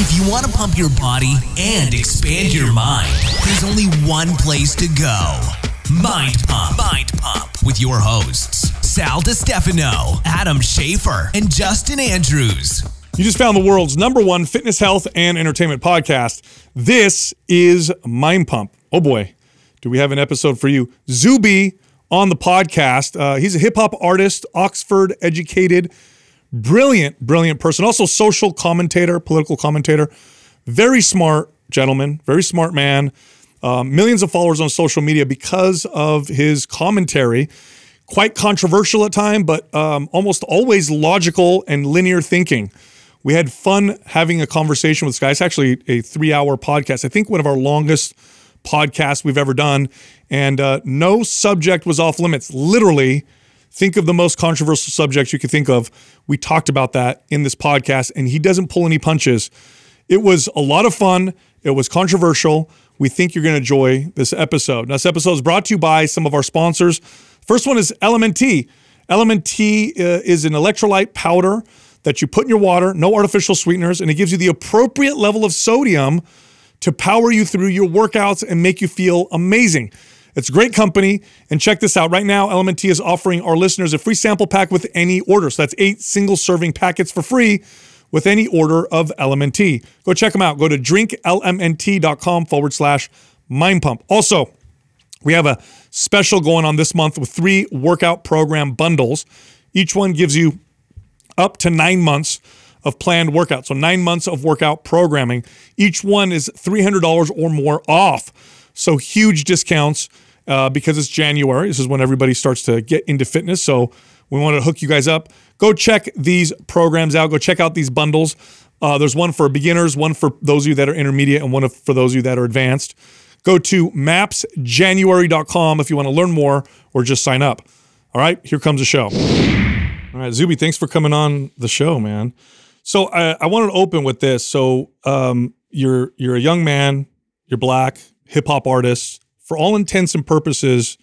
If you want to pump your body and expand your mind, there's only one place to go Mind Pump. Mind Pump with your hosts, Sal Stefano, Adam Schafer, and Justin Andrews. You just found the world's number one fitness, health, and entertainment podcast. This is Mind Pump. Oh boy, do we have an episode for you. Zuby on the podcast. Uh, he's a hip hop artist, Oxford educated, brilliant, brilliant person. Also, social commentator, political commentator. Very smart gentleman, very smart man. Um, millions of followers on social media because of his commentary. Quite controversial at times, but um, almost always logical and linear thinking. We had fun having a conversation with this guy. It's actually a three hour podcast. I think one of our longest podcasts we've ever done. And uh, no subject was off limits. Literally, think of the most controversial subjects you could think of. We talked about that in this podcast, and he doesn't pull any punches. It was a lot of fun. It was controversial. We think you're going to enjoy this episode. Now, this episode is brought to you by some of our sponsors. First one is LMNT. LMNT uh, is an electrolyte powder that you put in your water, no artificial sweeteners, and it gives you the appropriate level of sodium to power you through your workouts and make you feel amazing. It's a great company. And check this out. Right now, LMNT is offering our listeners a free sample pack with any order. So that's eight single serving packets for free with any order of LMNT. Go check them out. Go to drinklmnt.com forward slash mind pump. Also, we have a special going on this month with three workout program bundles. Each one gives you up to nine months of planned workout. So nine months of workout programming. Each one is $300 or more off. So huge discounts uh, because it's January. This is when everybody starts to get into fitness. So we want to hook you guys up. Go check these programs out. Go check out these bundles. Uh, there's one for beginners, one for those of you that are intermediate, and one for those of you that are advanced. Go to mapsjanuary.com if you want to learn more or just sign up. All right, here comes the show. All right, Zuby, thanks for coming on the show, man. So I, I wanted to open with this. So um, you're you're a young man, you're black, hip hop artist. For all intents and purposes,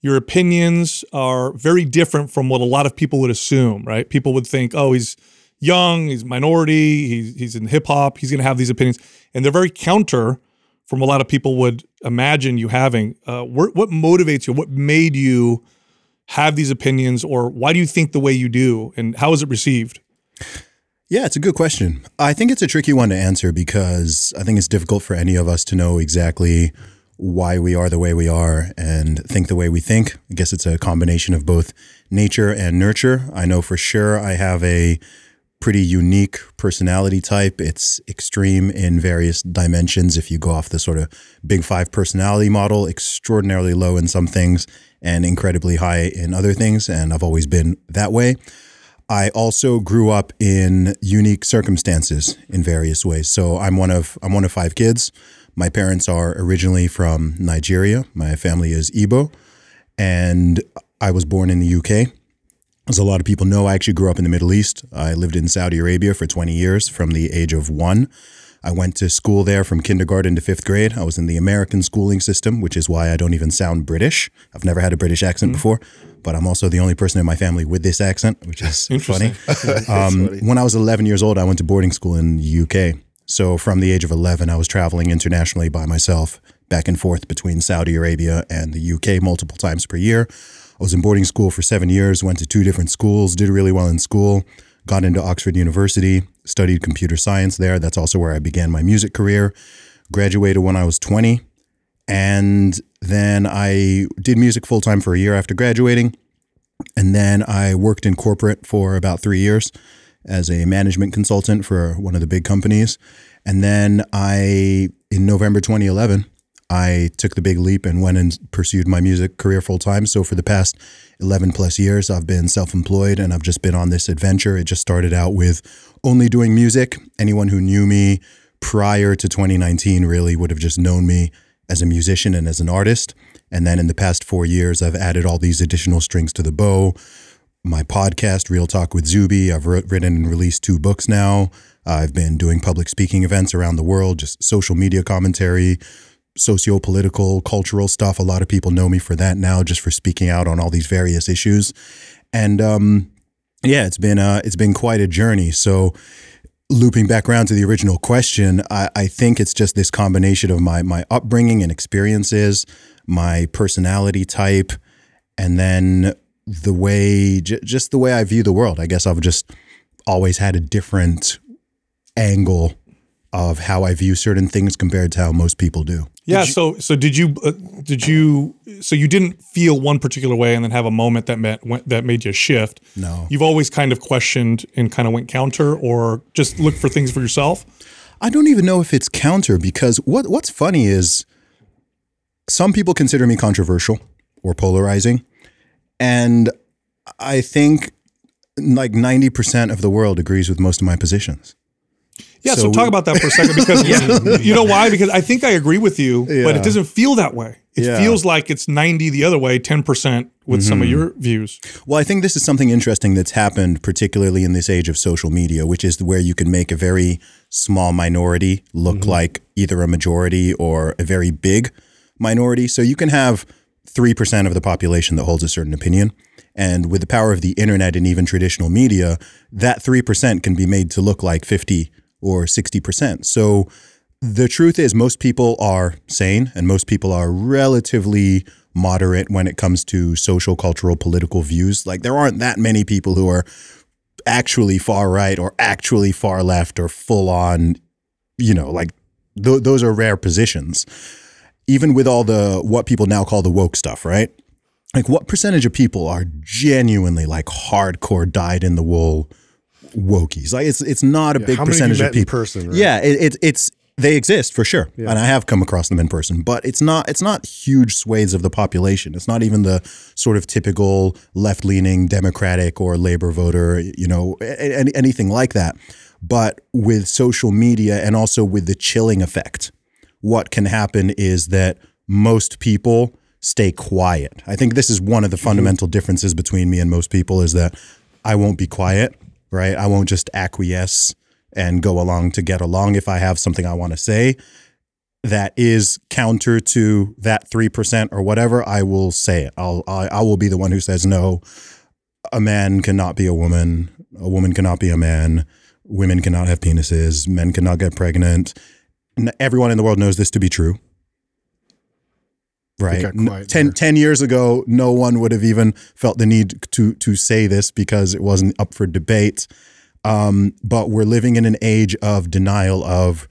your opinions are very different from what a lot of people would assume, right? People would think, oh, he's young, he's minority, he's he's in hip hop, he's going to have these opinions, and they're very counter from a lot of people would imagine you having. Uh, what, what motivates you? What made you have these opinions, or why do you think the way you do, and how is it received? Yeah, it's a good question. I think it's a tricky one to answer because I think it's difficult for any of us to know exactly why we are the way we are and think the way we think. I guess it's a combination of both nature and nurture. I know for sure I have a pretty unique personality type. It's extreme in various dimensions. If you go off the sort of big five personality model, extraordinarily low in some things and incredibly high in other things. And I've always been that way. I also grew up in unique circumstances in various ways. So I'm one of I'm one of five kids. My parents are originally from Nigeria. My family is Igbo, and I was born in the UK. As a lot of people know, I actually grew up in the Middle East. I lived in Saudi Arabia for 20 years from the age of one. I went to school there from kindergarten to fifth grade. I was in the American schooling system, which is why I don't even sound British. I've never had a British accent mm-hmm. before but I'm also the only person in my family with this accent, which is funny. um, funny. When I was 11 years old, I went to boarding school in the UK. So from the age of 11, I was traveling internationally by myself, back and forth between Saudi Arabia and the UK multiple times per year. I was in boarding school for seven years, went to two different schools, did really well in school, got into Oxford University, studied computer science there. That's also where I began my music career. Graduated when I was 20 and then I did music full time for a year after graduating. And then I worked in corporate for about three years as a management consultant for one of the big companies. And then I, in November 2011, I took the big leap and went and pursued my music career full time. So for the past 11 plus years, I've been self employed and I've just been on this adventure. It just started out with only doing music. Anyone who knew me prior to 2019 really would have just known me as a musician and as an artist. And then in the past four years, I've added all these additional strings to the bow. My podcast, Real Talk with Zuby, I've written and released two books now. I've been doing public speaking events around the world, just social media commentary, socio political, cultural stuff. A lot of people know me for that now, just for speaking out on all these various issues. And um, yeah, it's been uh, it's been quite a journey. So looping back around to the original question, I, I think it's just this combination of my my upbringing and experiences, my personality type, and then the way j- just the way I view the world. I guess I've just always had a different angle of how I view certain things compared to how most people do. Yeah. so so did you uh, did you so you didn't feel one particular way and then have a moment that met went, that made you shift? No. You've always kind of questioned and kind of went counter or just look for things for yourself. I don't even know if it's counter because what what's funny is some people consider me controversial or polarizing, and I think like ninety percent of the world agrees with most of my positions. Yeah, so, So- talk about that for a second because you know why? Because I think I agree with you, but it doesn't feel that way. It Yeah. Mm-hmm. feels like it's 90 the other way, 10% with some of your views. Well, I think this is something interesting that's happened, particularly in this age of social media, which is where you can make a very small minority look like either a majority or a very big minority. So you can have 3% of the population that holds a certain opinion. And with the power of the internet and even traditional media, that 3% can be made to look like 50 or 60%. So the truth is, most people are sane and most people are relatively moderate when it comes to social, cultural, political views. Like, there aren't that many people who are actually far right or actually far left or full on, you know, like th- those are rare positions. Even with all the what people now call the woke stuff, right? Like, what percentage of people are genuinely like hardcore dyed in the wool wokies? Like, it's it's not a big have you percentage met of in people. person, right? Yeah, it, it, it's they exist for sure, and I have come across them in person. But it's not it's not huge swathes of the population. It's not even the sort of typical left leaning Democratic or Labor voter, you know, a- a- anything like that. But with social media and also with the chilling effect, what can happen is that most people stay quiet. I think this is one of the mm-hmm. fundamental differences between me and most people is that I won't be quiet, right? I won't just acquiesce and go along to get along if I have something I want to say that is counter to that 3% or whatever, I will say it. I'll I, I will be the one who says no. A man cannot be a woman, a woman cannot be a man, women cannot have penises, men cannot get pregnant. Everyone in the world knows this to be true. Right. 10, 10 years ago, no one would have even felt the need to to say this because it wasn't up for debate. Um, but we're living in an age of denial of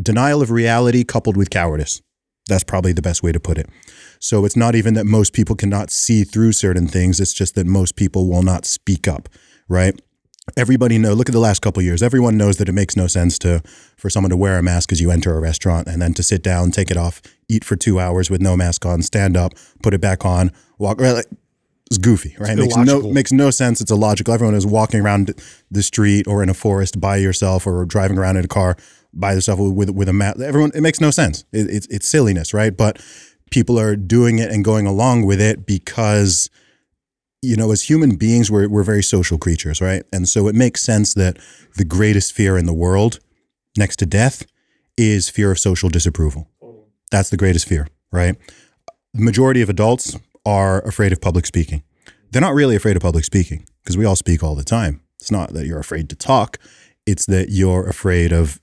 denial of reality coupled with cowardice. That's probably the best way to put it. So it's not even that most people cannot see through certain things. It's just that most people will not speak up, right? Everybody know. Look at the last couple of years. Everyone knows that it makes no sense to for someone to wear a mask as you enter a restaurant and then to sit down, take it off, eat for two hours with no mask on, stand up, put it back on, walk. Right, like, it's goofy, right? makes no makes no sense. It's illogical. Everyone is walking around the street or in a forest by yourself or driving around in a car by yourself with with, with a mask. Everyone, it makes no sense. It, it's it's silliness, right? But people are doing it and going along with it because you know, as human beings, we're we're very social creatures, right? And so it makes sense that the greatest fear in the world, next to death, is fear of social disapproval. That's the greatest fear, right? The majority of adults are afraid of public speaking. They're not really afraid of public speaking because we all speak all the time. It's not that you're afraid to talk, it's that you're afraid of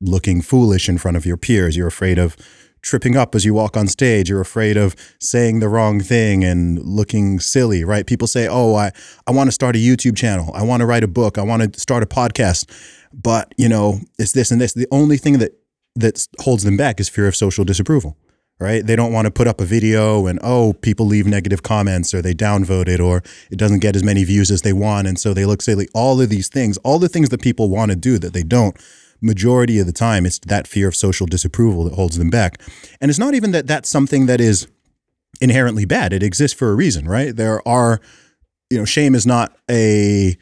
looking foolish in front of your peers. You're afraid of tripping up as you walk on stage. You're afraid of saying the wrong thing and looking silly, right? People say, "Oh, I I want to start a YouTube channel. I want to write a book. I want to start a podcast." But, you know, it's this and this. The only thing that that holds them back is fear of social disapproval right? They don't want to put up a video and oh, people leave negative comments or they downvote it or it doesn't get as many views as they want and so they look silly. All of these things, all the things that people want to do that they don't. Majority of the time, it's that fear of social disapproval that holds them back. And it's not even that that's something that is inherently bad. It exists for a reason, right? There are, you know, shame is not a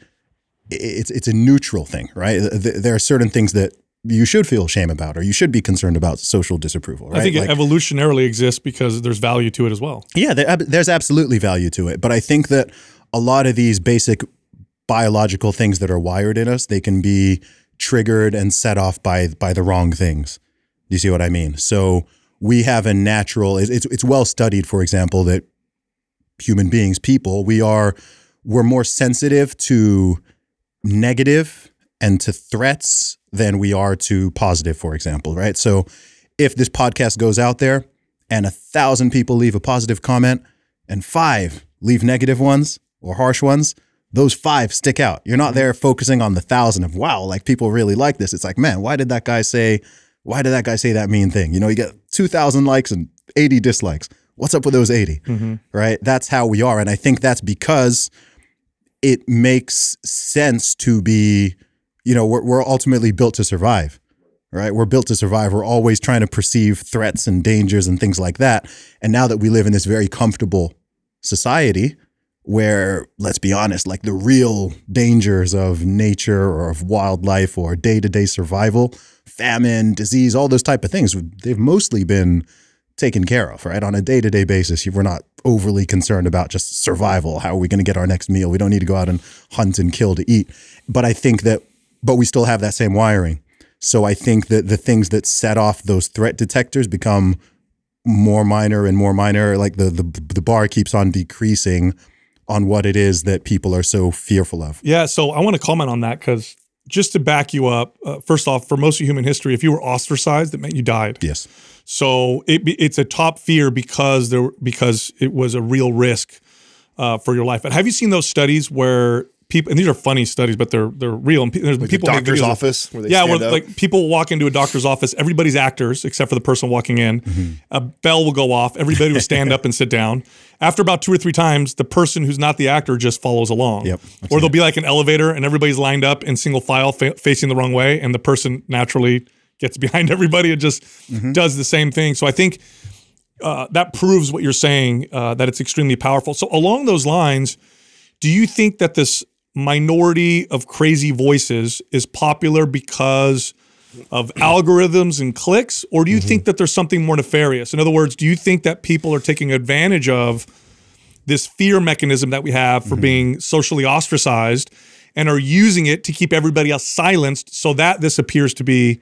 it's it's a neutral thing, right? There are certain things that you should feel shame about, or you should be concerned about social disapproval. Right? I think Like- it evolutionarily exists because there's value to it as well. yeah, there, there's absolutely value to it, but I think that a lot of these basic biological things that are wired in us, they can be triggered and set off by by the wrong things. Do you see what I mean? So we have a natural. It's it's, well studied, for example, that human beings, people, we are we're more sensitive to negative and to threats than we are to positive, for example, right? So if this podcast goes out there and a thousand people leave a positive comment and five leave negative ones or harsh ones, those five stick out. You're not mm-hmm. there focusing on the thousand of wow, like people really like this. It's like, man, why did that guy say, why did that guy say that mean thing? You know, you get 2,000 likes and 80 dislikes. What's up with those 80? Mm-hmm. Right? That's how we are. And I think that's because it makes sense to be, you know, we're, we're ultimately built to survive, right? We're built to survive. We're always trying to perceive threats and dangers and things like that. And now that we live in this very comfortable society, where let's be honest, like the real dangers of nature or of wildlife or day to day survival, famine, disease, all those type of things, they've mostly been taken care of, right? On a day to day basis, we're not overly concerned about just survival. How are we going to get our next meal? We don't need to go out and hunt and kill to eat. But I think that, but we still have that same wiring. So I think that the things that set off those threat detectors become more minor and more minor. Like the the, the bar keeps on decreasing on what it is that people are so fearful of. Yeah, so I want to comment on that because just to back you up, uh, first off, for most of human history, if you were ostracized, it meant you died. Yes. So it, it's a top fear because there because it was a real risk uh, for your life. But have you seen those studies where people and these are funny studies, but they're they're real. And pe- there's Like people the doctor's office where they yeah, where up. like people walk into a doctor's office, everybody's actors except for the person walking in. Mm-hmm. A bell will go off, everybody will stand up and sit down. After about two or three times, the person who's not the actor just follows along. Yep, I've Or there'll be like an elevator and everybody's lined up in single file fa- facing the wrong way, and the person naturally gets behind everybody and just Mm-hmm. does the same thing. So I think uh, that proves what you're saying uh, that it's extremely powerful. So along those lines, do you think that this minority of crazy voices is popular because of algorithms and clicks, or do you mm-hmm. think that there's something more nefarious? In other words, do you think that people are taking advantage of this fear mechanism that we have for mm-hmm. being socially ostracized and are using it to keep everybody else silenced so that this appears to be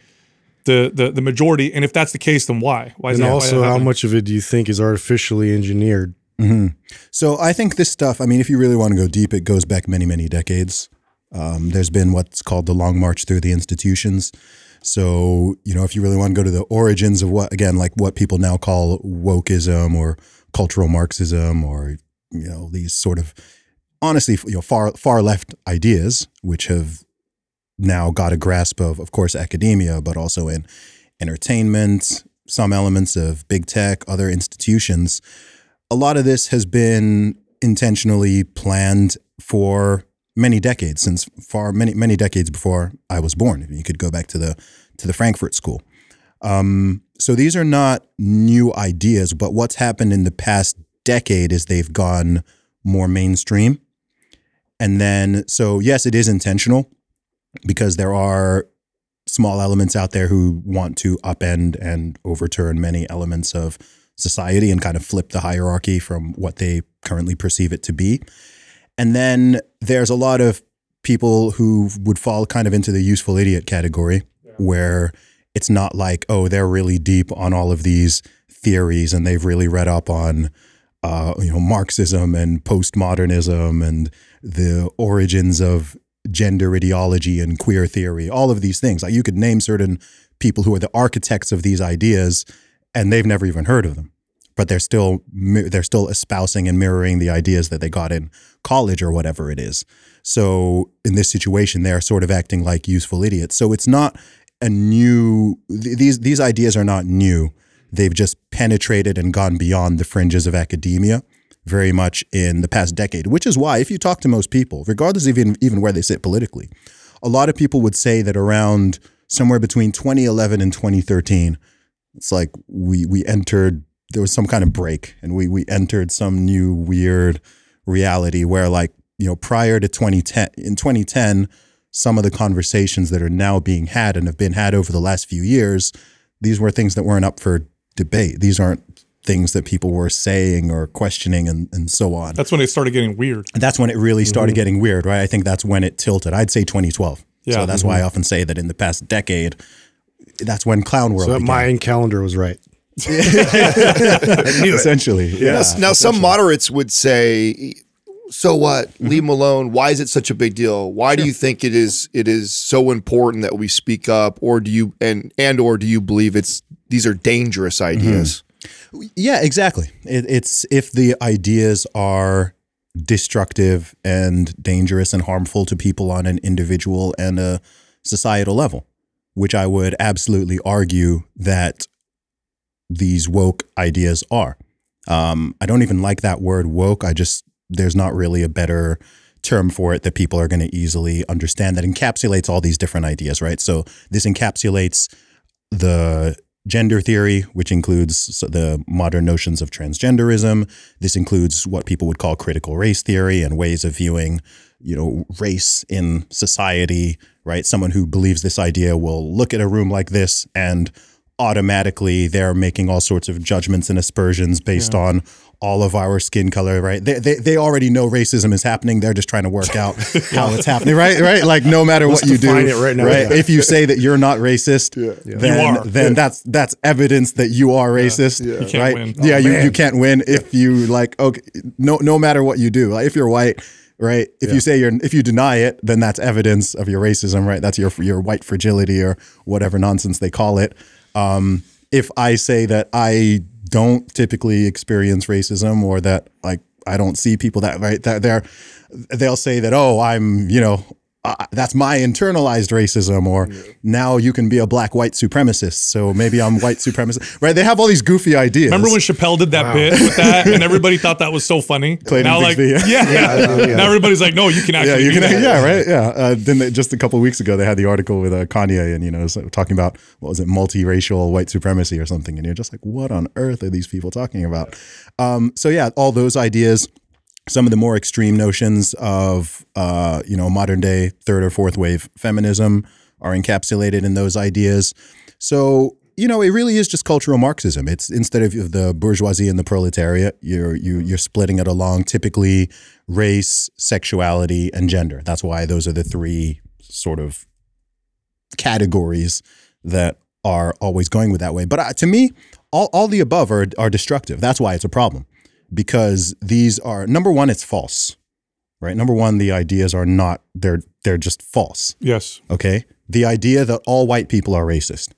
the the, the majority? And if that's the case, then why? Why is And that? also, how much of it do you think is artificially engineered? So I think this stuff, I mean, if you really want to go deep, it goes back many, many decades. Um, there's been what's called the long march through the institutions. So, you know, if you really want to go to the origins of what, again, like what people now call wokeism or cultural Marxism or, you know, these sort of honestly, you know, far, far left ideas, which have now got a grasp of, of course, academia, but also in entertainment, some elements of big tech, other institutions a lot of this has been intentionally planned for many decades since far many many decades before I was born. You could go back to the to the Frankfurt School. Um, so these are not new ideas, but what's happened in the past decade is they've gone more mainstream. And then, so yes, it is intentional because there are small elements out there who want to upend and overturn many elements of society and kind of flip the hierarchy from what they currently perceive it to be. And then there's a lot of people who would fall kind of into the useful idiot category where it's not like, oh, they're really deep on all of these theories and they've really read up on uh, you know, Marxism and postmodernism and the origins of gender ideology and queer theory, all of these things. Like you could name certain people who are the architects of these ideas and they've never even heard of them but they're still they're still espousing and mirroring the ideas that they got in college or whatever it is. So in this situation, they're sort of acting like useful idiots. So it's not a new th- these these ideas are not new. They've just penetrated and gone beyond the fringes of academia very much in the past decade. Which is why, if you talk to most people, regardless of even even where they sit politically, a lot of people would say that around somewhere between 2011 and 2013 it's like we we entered there was some kind of break and we we entered some new weird reality where like you know prior to 2010 in 2010 some of the conversations that are now being had and have been had over the last few years these were things that weren't up for debate these aren't things that people were saying or questioning and, and so on That's when it started getting weird. that's when it really started mm-hmm. getting weird, right? I think that's when it tilted. I'd say 2012. Yeah. So that's mm-hmm. why I often say that in the past decade, that's when Clown World So that began. Mayan calendar was right. essentially. Yeah. Now, now some moderates would say so what? Mm-hmm. Leave them alone. Why is it such a big deal? Why do you think it is it is so important that we speak up, or do you and and or do you believe it's these are dangerous Mm-hmm. ideas? Yeah, exactly. It, it's if the ideas are destructive and dangerous and harmful to people on an individual and a societal level, which I would absolutely argue that these woke ideas are. Um, I don't even like that word woke. I just, there's not really a better term for it that people are going to easily understand that encapsulates all these different ideas, right? So this encapsulates the gender theory, which includes the modern notions of transgenderism. This includes what people would call critical race theory and ways of viewing, you know, race in society, right? Someone who believes this idea will look at a room like this and automatically they're making all sorts of judgments and aspersions based on all of our skin color, right? They, they, they already know racism is happening. They're just trying to work out how it's happening, right? Right? Like no matter what you do, it right now, right? yeah. If you say that you're not racist, then You are. then that's that's evidence that you are racist, You can't right? win. Yeah, Oh, you, you can't win if you like. Okay, no no matter what you do, like if you're white. Right. If you say you're, if you deny it, then that's evidence of your racism. Right. That's your your white fragility or whatever nonsense they call it. Um, if I say that I don't typically experience racism or that like I don't see people that right that they're they'll say that oh I'm you know uh, that's my internalized racism or now you can be a black white supremacist so maybe I'm white supremacist right they have all these goofy ideas Remember when Chappelle did that bit with that, and everybody thought that was so funny? Clayton now, like, Bigsby, yeah, yeah. now everybody's like, no, you can actually. yeah, you can. that. Yeah, right. Yeah. Uh, then they, just a couple weeks ago, they had the article with uh, Kanye, and you know, talking about what was it, multiracial white supremacy or something, and you're just like, what on earth are these people talking about? Um, so yeah, all those ideas, some of the more extreme notions of uh, you know modern day third or fourth wave feminism are encapsulated in those ideas. So you know, it really is just cultural Marxism. It's instead of the bourgeoisie and the proletariat, you're you, you're splitting it along typically race, sexuality, and gender. That's why those are the three sort of categories that are always going with that way. But uh, to me, all, all the above are are destructive. That's why it's a problem because these are number one, it's false, right? Number one, the ideas are not they're they're just false. Yes. Okay. The idea that all white people are racist,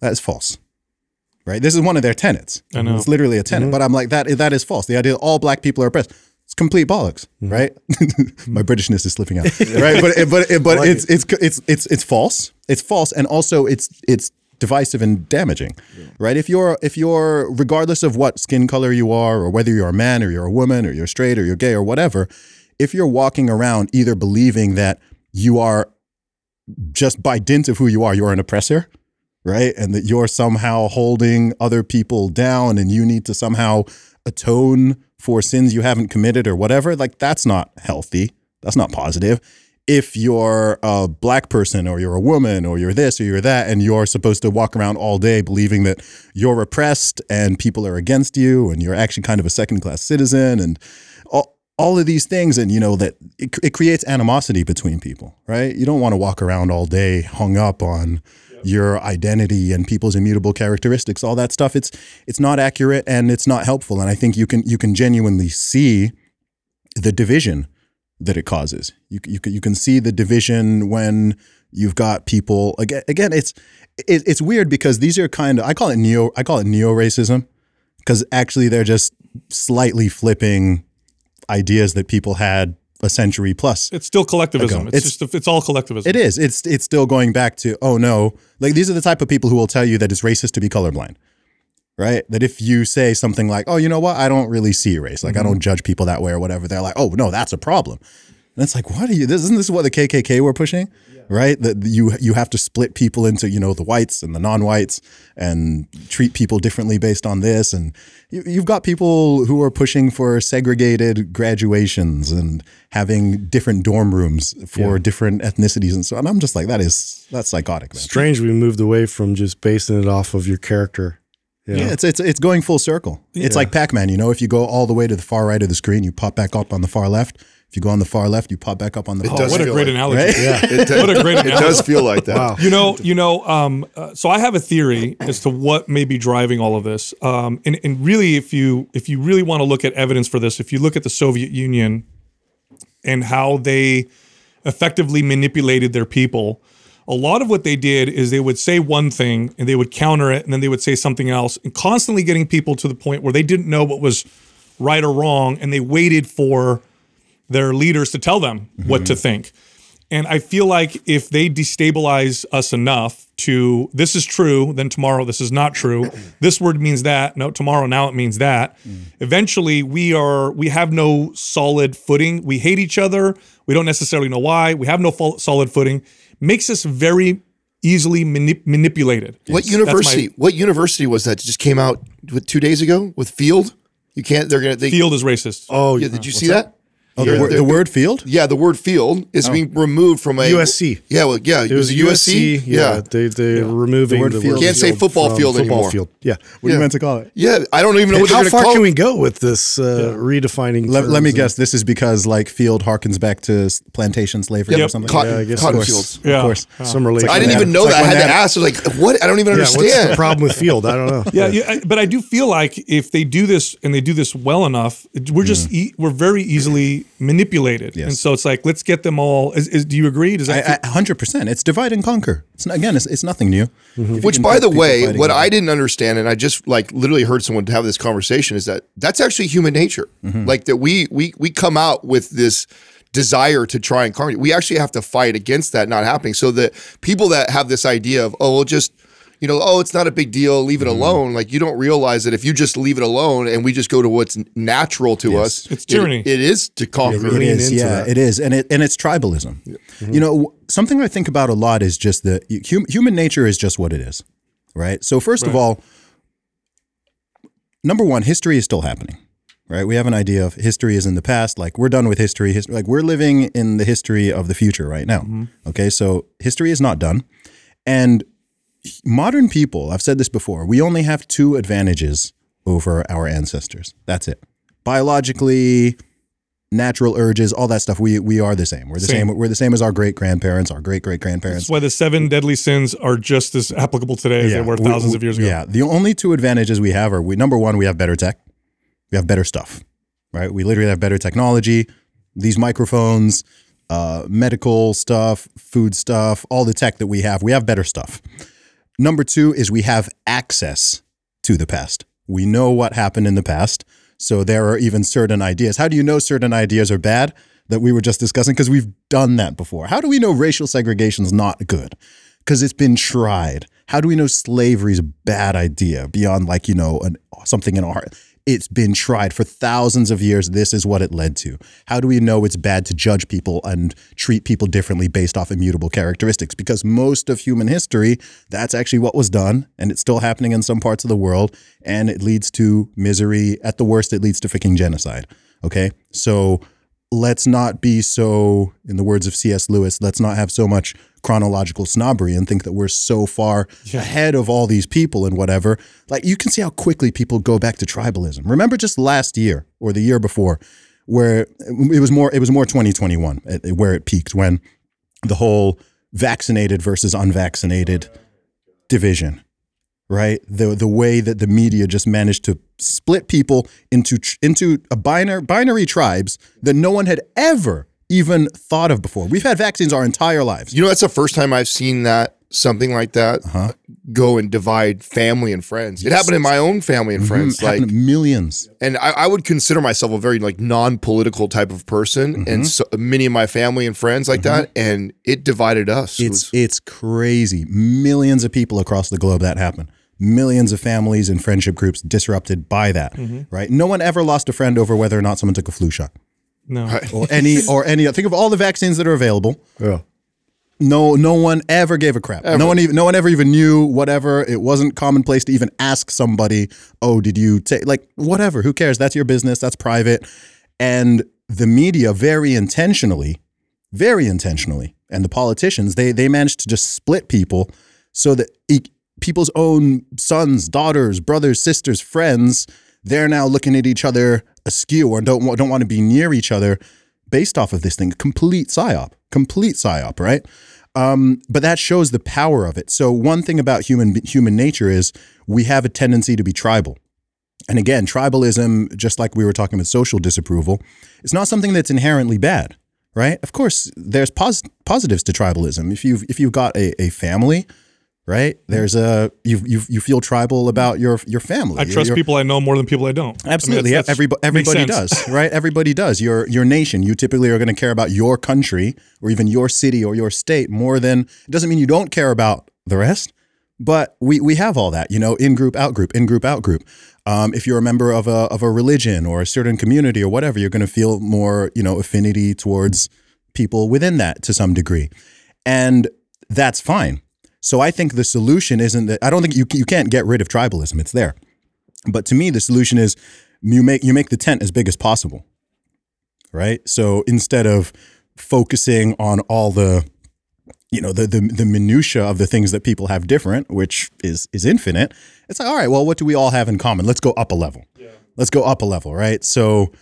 that's false. Right? This is one of their tenets. I know. It's literally a tenet. Mm-hmm. But I'm like, that that is false. The idea that all black people are oppressed. It's complete bollocks, mm-hmm. right? My mm-hmm. Britishness is slipping out, right? But it, but it, but it's, it's it's it's it's false. It's false, and also it's it's divisive and damaging, right? If you're if you're regardless of what skin color you are, or whether you're a man or you're a woman or you're straight or you're gay or whatever, if you're walking around either believing that you are just by dint of who you are, you're an oppressor, right? And that you're somehow holding other people down and you need to somehow atone for sins you haven't committed or whatever, like that's not healthy. That's not positive. If you're a black person or you're a woman or you're this or you're that, and you're supposed to walk around all day believing that you're oppressed and people are against you and you're actually kind of a second class citizen and all, all of these things and you know that it, it creates animosity between people right? You don't want to walk around all day hung up on your identity and people's immutable characteristics. All that stuff it's it's not accurate and it's not helpful and i think you can you can genuinely see the division that it causes you, you, can- you can see the division when you've got people again again it's it, it's weird because these are kind of i call it neo i call it neo racism because actually they're just slightly flipping ideas that people had a century plus. It's still collectivism. It's, It's- just it's all collectivism. It is. It's it's still going back to oh no, like these are the type of people who will tell you that it's racist to be colorblind, right? That if you say something like oh you know what I don't really see race, like I don't mm-hmm. judge people that way or whatever, they're like oh no that's a problem, and it's like what are you? This isn't this what the KKK were pushing, right? That you you have to split people into you know the whites and the non-whites and treat people differently based on this, and you, you've got people who are pushing for segregated graduations and having different dorm rooms for different ethnicities and so on. I'm just like that is that's psychotic, man. Strange we moved away from just basing it off of your character. You know? Yeah, it's it's it's going full circle. It's like Pac-Man, you know, if you go all the way to the far right of the screen, you pop back up on the far left. If you go on the far left, you pop back up on the It far does Oh, what a great like- analogy. It does, What a great It does feel like that. Wow. You know, you know. Um, uh, so I have a theory as to what may be driving all of this. Um, and, and really, if you if you really want to look at evidence for this, if you look at the Soviet Union and how they effectively manipulated their people. A lot of what they did is they would say one thing and they would counter it and then they would say something else and constantly getting people to the point where they didn't know what was right or wrong and they waited for their leaders to tell them what to mm-hmm. think. And I feel like if they destabilize us enough to this is true, then tomorrow this is not true. This word means that. No, tomorrow now it means that. Mm. Eventually we are we have no solid footing. We hate each other. We don't necessarily know why. We have no fol- solid footing. Makes us very easily manip- manipulated. What That's my- university? what university was that? Just came out with two days ago with Field. You can't. They're gonna. They, Field is racist. Oh, Yeah, did you see that? Oh, the, word, the word field? Yeah, the word field is being removed from a USC. Yeah, well, yeah, It was USC. Yeah, they they're removing word the field. word Can't say football from field football anymore. Field. Yeah. What are you meant to call it? Yeah, I don't even know what How they're going to far call can it. we go with this uh, redefining? Let, let me guess. This is because like field harkens back to plantation slavery Yep. or something. Cotton, Yeah, I guess cotton fields. Yeah. Of course. Some relation. I didn't even know that. I had like to ask. Like, what? I don't even Yeah, what's the understand. problem with field? I don't know. Yeah, yeah, but I do feel like if they do this and they do this well enough, we're just e- we're very easily manipulated, Yes. and so it's like let's get them all. Is, is, do you agree? Does that? I- I- 100%. It's divide and conquer. It's not, again, it's, it's nothing new. If you Which, by the way, what I didn't understand, and I just like literally heard someone have this conversation, is that that's actually human nature. Mm-hmm. Like that, we we we come out with this desire to try and conquer. We actually have to fight against that not happening. So the people that have this idea of oh, we'll just you know, oh, it's not a big deal, leave it Mm-hmm. alone. Like you don't realize that if you just leave it alone and we just go to what's natural to us, It's it- it is to conquer. It lean is, into yeah, that. it is, and it and it's tribalism. You know, something I think about a lot is just that hum, human nature is just what it is, right? So first of all, number one, history is still happening, right? We have an idea of history is in the past, like we're done with history. History, like we're living in the history of the future right now. Okay, so history is not done, and modern people. I've said this before. We only have two advantages over our ancestors. That's it. Biologically, natural urges, all that stuff. We we are the same. We're the Same. same. We're the same as our great grandparents, our great great grandparents. That's why the seven deadly sins are just as applicable today as they were We- thousands we- of years ago. Yeah. The only two advantages we have are we number one, we have better tech. We have better stuff. Right? We literally have better technology. These microphones, uh, medical stuff, food stuff, all the tech that we have, we have better stuff. Number two is we have access to the past. We know what happened in the past. So there are even certain ideas. How do you know certain ideas are bad that we were just discussing? Because we've done that before. How do we know racial segregation is not good? Because it's been tried. How do we know slavery is a bad idea beyond like, you know, an, something in our it's been tried for thousands of years. This is what it led to. How do we know it's bad to judge people and treat people differently based off immutable characteristics? Because most of human history, that's actually what was done, and it's still happening in some parts of the world, and it leads to misery. At the worst, it leads to freaking genocide. Okay, so let's not be so, in the words of C.S. Lewis, let's not have so much chronological snobbery and think that we're so far ahead of all these people and whatever. Like you can see how quickly people go back to tribalism. Remember just last year or the year before, where it was more it was more 2021 uh, where it peaked when the whole vaccinated versus unvaccinated division right the the way that the media just managed to split people into into a binary binary tribes that no one had ever even thought of before we've had vaccines our entire lives You know, that's the first time I've seen that something like that Uh-huh. go and divide family and friends. It happened in my own family and friends. Mm, happened Like, millions and I, I would consider myself a very like non-political type of person, Mm-hmm. and so, many of my family and friends like that, and it divided us. It it's was- it's crazy millions of people across the globe that happened millions of families and friendship groups disrupted by that right no one ever lost a friend over whether or not someone took a flu shot No. or any or any think of all the vaccines that are available. Yeah. no no one ever gave a crap. No one even no one ever even knew whatever. It wasn't commonplace to even ask somebody oh did you take like whatever who cares? That's your business that's private. And the media very intentionally very intentionally and the politicians they they managed to just split people so that e- people's own sons daughters brothers sisters friends they're now looking at each other askew or don't want don't want to be near each other based off of this thing complete psyop complete psyop right um, but that shows the power of it so one thing about human human nature is we have a tendency to be tribal and again, tribalism, just like we were talking about social disapproval, it's not something that's inherently bad. right? Of course, there's pos- positives to tribalism. If you if you've got a, a family, right? There's a you you you feel tribal about your your family. I trust Your- people I know more than people I don't. I mean, Absolutely, that's- that's- Everybody, everybody does, right? Everybody does. Your your nation, you typically are going to care about your country or even your city or your state more than. It doesn't mean you don't care about the rest, but we we have all that, you know, in group, out group, in group, out group. Um, if you're a member of a of a religion or a certain community or whatever, you're going to feel more, you know, affinity towards people within that to some degree, and that's fine. So I think the solution isn't that I don't think you you can't get rid of tribalism. It's there. But to me, the solution is you make you make the tent as big as possible, right? So instead of focusing on all the, you know, the the, the minutia of the things that people have different, which is is infinite, it's like, all right, well, what do we all have in common? Let's go up a level. Let's go up a level, right? So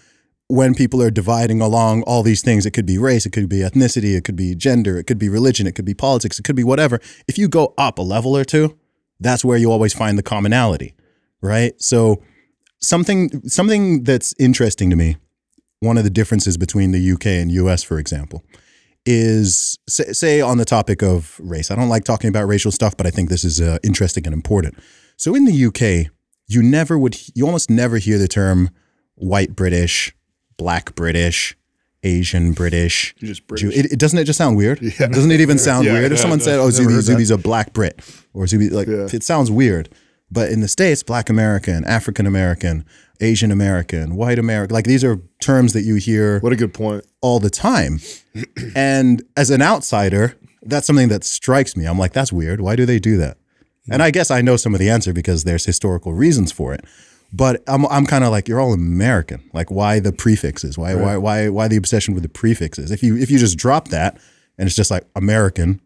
when people are dividing along all these things, it could be race, it could be ethnicity, it could be gender, it could be religion, it could be politics, it could be whatever. If you go up a level or two, that's where you always find the commonality, right? So something something that's interesting to me, one of the differences between the UK and US, for example, is say, on the topic of race. I don't like talking about racial stuff, but I think this is uh, interesting and important. So in the UK, you never would, you almost never hear the term white British, black British, Asian British. just Jew. It, it doesn't it just sound weird? Doesn't it even sound Yeah, weird? If someone said, "Oh. Zuby, Never heard that. Zuby's a black Brit," or Zuby, like Yeah. it sounds weird. But in the states, Black American, African American, Asian American, White American, like these are terms that you hear What a good point. all the time. and as an outsider, that's something that strikes me. I'm like, that's weird. Why do they do that? And I guess I know some of the answer because there's historical reasons for it. But I'm I'm kind of like you're all American. Like why the prefixes? Why why why why the obsession with the prefixes? If you if you just drop that and it's just like American,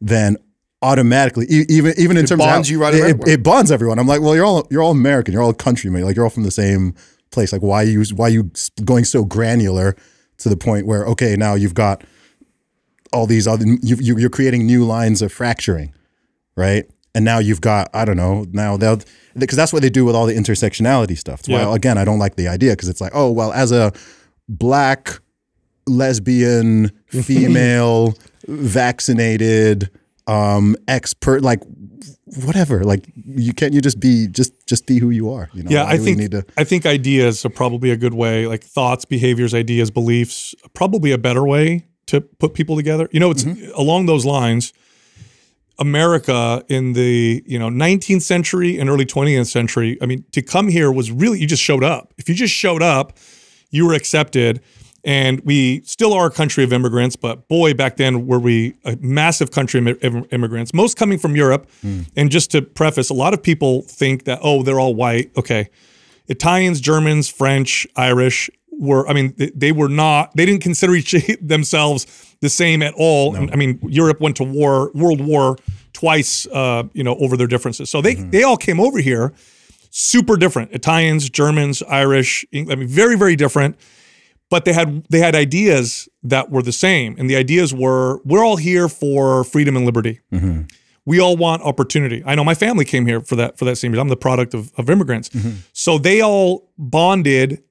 then automatically even even in terms bonds of how, you right it, it, it bonds everyone. I'm like, well, you're all you're all American. You're all countrymen. Like you're all from the same place. Like why you why you going so granular to the point where okay now you've got all these other you, you, you're creating new lines of fracturing, right? And now you've got I don't know now they'll because that's what they do with all the intersectionality stuff. That's Yeah. why again I don't like the idea because it's like oh well as a black lesbian female vaccinated um expert like whatever like you can't you just be just just be who you are you know Yeah, I think need to I think ideas are probably a good way, like thoughts, behaviors, ideas, beliefs, probably a better way to put people together. You know, it's Mm-hmm. along those lines. America in the you know 19th century and early 20th century. I mean, to come here was really you just showed up. If you just showed up, you were accepted. And we still are a country of immigrants, but boy, back then were we a massive country of immigrants, most coming from Europe. Hmm. And just to preface, a lot of people think that, oh, they're all white. Okay. Italians, Germans, French, Irish were, I mean, they, they were not, they didn't consider each themselves the same at all. I mean, Europe went to war, World War twice, uh, you know, over their differences. So they, mm-hmm. they all came over here super different. Italians, Germans, Irish, I mean, very, very different. But they had they had ideas that were the same, and the ideas were we're all here for freedom and liberty. Mm-hmm. We all want opportunity. I know my family came here for that for that same reason. I'm the product of, of immigrants, mm-hmm. so they all bonded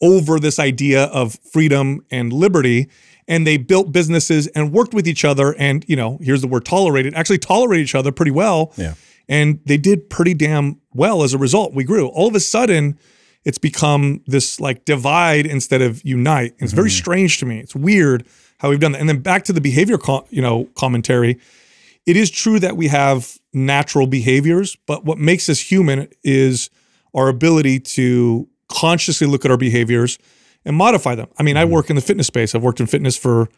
over this idea of freedom and liberty and they built businesses and worked with each other and you know here's the word tolerated actually tolerated each other pretty well. Yeah. and they did pretty damn well as a result. We grew. All of a sudden it's become this like divide instead of unite. It's very mm-hmm. strange to me. It's weird how we've done that. And then back to the behavior co- you know commentary. It is true that we have natural behaviors, but what makes us human is our ability to consciously look at our behaviors and modify them. I mean, I mm-hmm. work in the fitness space. I've worked in fitness for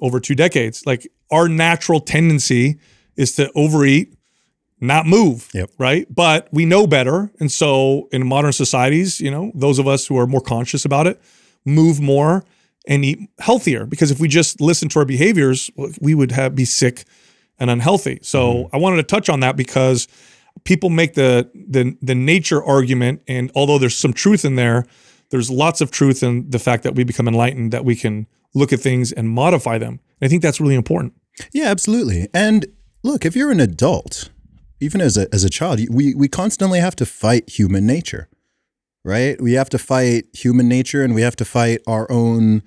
over two decades. Like our natural tendency is to overeat, not move, Yep. right? But we know better. And so in modern societies, you know, those of us who are more conscious about it move more and eat healthier because if we just listen to our behaviors, we would have be sick and unhealthy. So mm-hmm. I wanted to touch on that because people make the the the nature argument and although there's some truth in there, there's lots of truth in the fact that we become enlightened that we can look at things and modify them. And I think that's really important. Yeah, absolutely. And look, if you're an adult, even as a as a child, we we constantly have to fight human nature. Right? We have to fight human nature and we have to fight our own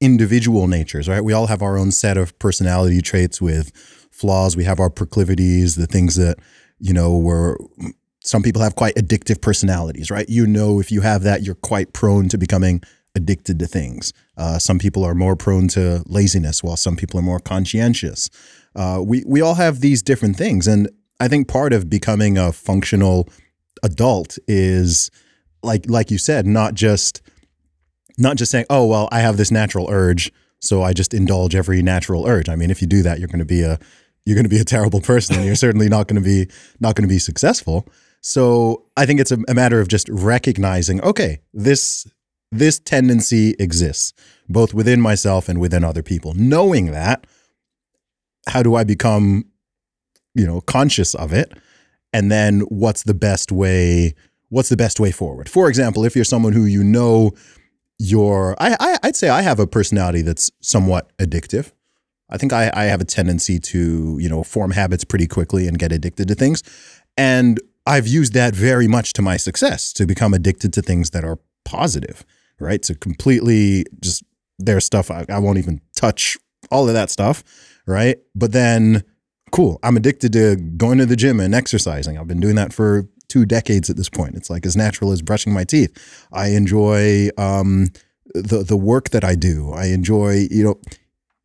individual natures, right? We all have our own set of personality traits with flaws. We have our proclivities, the things that, you know, we're some people have quite addictive personalities, right? You know, if you have that, you're quite prone to becoming addicted to things. Uh, some people are more prone to laziness, while some people are more conscientious. Uh, we we all have these different things, and I think part of becoming a functional adult is like like you said, not just not just saying, "Oh, well, I have this natural urge, so I just indulge every natural urge." I mean, if you do that, you're going to be a you're going to be a terrible person, and you're certainly not going to be not going to be successful. So I think it's a, a matter of just recognizing, okay, this this tendency exists both within myself and within other people. Knowing that, how do I become, you know, conscious of it? And then what's the best way? What's the best way forward? For example, if you're someone who you know you're, I, I I'd say I have a personality that's somewhat addictive. I think I, I have a tendency to, you know, form habits pretty quickly and get addicted to things. And I've used that very much to my success to become addicted to things that are positive, right? To completely just there's stuff I, I won't even touch all of that stuff, right? But then, cool, I'm addicted to going to the gym and exercising. I've been doing that for two decades at this point. It's like as natural as brushing my teeth. I enjoy um, the the work that I do. I enjoy, you know,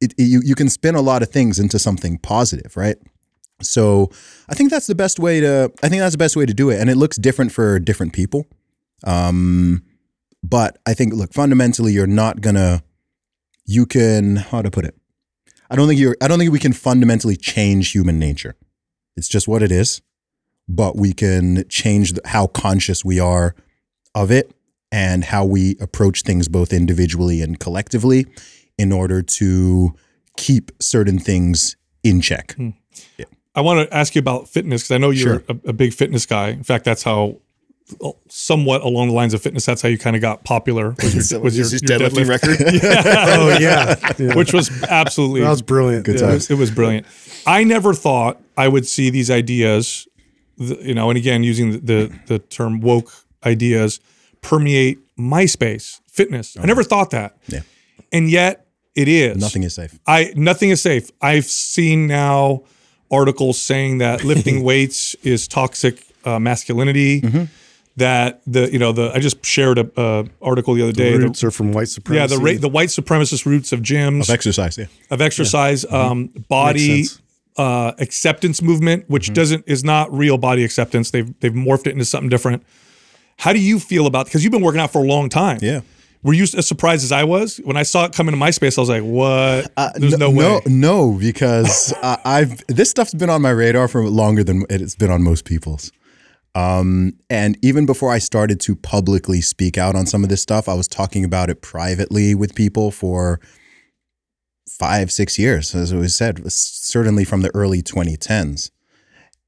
it, it, you you can spin a lot of things into something positive, right? So I think that's the best way to. I think that's the best way to do it, and it looks different for different people. Um, but I think, look, fundamentally, you're not gonna. You can how to put it. I don't think you're. I don't think we can fundamentally change human nature. It's just what it is, but we can change the, how conscious we are of it and how we approach things both individually and collectively in order to keep certain things in check. Hmm. I want to ask you about fitness because I know you're Sure. a, a big fitness guy. In fact, that's how, somewhat along the lines of fitness, that's how you kind of got popular. Was your, So was your, is his your deadlifting deadlift. record? Oh yeah, Yeah. which was absolutely that was brilliant. Good it times. was, it was brilliant. I never thought I would see these ideas, th- you know, and again using the, the the term woke ideas permeate my space fitness. I never thought that, Yeah. and yet it is. Nothing is safe. I nothing is safe. I've seen now articles saying that lifting weights is toxic uh, masculinity. Mm-hmm. That the you know the I just shared a uh, article the other day. The the- roots are from white supremacy. yeah, the ra- the white supremacist roots of gyms Of exercise, yeah. of exercise, um, body Mm-hmm. Mm-hmm. uh, acceptance movement, which doesn't is not real body acceptance. They've they've morphed it into something different. How do you feel about? Because you've been working out for a long time. Yeah. Were you as surprised as I was when I saw it come into my space? I was like, "What? There's no, N- way." Uh, No, no, because I, I've this stuff's been on my radar for longer than it's been on most people's. Um, and even before I started to publicly speak out on some of this stuff, I was talking about it privately with people for five, six years, as was said, certainly from the early 2010s.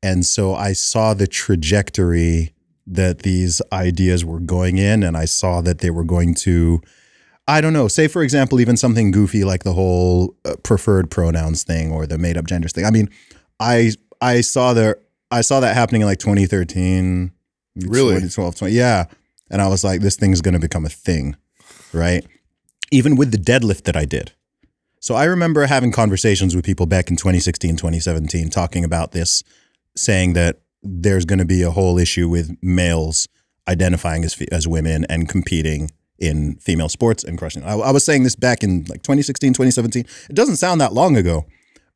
And so I saw the trajectory that these ideas were going in, and I saw that they were going to I don't know. Say, for example, even something goofy like the whole uh, preferred pronouns thing or the made up genders thing. I mean, I I saw the I saw that happening in like 2013, Really? 2012, 20, yeah. And I was like, this thing's going to become a thing, right? Even with the deadlift that I did. So I remember having conversations with people back in 2016, 2017, talking about this, saying that there's going to be a whole issue with males identifying as as women and competing in female sports and crushing. I, I was saying this back in like 2016, 2017. It doesn't sound that long ago.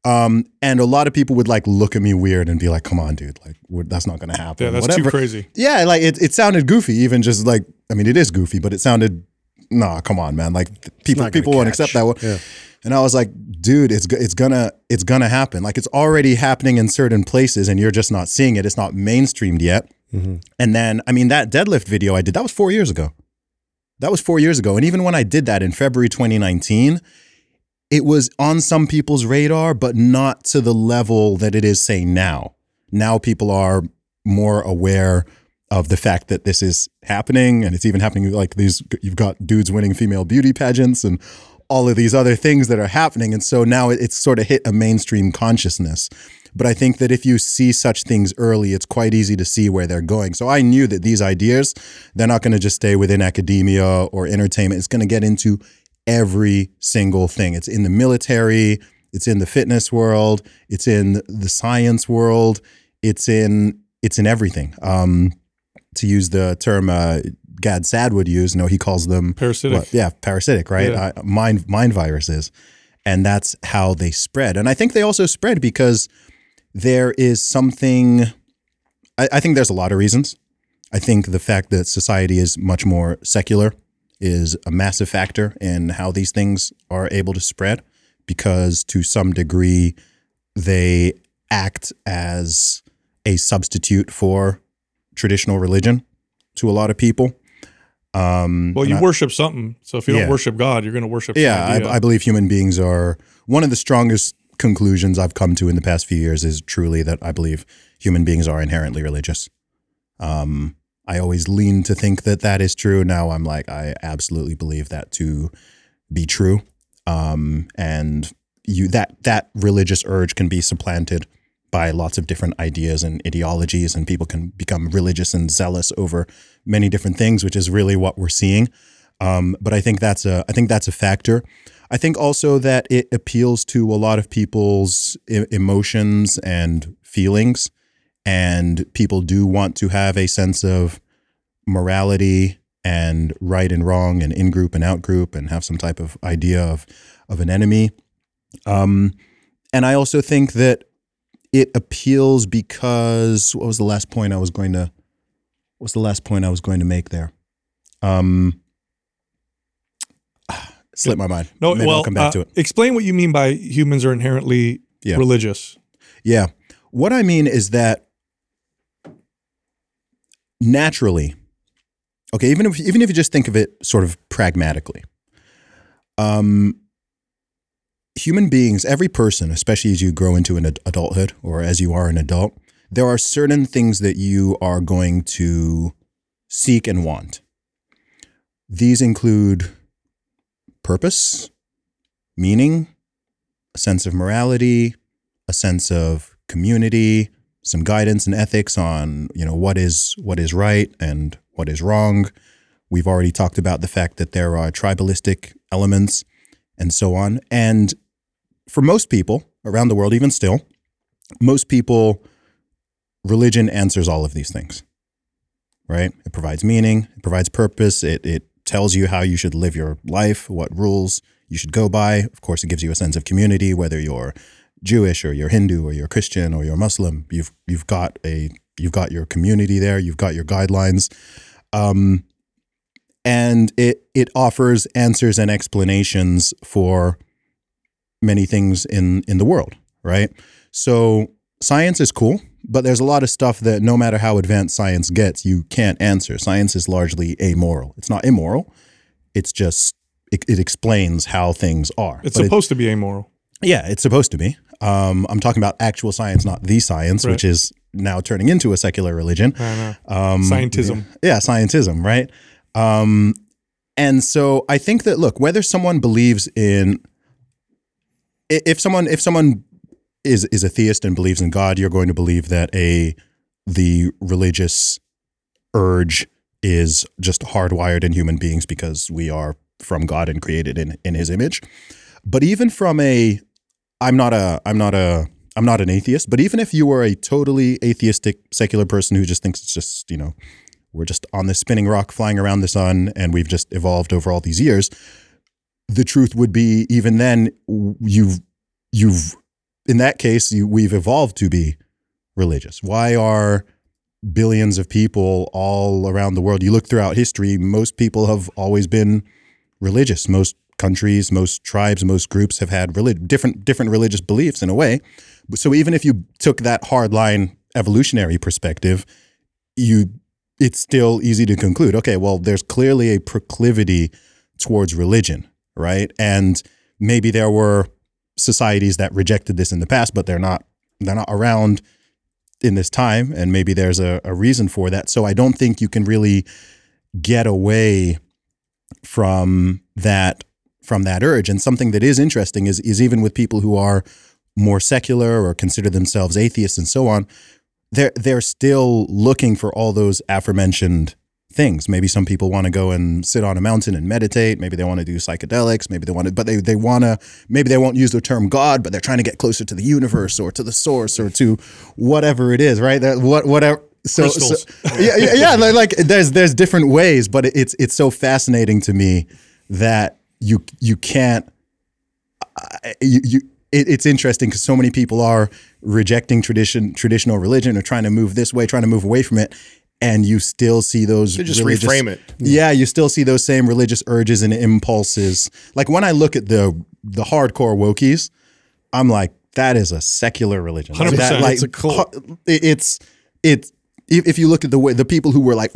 Um, and a lot of people would like look at me weird and be like, "Come on, dude! Like, we're- that's not going to happen." yeah, that's Whatever. too crazy. Yeah, like it, it sounded goofy, even just like I mean, it is goofy, but it sounded nah, come on, man. Like th- people not people won't accept that one. Yeah. And I was like, dude, it's it's gonna it's gonna happen. Like it's already happening in certain places, and you're just not seeing it. It's not mainstreamed yet. Mm-hmm. And then, I mean, that deadlift video I did that was four years ago. That was four years ago. And even when I did that in February 2019, it was on some people's radar, but not to the level that it is, say, now. Now people are more aware of the fact that this is happening, and it's even happening like these. You've got dudes winning female beauty pageants and all of these other things that are happening, and so now it- it's sort of hit a mainstream consciousness. But I think that if you see such things early, it's quite easy to see where they're going. So I knew that these ideas, they're not going to just stay within academia or entertainment. It's going to get into every single thing. It's in the military, it's in the fitness world, it's in the science world, it's in it's in everything. Um, to use the term uh, Gad Saad would use, no, he calls them Parasitic. what- yeah, parasitic, right? Yeah. Uh, mind mind viruses, and that's how they spread. And I think they also spread because there is something. I, I think there's a lot of reasons. I think the fact that society is much more secular is a massive factor in how these things are able to spread because to some degree they act as a substitute for traditional religion to a lot of people. Um, Well, you I- worship something. So if you don't worship God, you're going to worship. yeah. I, I believe human beings are one of the strongest conclusions I've come to in the past few years is truly that I believe human beings are inherently religious. Um, I always lean to think that that is true. Now I'm like, I absolutely believe that to be true. Um, and you that that religious urge can be supplanted by lots of different ideas and ideologies, and people can become religious and zealous over many different things, which is really what we're seeing. Um, but I think that's a I think that's a factor. I think also that it appeals to a lot of people's emotions and feelings, and people do want to have a sense of morality and right and wrong and in group and out group and have some type of idea of of an enemy. Um, and I also think that it appeals because what was the last point I was going to what's the last point I was going to make there? Um, slipped my mind. no, Maybe well, I'll come back uh, to it. Explain what you mean by humans are inherently Yeah. religious. Yeah. What I mean is that naturally, okay, even if even if you just think of it sort of pragmatically, um, human beings, every person, especially as you grow into an ad- adulthood or as you are an adult, there are certain things that you are going to seek and want. These include purpose, meaning, a sense of morality, a sense of community, some guidance and ethics on, you know, what is what is right and what is wrong. We've already talked about the fact that there are tribalistic elements and so on. And for most people around the world, even still, most people, religion answers all of these things, right? It provides meaning, it provides purpose, it, it tells you how you should live your life, what rules you should go by. Of course, it gives you a sense of community, whether you're Jewish or you're Hindu or you're Christian or you're Muslim. You've you've got a you've got your community there. You've got your guidelines, um, and it it offers answers and explanations for many things in in the world. Right. So science is cool, but there's a lot of stuff that no matter how advanced science gets, you can't answer. Science is largely amoral. It's not immoral. It's just it, it explains how things are. It's But it- supposed to be amoral. yeah, it's supposed to be. Um, I'm talking about actual science, not the science, Right. which is now turning into a secular religion. Um, Scientism. Yeah, scientism, right? Um, and so I think that look, whether someone believes in, if someone if someone is is a theist and believes in God, you're going to believe that a the religious urge is just hardwired in human beings because we are from God and created in in His image. But even from a, I'm not a I'm not a I'm not an atheist, but even if you were a totally atheistic secular person who just thinks it's just you know we're just on this spinning rock flying around the sun and we've just evolved over all these years the truth would be even then you've you've in that case you, we've evolved to be religious. Why are billions of people all around the world you look throughout history most people have always been religious. Most countries most tribes most groups have had relig- different different religious beliefs in a way. So even if you took that hard line evolutionary perspective you it's still easy to conclude okay well there's clearly a proclivity towards religion right? And maybe there were societies that rejected this in the past but they're not they're not around in this time and maybe there's a, a reason for that. So i don't think you can really get away from that from that urge. And something that is interesting is is even with people who are more secular or consider themselves atheists and so on they're they're still looking for all those aforementioned things. Maybe some people want to go and sit on a mountain and meditate. Maybe they want to do psychedelics. Maybe they want to, but they, they want to, maybe they won't use the term God, but they're trying to get closer to the universe or to the source or to whatever it is, right? That what, whatever. So, so yeah, yeah, yeah, like, like there's, there's different ways, but it's, it's so fascinating to me that you, you can't, you, you it, it's interesting because so many people are rejecting tradition, traditional religion, or trying to move this way, trying to move away from it, and you still see those. They just religious- reframe it. Yeah, you still see those same religious urges and impulses. Like when I look at the the hardcore wokies, I'm like, that is a secular religion. Like 100%. like, It's a cult. It's it's if, if you look at the way the people who were like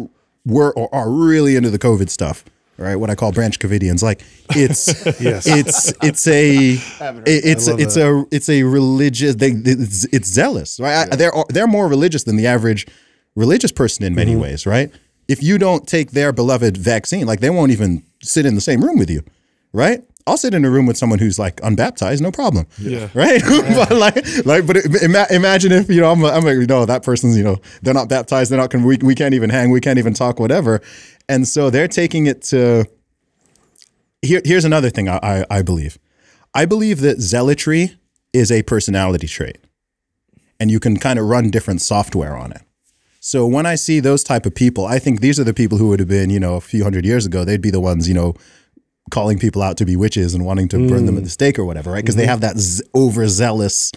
were or are really into the COVID stuff, right? What I call branch Covidians, like it's Yes. it's it's a it's love it's a it's a religious they it's, it's zealous right I- they're they're more religious than the average religious person in many mm-hmm. ways right if you don't take their beloved vaccine like they won't even sit in the same room with you right I'll sit in a room with someone who's like unbaptized, no problem. Yeah. Right. but like, like, but ima- imagine if you know, I'm, I'm like, no, that person's, you know, they're not baptized. They're not. Con- we, we can't even hang. We can't even talk. Whatever. And so they're taking it to here, here's another thing I, I, I believe. I believe that zealotry is a personality trait, and you can kind of run different software on it. So when I see those type of people, I think these are the people who would have been, you know, a few hundred years ago. They'd be the ones, you know, calling people out to be witches and wanting to burn them at the stake or whatever, right? Because they have that z- overzealous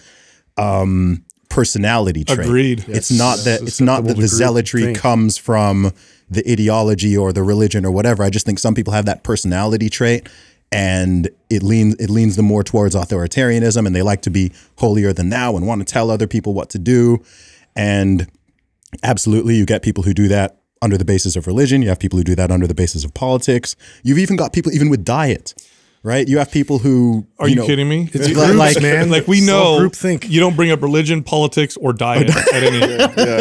um, personality trait. Agreed. It's not that it's not that the Susceptible to group zealotry think. comes from the ideology or the religion or whatever. I just think some people have that personality trait and it leans it leans them more towards authoritarianism and they like to be holier than thou and want to tell other people what to do. And absolutely you get people who do that under the basis of religion. You have people who do that under the basis of politics. You've even got people even with diet. Right? You have people who Are you, know, kidding me? It's Like- groups, like- man. Like we know group think. you don't bring up religion, politics, or diet at any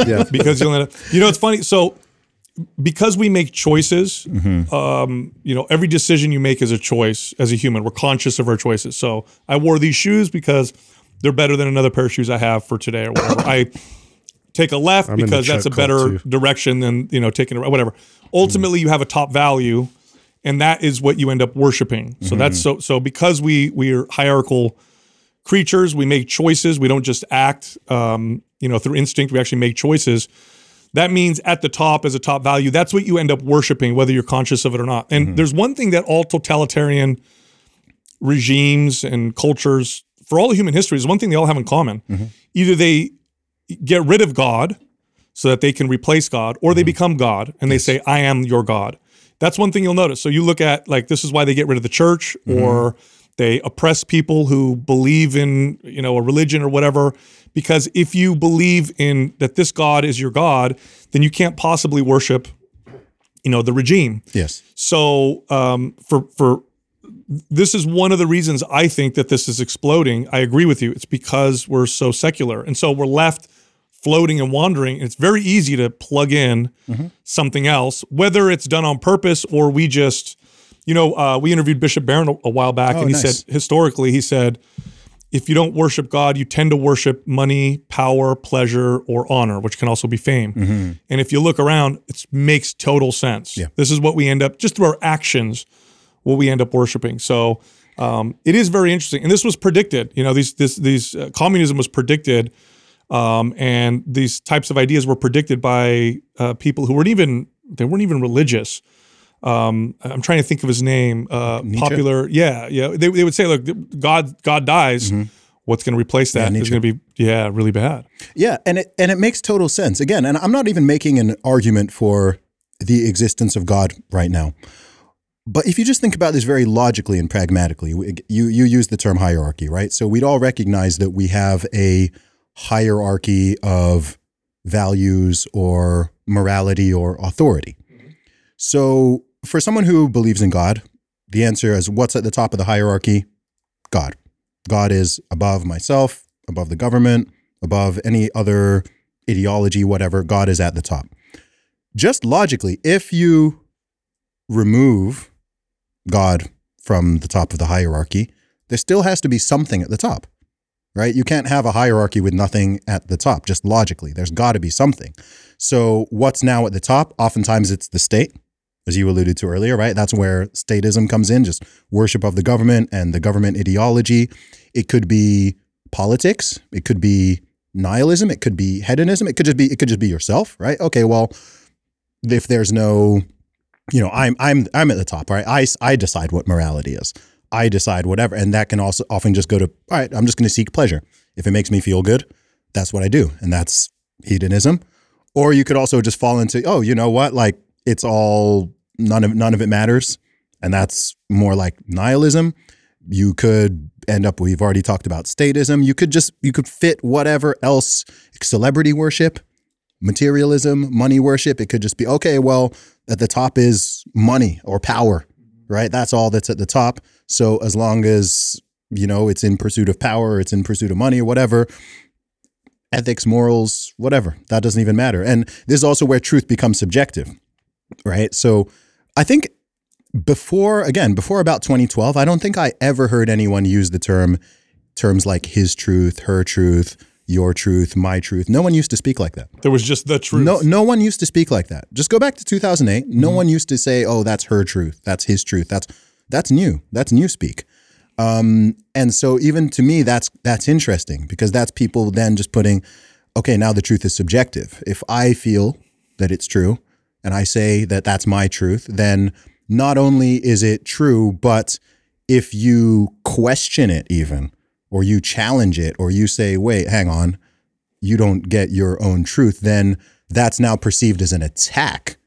Yeah. because you'll end up. You know, it's funny. So because we make choices, um, you know, every decision you make is a choice as a human. We're conscious of our choices. So I wore these shoes because they're better than another pair of shoes I have for today or whatever. I take a left the because that's a better direction than you know taking a right, whatever. Ultimately, you have a top value, and that is what you end up worshiping. So that's so so because we we are hierarchical creatures. We make choices. We don't just act, um, you know, through instinct. We actually make choices. That means at the top as a top value, that's what you end up worshiping, whether you're conscious of it or not. And there's one thing that all totalitarian regimes and cultures, for all of human history, is one thing they all have in common. Either they get rid of God so that they can replace God, or they become God and they say, I am your God. That's one thing you'll notice. So you look at like this is why they get rid of the church or they oppress people who believe in, you know, a religion or whatever. Because if you believe in that this God is your God, then you can't possibly worship, you know, the regime. Yes. So um, for for this is one of the reasons I think that this is exploding. I agree with you. It's because we're so secular, and so we're left floating and wandering. It's very easy to plug in something else, whether it's done on purpose or we just, you know, uh, we interviewed Bishop Barron a, a while back, Oh, and he nice. said historically, he said. If you don't worship God, you tend to worship money, power, pleasure, or honor, which can also be fame. And if you look around, it makes total sense. Yeah. This is what we end up just through our actions what we end up worshiping. So um, it is very interesting, and this was predicted. You know, these this these uh, communism was predicted, um, and these types of ideas were predicted by uh, people who weren't even they weren't even religious. Um, I'm trying to think of his name. Uh, popular, yeah, yeah. They, they would say, look, God God dies. What's going to replace that is Nietzsche. going to be yeah really bad. Yeah, and it and it makes total sense. Again, and I'm not even making an argument for the existence of God right now. But if you just think about this very logically and pragmatically, you you use the term hierarchy, right? So we'd all recognize that we have a hierarchy of values or morality or authority. So for someone who believes in God, the answer is what's at the top of the hierarchy? God. God is above myself, above the government, above any other ideology, whatever. God is at the top. Just logically, if you remove God from the top of the hierarchy, there still has to be something at the top, right? You can't have a hierarchy with nothing at the top, just logically. There's got to be something. So, what's now at the top? Oftentimes it's the state, as you alluded to earlier, right? That's where statism comes in, just worship of the government and the government ideology. It could be politics, it could be nihilism, it could be hedonism, it could just be it could just be yourself, right? Okay, well, if there's no you know, I'm I'm I'm at the top, right? I I decide what morality is. I decide whatever, and that can also often just go to all right. I'm just going to seek pleasure. If it makes me feel good, that's what I do, and that's hedonism. Or you could also just fall into oh, you know what? Like it's all none of none of it matters, and that's more like nihilism. You could end up. We've already talked about statism. You could just you could fit whatever else celebrity worship materialism, money worship. It could just be, okay, well, at the top is money or power, right? That's all that's at the top. So as long as, you know, it's in pursuit of power, it's in pursuit of money or whatever, ethics, morals, whatever, that doesn't even matter. And this is also where truth becomes subjective, right? So I think before, again, before about 2012, I don't think I ever heard anyone use the term, terms like his truth, her truth, your truth, my truth. No one used to speak like that. There was just the truth. No, no one used to speak like that. Just go back to 2008. No one used to say, "Oh, that's her truth. That's his truth." That's that's new. That's new speak. Um, and so even to me, that's that's interesting because that's people then just putting, okay, now the truth is subjective. If I feel that it's true, and I say that that's my truth, then not only is it true, but if you question it, even or you challenge it, or you say, wait, hang on, you don't get your own truth, then that's now perceived as an attack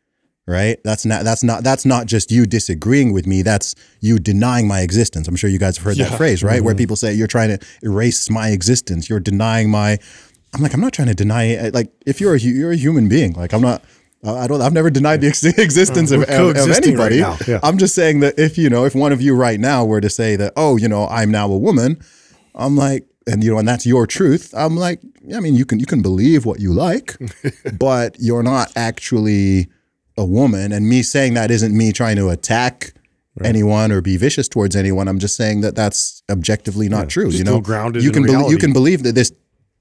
right that's not that's not that's not just you disagreeing with me that's you denying my existence i'm sure you guys have heard Yeah. that phrase right where mm-hmm. people say you're trying to erase my existence you're denying my i'm like i'm not trying to deny it. like if you're a you're a human being like i'm not uh, I don't. I've never denied the ex- existence uh, of, of, of coexisting right anybody. yeah. I'm just saying that if you know, if one of you right now were to say that, oh, you know, I'm now a woman, I'm like, and you know, and that's your truth. I'm like, I mean, you can you can believe what you like, but you're not actually a woman. And me saying that isn't me trying to attack anyone or be vicious towards anyone. I'm just saying that that's objectively not true. You know, grounded you can belie- you can believe that this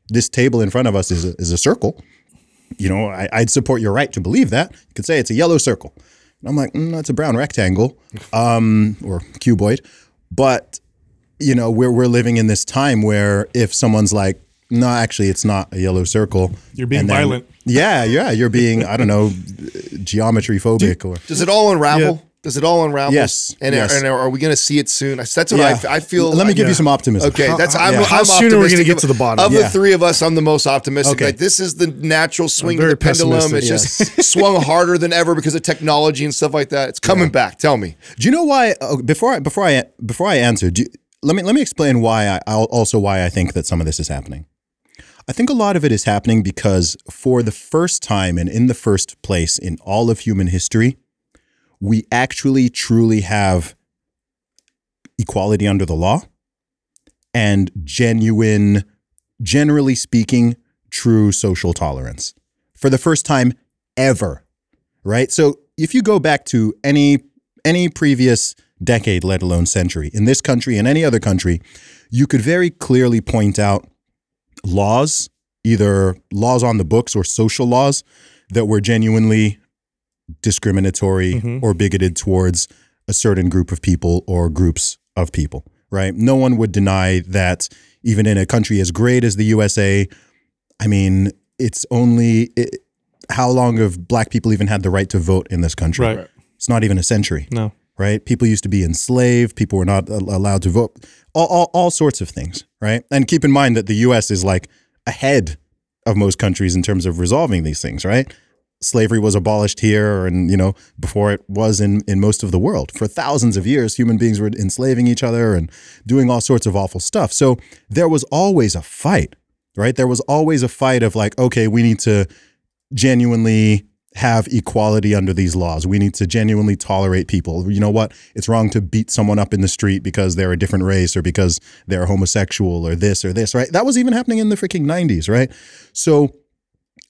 this table in front of us is a, is a circle. You know, I, I'd support your right to believe that. You could say it's a yellow circle. And I'm like, mm, that's a brown rectangle, um, or cuboid. But you know, we're we're living in this time where if someone's like, no, actually, it's not a yellow circle. You're being then- violent. Yeah, yeah, you're being, I don't know, geometry phobic or. Does it all unravel? Does it all unravel? Yes, And, yes. and are we going to see it soon? That's what Yeah. I, I feel. Let me give yeah. you some optimism. Okay, that's How- I'm, yeah. I'm How soon are we gonna get to the bottom? Of Yeah. the three of us, I'm the most optimistic. Okay. Like this is the natural swing of the pendulum. pessimistic, It's just swung harder than ever because of technology and stuff like that. It's coming back. Tell me. Do you know why? Uh, before I before I before I answer, do you, let me let me explain why I also why I think that some of this is happening. I think a lot of it is happening because for the first time and in the first place in all of human history, we actually truly have equality under the law and genuine, generally speaking, true social tolerance for the first time ever right? So if you go back to any any previous decade, let alone century, in this country and any other country, you could very clearly point out laws, either laws on the books or social laws that were genuinely discriminatory mm-hmm. or bigoted towards a certain group of people or groups of people, right? No one would deny that even in a country as great as the USA, I mean, it's only it, how long have black people even had the right to vote in this country? Right. It's not even a century, No. Right? People used to be enslaved. People were not allowed to vote. All, all, all sorts of things, right? And keep in mind that the U.S. is like ahead of most countries in terms of resolving these things, right? Slavery was abolished here, and you know before it was in in most of the world. For thousands of years, human beings were enslaving each other and doing all sorts of awful stuff. So there was always a fight, right? There was always a fight of like, okay, we need to genuinely have equality under these laws. We need to genuinely tolerate people. You know what? It's wrong to beat someone up in the street because they're a different race or because they're homosexual or this or this, right? That was even happening in the freaking 90s, right? So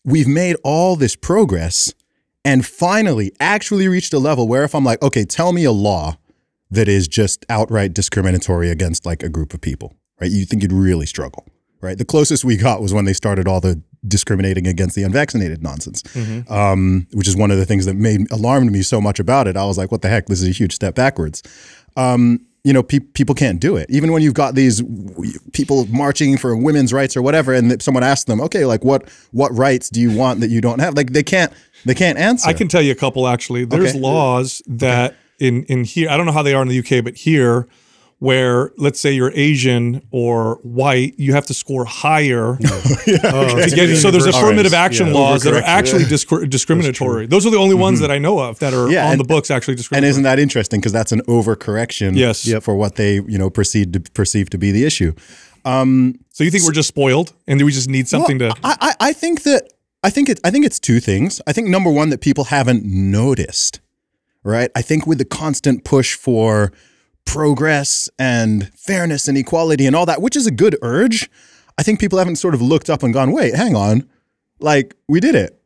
we've made all this progress and finally actually reached a level where if I'm like, okay, tell me a law that is just outright discriminatory against like a group of people, right? You think you'd really struggle. right? The closest we got was when they started all the discriminating against the unvaccinated nonsense, um, which is one of the things that made alarmed me so much about it. I was like, what the heck? This is a huge step backwards. Um, you know, pe- people can't do it. Even when you've got these w- people marching for women's rights or whatever, and someone asks them, okay, like what what rights do you want that you don't have? Like they can't they can't answer. I can tell you a couple actually. There's Okay. laws that in in here I don't know how they are in the UK, but here where let's say you're Asian or white, you have to score higher. Oh, to get- so there's affirmative action Yeah. laws that are actually discri- discriminatory. Those are the only ones that I know of that are Mm-hmm. Yeah, on and- the books actually discriminatory. and isn't that interesting? Because that's an overcorrection Yes. For what they you know perceive to perceive to be the issue. so you think we're just spoiled and we just need something Well, to I, I I think that I think it I think it's two things. I think number one that people haven't noticed, right? I think with the constant push for progress and fairness and equality and all that, which is a good urge, I think people haven't sort of looked up and gone, wait, hang on, like we did it,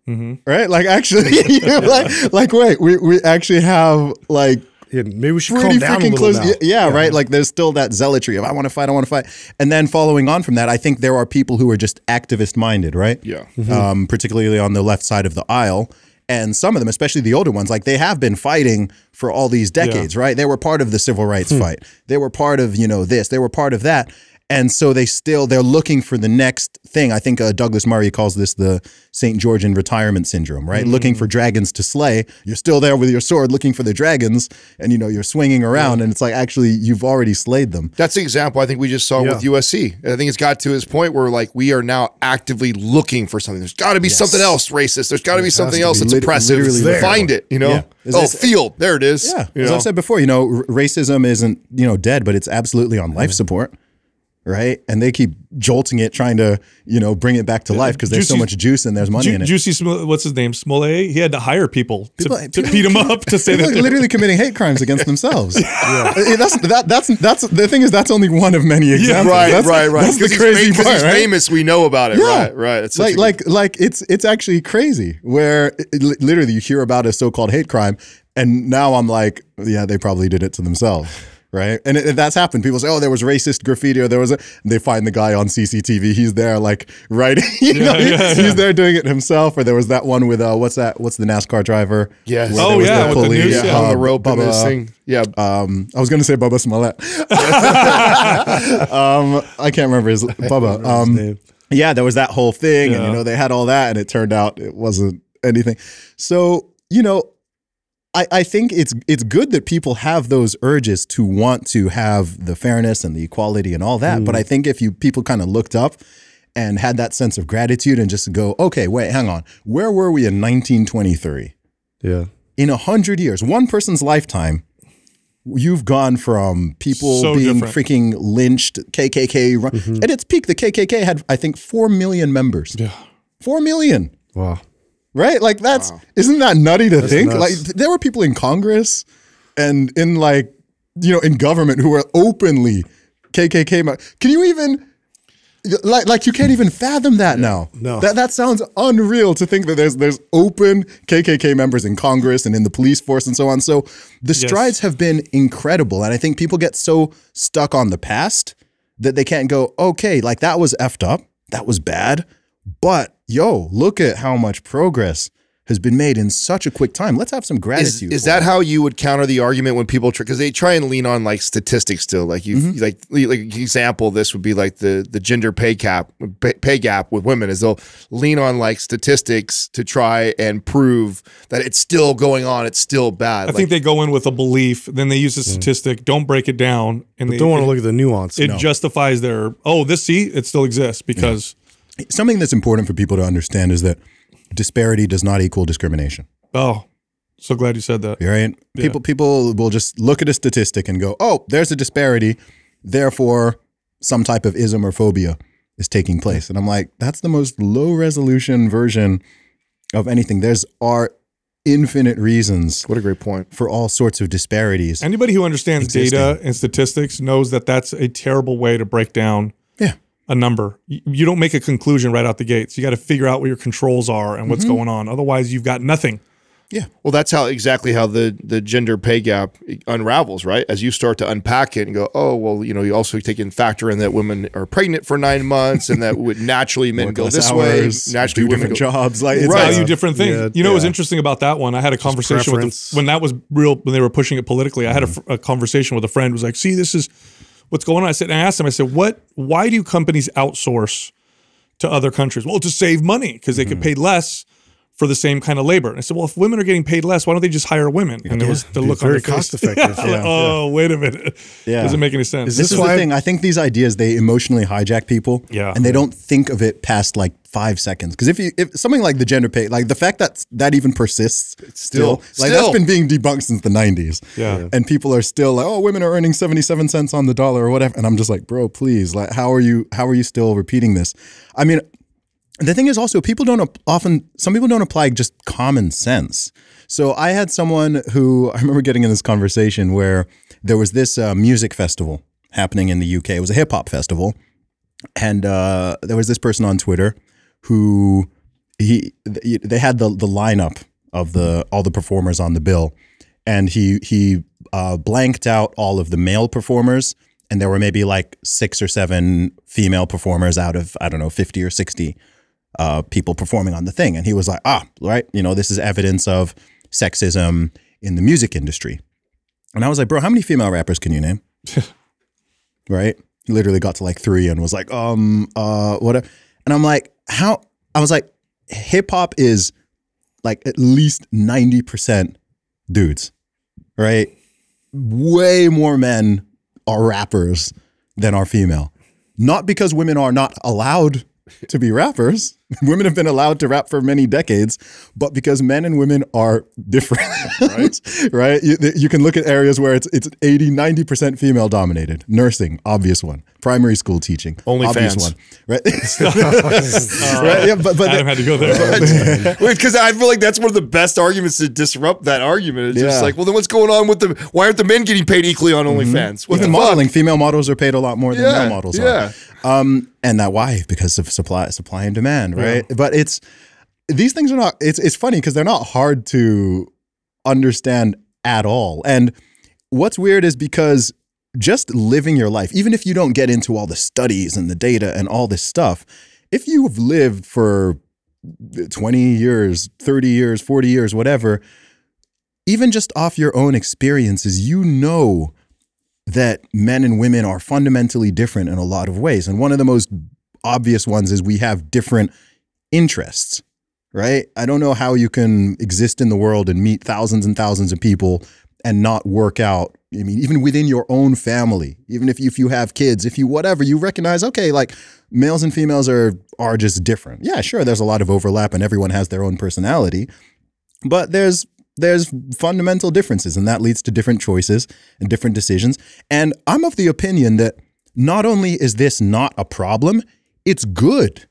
right? Like actually, you know, like like wait, we we actually have like Yeah, maybe we should pretty calm down a freaking little close. Yeah, yeah, right. Like there's still that zealotry of I want to fight, I want to fight, and then following on from that, I think there are people who are just activist minded, right? Yeah. Um, particularly on the left side of the aisle. And some of them, especially the older ones, like they have been fighting for all these decades, right? They were part of the civil rights hmm. fight. They were part of, you know, this. They were part of that. And so they still they're looking for the next thing. I think uh, Douglas Murray calls this the St. George in retirement syndrome, right? Looking for dragons to slay. You're still there with your sword looking for the dragons, and you know you're swinging around, and it's like actually you've already slayed them. That's the example I think we just saw with USC. I think it's got to his point where like we are now actively looking for something. There's got to be something else racist. There's got to be something else be that's lit- oppressive. Find it, you know. Yeah. Oh, this- field. There it is. Yeah, You as know? I've said before, you know, r- racism isn't you know dead, but it's absolutely on life support, right? And they keep jolting it, trying to you know bring it back to life because there's so much juice and there's money Ju- in it. Jussie, what's his name? Smollett. He had to hire people to, People- to people- beat him up to say that are they're- literally committing hate crimes against themselves. yeah, uh, that's that, that's that's the thing is that's only one of many examples. Yeah, Right, That's- right, right. That's the Because he's, crazy fam- part, he's right? famous. We know about it. Yeah. Right, right. It's such like a- like like it's it's actually crazy where it, li- literally you hear about a so-called hate crime and now I'm like yeah they probably did it to themselves right and, it, and that's happened people say oh there was racist graffiti or there was a and they find the guy on CCTV he's there like writing. you know he- yeah, he's there doing it himself or there was that one with uh what's that what's the NASCAR driver Yes. Where Oh, there was yeah, with the news, yeah, yeah. on uh, the rope and Bubba- thing. Yeah. um, I was going to say Bubba Smollett. um, I can't remember his Bubba. Um, name. yeah, there was that whole thing, and you know they had all that, and it turned out it wasn't anything. So you know, I, I think it's it's good that people have those urges to want to have the fairness and the equality and all that. But I think if you people kind of looked up and had that sense of gratitude and just go, okay, wait, hang on, where were we in 1923? Yeah. in a hundred years, one person's lifetime, you've gone from people So being different. freaking lynched, KKK. run- Mm-hmm. At its peak, the KKK had, I think, four million members. Yeah. Four million, Wow. Right? Like that's isn't that nutty to think? nuts. Like th- there were people in Congress and in like you know in government who were openly KKK. Can you even? Like, like you can't even fathom that now. No. that that sounds unreal to think that there's there's open KKK members in Congress and in the police force and so on. So the strides have been incredible, and I think people get so stuck on the past that they can't go, okay, like that was effed up, that was bad, but yo, look at how much progress has been made in such a quick time. Let's have some gratitude. is for that it. how you would counter the argument when people try because they try and lean on like statistics still like you Mm-hmm. like like example this would be like the the gender pay cap pay, pay gap with women is they'll lean on like statistics to try and prove that it's still going on it's still bad I think they go in with a belief, then they use a statistic, don't break it down, and they Don't want to look at the nuance. it justifies their oh this see it still exists because something that's important for people to understand is that disparity does not equal discrimination. oh so glad you said that Right? People people will just look at a statistic and go, "Oh, there's a disparity, therefore some type of ism or phobia is taking place." And I'm like, "That's the most low resolution version of anything. There's are infinite reasons what a great point for all sorts of disparities." anybody who understands Existing. data and statistics knows that that's a terrible way to break down yeah. A number you, you don't make a conclusion right out the gates you got to figure out what your controls are and what's mm-hmm. going on otherwise you've got nothing Yeah. Well, that's how exactly how the the gender pay gap unravels, right? As you start to unpack it and go, oh, well, you know, you also take in factor in that women are pregnant for nine months, and that would naturally men go this hours, way. Naturally, do women different go, jobs. Like it's Right. value different things. yeah, you know, what was interesting about that one? I had a conversation with preference. a, when that was real when they were pushing it politically. I had a mm-hmm. a, conversation with a friend. who Was like, see, this is what's going on. I said, and I asked him. I said, what? Why do companies outsource to other countries? Well, to save money because they could mm-hmm. pay less for the same kind of labor. And I said, well, if women are getting paid less, why don't they just hire women? And there was the Be look on very their face. cost effective. I'm like, oh, wait a minute. Yeah. Doesn't make any sense. Is This This is why- the thing. I think these ideas they emotionally hijack people. Yeah. And they don't think of it past like five seconds. Because if you if something like the gender pay, like the fact that that even persists still, still- like that's been being debunked since the nineties. Yeah. And people are still like, oh, women are earning seventy seven cents on the dollar or whatever. And I'm just like, bro, please, like, how are you? How are you still repeating this? I mean, the thing is also people don't often some people don't apply just common sense. So i had someone who i remember getting in this conversation where there was this uh, music festival happening in the uk it was a hip-hop festival. And uh, there was this person on twitter who he they had the the lineup of the all the performers on the bill. And he he uh, blanked out all of the male performers. And there were maybe like six or seven female performers out of i don't know 50 or 60 uh, people performing on the thing. And he was like, ah, right, you know, this is evidence of sexism in the music industry. And I was like, bro, how many female rappers can you name? right? He literally got to like three and was like, um, uh, what? And I'm like, how? I was like, hip hop is like at least 90% dudes, right? Way more men are rappers than are female. Not because women are not allowed to be rappers. Women have been allowed to rap for many decades, but because men and women are different, right? right? You, you can look at areas where it's it's 80, 90% female dominated. Nursing, obvious one. Primary school teaching, Only obvious fans. one. Right? right? Yeah, but, but Adam had to go there. because I feel like that's one of the best arguments to disrupt that argument. It's just like, well, then what's going on with the? Why aren't the men getting paid equally on OnlyFans? What Even the fuck? modeling, female models are paid a lot more than Yeah, male models yeah. are. Um, and that why? Because of supply, supply and demand, right? But it's these things are not. It's it's funny because they're not hard to understand at all. And what's weird is because just living your life, even if you don't get into all the studies and the data and all this stuff, if you've lived for 20 years, 30 years, 40 years, whatever, even just off your own experiences, you know that men and women are fundamentally different in a lot of ways. And one of the most obvious ones is we have different interests, right? I don't know how you can exist in the world and meet thousands and thousands of people and not work out. I mean, even within your own family, even if you, if you have kids, if you whatever, you recognize, okay, like males and females are are just different. Yeah, sure, there's a lot of overlap and everyone has their own personality, but there's there's fundamental differences and that leads to different choices and different decisions. And I'm of the opinion that not only is this not a problem, it's good.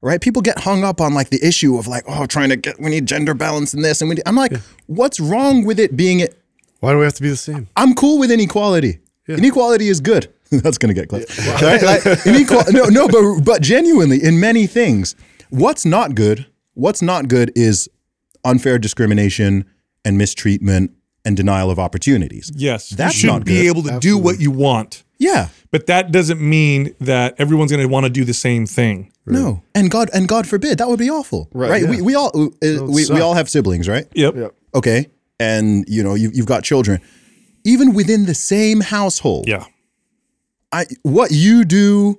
Right? People get hung up on like the issue of like, oh, trying to get we need gender balance in this and we need, I'm like, what's wrong with it being it? Why do we have to be the same? I'm cool with inequality. Inequality is good. That's gonna get clipped. Right? Like, inequal- no, no, but but genuinely, in many things, what's not good, what's not good is unfair discrimination and mistreatment and denial of opportunities. Yes, That's you should not be good. able to do what you want, Yeah. but that doesn't mean that everyone's going to want to do the same thing. No. And God and God forbid, that would be awful. Right. yeah. We, we all uh, we, we all have siblings, right? Yep. yep. Okay. And you know, you, you've got children. Even within the same household. Yeah. I what you do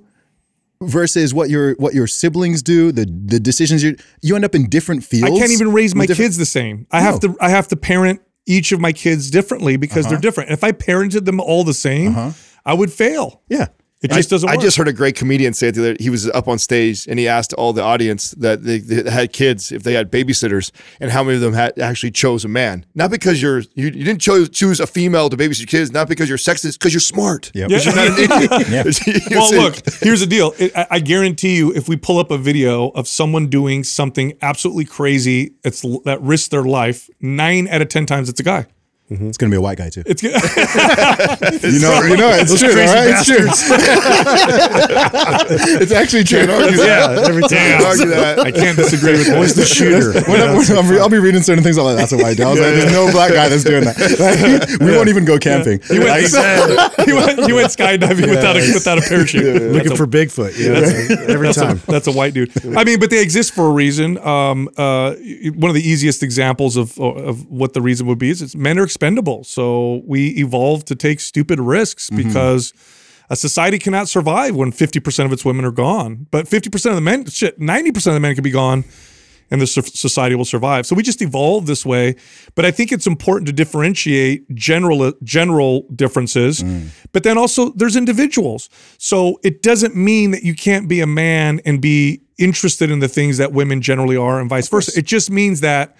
versus what your what your siblings do, the the decisions you you end up in different fields. I can't even raise my kids the same. I have to I have to parent each of my kids differently because Uh-huh. they're different. If I parented them all the same, I would fail. Yeah. It just doesn't Work. I just heard a great comedian say it the other. He was up on stage and he asked all the audience that they, they had kids if they had babysitters and how many of them had actually chose a man. Not because you're you, you didn't choose choose a female to babysit your kids. Not because you're sexist. Because you're smart. Yep. Because you're not an idiot. You well, look, here's the deal. It, I, I guarantee you, if we pull up a video of someone doing something absolutely crazy, it's that risks their life. Nine out of ten times, it's a guy. It's going to be a white guy too. It's good. you know, you know, it's true, all right? It's true. it's actually true. yeah, every time. Argue that. I can't disagree with Always the that. shooter. When I- when I'm re- I'll be reading certain things. I'm like, that's a white guy. I was like, there's no black guy that's doing that. Like, we won't even go camping. He went, Like, he went, he went skydiving without a without a parachute. Looking for Bigfoot. Yeah, that's every time. That's a white dude. I mean, but they exist for a reason. Um, uh, one of the easiest examples of of what the reason would be is it's men are expendable. So we evolved to take stupid risks mm-hmm. because a society cannot survive when fifty percent of its women are gone. But fifty percent of the men, shit, ninety percent of the men could be gone. And the society will survive. So we just evolved this way. But I think it's important to differentiate general general differences. Mm. But then also there's individuals. So it doesn't mean that you can't be a man and be interested in the things that women generally are and vice versa. It just means that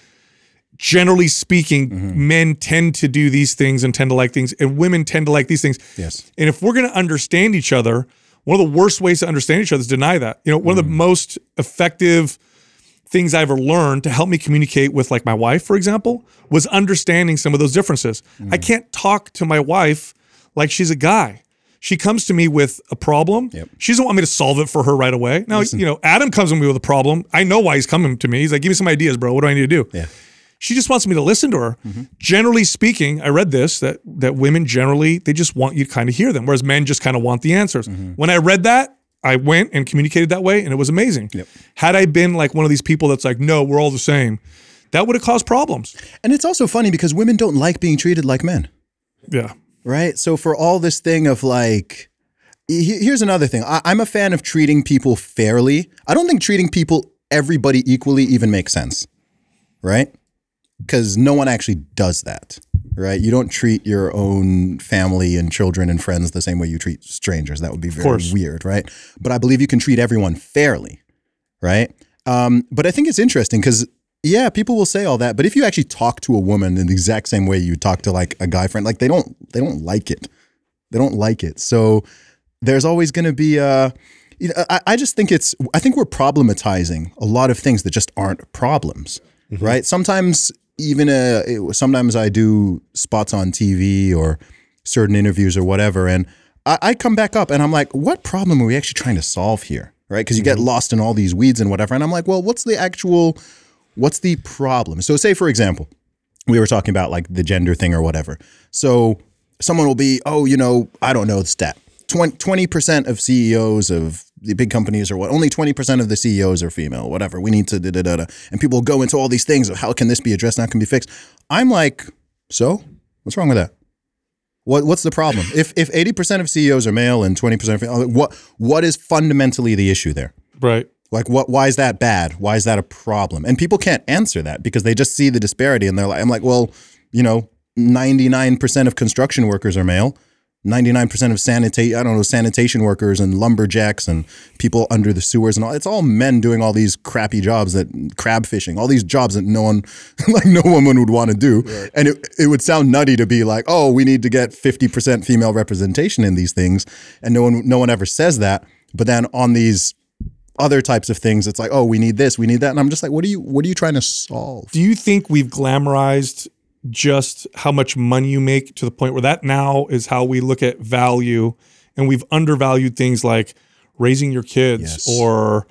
generally speaking, mm-hmm. men tend to do these things and tend to like things, and women tend to like these things. Yes. And if we're going to understand each other, one of the worst ways to understand each other is deny that. You know, one of the mm. most effective things I ever learned to help me communicate with like my wife, for example, was understanding some of those differences. I mm. can't talk to my wife like she's a guy. She comes to me with a problem. Yep. She doesn't want me to solve it for her right away. Now, you know, Adam comes to me with a problem. I know why he's coming to me. He's like, give me some ideas, bro. What do I need to do? Yeah. She just wants me to listen to her. Mm-hmm. Generally speaking, I read this that that women generally they just want you to kind of hear them, whereas men just kind of want the answers. Mm-hmm. When I read that, I went and communicated that way, and it was amazing. Had I been like one of these people that's like, no, we're all the same, that would have caused problems. And it's also funny because women don't like being treated like men. Yeah. right? So for all this thing of like, here's another thing. I, I'm a fan of treating people fairly. I don't think treating people everybody equally even makes sense, right? Because no one actually does that, right? You don't treat your own family and children and friends the same way you treat strangers. That would be very weird, right? But I believe you can treat everyone fairly, right? Um, but I think it's interesting because yeah, people will say all that, but if you actually talk to a woman in the exact same way you talk to like a guy friend, like they don't they don't like it. They don't like it. So there's always going to be a. You know, I, I just think it's. I think we're problematizing a lot of things that just aren't problems, right? Sometimes even uh, it, sometimes I do spots on TV or certain interviews or whatever, and I, I come back up and I'm like, what problem are we actually trying to solve here, right? Because you get lost in all these weeds and whatever, and I'm like, well, what's the actual, what's the problem? So say for example, we were talking about like the gender thing or whatever. So someone will be, oh, you know, I don't know the stat. 20 percent of CEOs of the big companies or what? Only twenty percent of the CEOs are female. Whatever. We need to da da da da. And people go into all these things of how can this be addressed? How can be fixed? I'm like, so what's wrong with that? What what's the problem? If if eighty percent of CEOs are male and twenty percent, female, what what is fundamentally the issue there? Right. Like what why is that bad? Why is that a problem? And people can't answer that because they just see the disparity and they're like I'm like, well, you know, 99% of construction workers are male. 99% of sanitate I don't know, sanitation workers and lumberjacks and people under the sewers and all it's all men doing all these crappy jobs that crab fishing, all these jobs that no one like no woman would want to do. And it, it would sound nutty to be like, "Oh, we need to get 50% female representation in these things." And no one no one ever says that. But then on these other types of things. It's like, oh, we need this, we need that, and I'm just like, what are you, what are you trying to solve? Do you think we've glamorized just how much money you make to the point where that now is how we look at value. And we've undervalued things like raising your kids Yes. or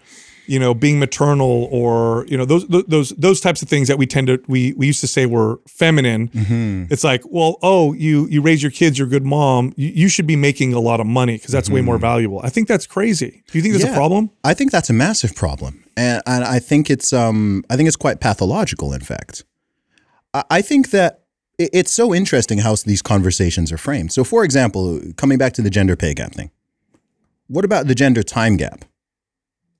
you know being maternal or you know those those those types of things that we tend to we we used to say were feminine. It's like well oh you you raise your kids you're a good mom. You, you should be making a lot of money because that's way more valuable. I think that's crazy. Do you think that's a problem? I think that's a massive problem, and, and I think it's um I think it's quite pathological. In fact, I, think that it's so interesting how these conversations are framed. So, for example, coming back to the gender pay gap thing, what about the gender time gap?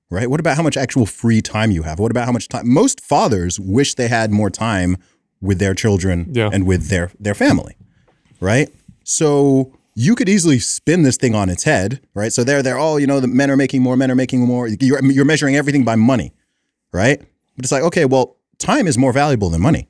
Right? What about how much actual free time you have? What about how much time? Most fathers wish they had more time with their children Yeah. and with their their family, right? So you could easily spin this thing on its head, right? So they're they're all you know the men are making more, men are making more. You're you're measuring everything by money, right? But it's like okay, well, time is more valuable than money,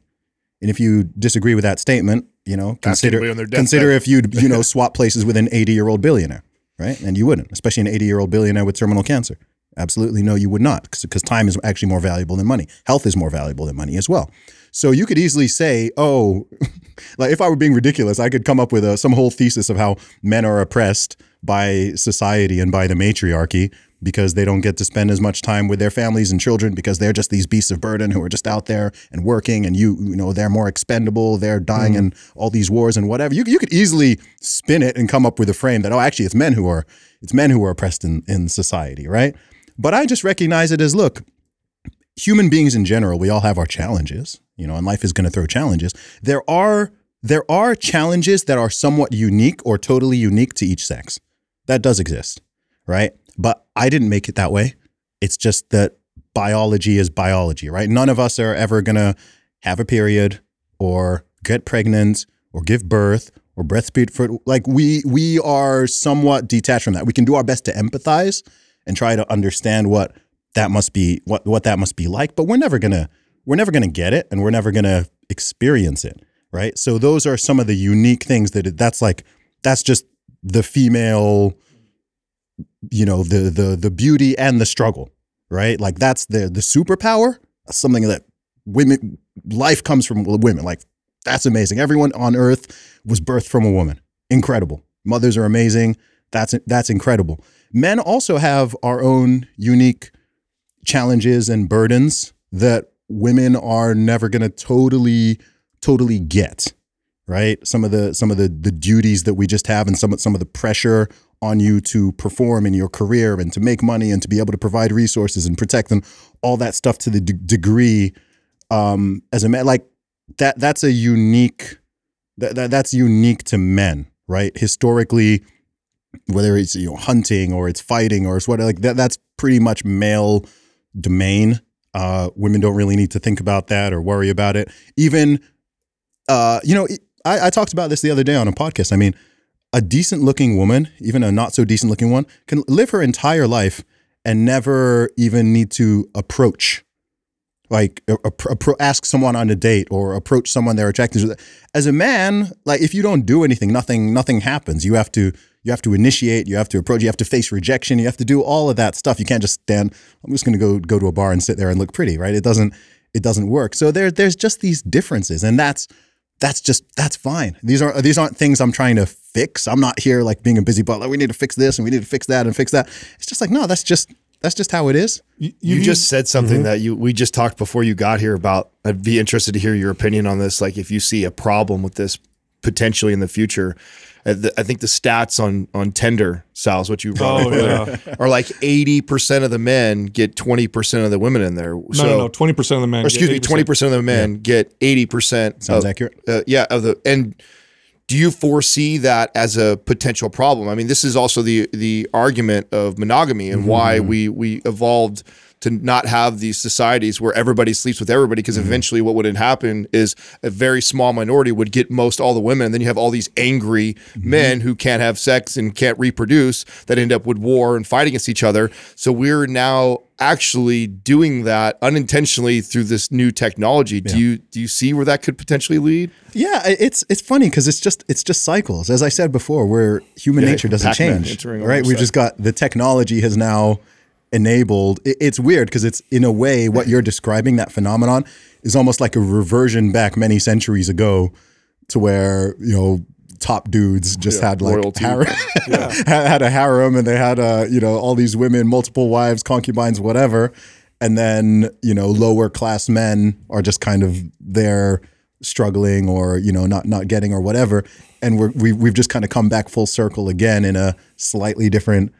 and if you disagree with that statement, you know consider consider if you'd you know swap places with an 80 year old billionaire, right? And you wouldn't, especially an 80 year old billionaire with terminal cancer. Absolutely no, you would not, because time is actually more valuable than money. Health is more valuable than money as well. So you could easily say, oh, like if I were being ridiculous, I could come up with a, some whole thesis of how men are oppressed by society and by the matriarchy because they don't get to spend as much time with their families and children because they're just these beasts of burden who are just out there and working and you you know they're more expendable they're dying mm. in all these wars and whatever you, you could easily spin it and come up with a frame that oh actually it's men who are it's men who are oppressed in, in society right but i just recognize it as look human beings in general, we all have our challenges, you know, and life is going to throw challenges. There are there are challenges that are somewhat unique or totally unique to each sex. That does exist, right? But I didn't make it that way. It's just that biology is biology, right? None of us are ever going to have a period or get pregnant or give birth or breastfeed for like we we are somewhat detached from that. We can do our best to empathize and try to understand what that must be what what that must be like but we're never going to we're never going to get it and we're never going to experience it right so those are some of the unique things that it, that's like that's just the female you know the the the beauty and the struggle right? Like that's the the superpower something that women life comes from women. Like that's amazing. Everyone on earth was birthed from a woman. Incredible. Mothers are amazing. That's that's incredible. Men also have our own unique challenges and burdens that women are never going to totally totally get right? Some of the some of the the duties that we just have and some some of the pressure on you to perform in your career and to make money and to be able to provide resources and protect them all that stuff to the d- degree um as a man like that that's a unique that, that that's unique to men right historically whether it's you know hunting or it's fighting or it's what like that that's pretty much male domain. Uh, women don't really need to think about that or worry about it. Even, uh, you know, I, I talked about this the other day on a podcast. I mean, a decent looking woman, even a not so decent looking one, can live her entire life and never even need to approach, like ask someone on a date or approach someone they're attracted to. As a man, like if you don't do anything, nothing, nothing happens. You have to you have to initiate, you have to approach, you have to face rejection, you have to do all of that stuff. You can't just stand, I'm just going to go go to a bar and sit there and look pretty, right? It doesn't it doesn't work. So there there's just these differences and that's that's just that's fine. These are these aren't things I'm trying to fix. I'm not here like being a busy butler. Like, we need to fix this and we need to fix that and fix that. It's just like no, that's just that's just how it is. You, you, you just said something mm-hmm. that you we just talked before you got here about. I'd be interested to hear your opinion on this. Like if you see a problem with this potentially in the future, I think the stats on on Tinder, Sal's what you brought oh, yeah. are like eighty percent of the men get twenty percent of the women in there. No, so, no, no, twenty percent of the men. excuse me, twenty percent of the men yeah. get eighty percent. Sounds of, accurate. Uh, yeah, of the and do you foresee that as a potential problem? I mean, this is also the the argument of monogamy and mm-hmm. why we we evolved to not have these societies where everybody sleeps with everybody because mm-hmm. eventually what would happen is a very small minority would get most all the women and then you have all these angry mm-hmm. men who can't have sex and can't reproduce that end up with war and fight against each other so we're now actually doing that unintentionally through this new technology do yeah. you do you see where that could potentially lead yeah it's it's funny because it's just it's just cycles as i said before where human yeah, nature doesn't change right we've just got the technology has now enabled. It's weird because it's in a way what you're describing that phenomenon is almost like a reversion back many centuries ago to where you know top dudes just yeah, had like harem, yeah. had a harem and they had a you know all these women, multiple wives, concubines, whatever, and then you know lower class men are just kind of there struggling or you know not not getting or whatever and we're, we, we've just kind of come back full circle again in a slightly different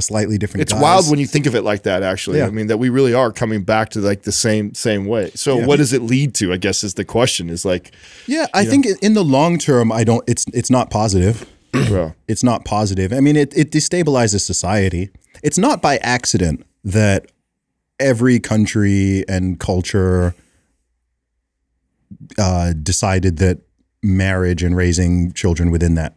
a slightly different. It's guise. wild when you think of it like that. Actually, yeah. I mean that we really are coming back to like the same same way. So yeah. what does it lead to? I guess is the question. Is like, yeah, I know. think in the long term, I don't. It's it's not positive. it's not positive. I mean, it it destabilizes society. It's not by accident that every country and culture uh, decided that marriage and raising children within that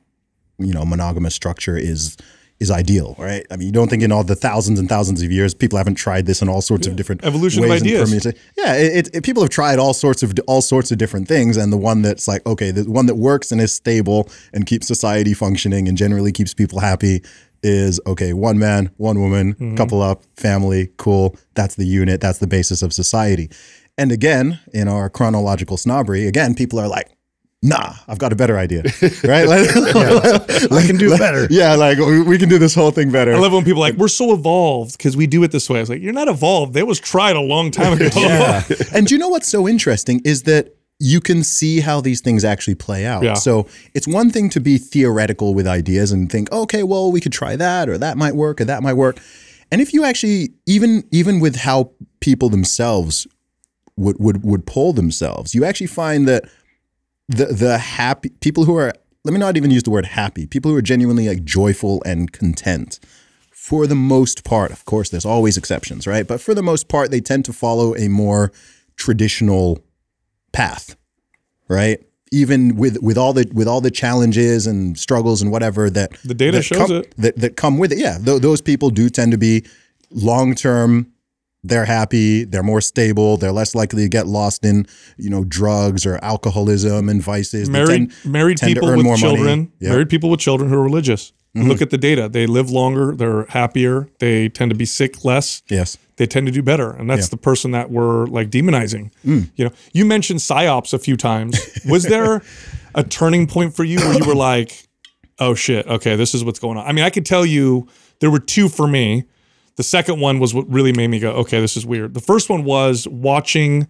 you know monogamous structure is is ideal, right? I mean, you don't think in all the thousands and thousands of years, people haven't tried this in all sorts yeah. of different evolution ways of ideas. Yeah, it, it, people have tried all sorts of all sorts of different things, and the one that's like okay, the one that works and is stable and keeps society functioning and generally keeps people happy is okay. One man, one woman, mm-hmm. couple up, family, cool. That's the unit. That's the basis of society. And again, in our chronological snobbery, again, people are like, nah, I've got a better idea, right? Like, I can do better. yeah, like we, can do this whole thing better. I love when people are like we're so evolved because we do it this way. I was like, you're not evolved. It was tried a long time ago. Yeah. and you know what's so interesting is that you can see how these things actually play out. Yeah. So it's one thing to be theoretical with ideas and think, okay, well, we could try that, or that might work, or that might work. And if you actually, even even with how people themselves would would would poll themselves, you actually find that the the happy people who are let me not even use the word happy, people who are genuinely like joyful and content. For the most part, of course, there's always exceptions, right? But for the most part, they tend to follow a more traditional path, right? Even with with all the with all the challenges and struggles and whatever that The data that shows come, it. that that come with it. Yeah, th- those people do tend to be long term. They're happy. They're more stable. They're less likely to get lost in you know drugs or alcoholism and vices. Married tend- married tend people with children, Yep. Mm-hmm. married people with children who are religious. Look at the data. They live longer. They're happier. They tend to be sick less. Yes. They tend to do better, and that's Yeah. Mm. the person that we're like demonizing. You know, you mentioned psyops a few times. Was there a turning point for you where you were like, "Oh shit, okay, this is what's going on"? I mean, I could tell you there were two for me. The second one was what really made me go, "Okay, this is weird." The first one was watching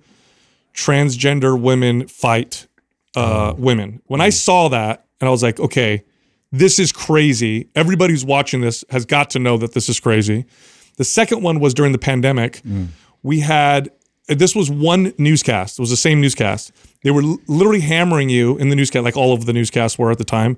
transgender women fight uh, women. When I saw that, and I was like, okay, this is crazy. Everybody who's watching this has got to know that this is crazy. The second one was during the pandemic. We had this was one newscast. It was the same newscast. They were literally hammering you in the newscast, like all of the newscasts were at the time,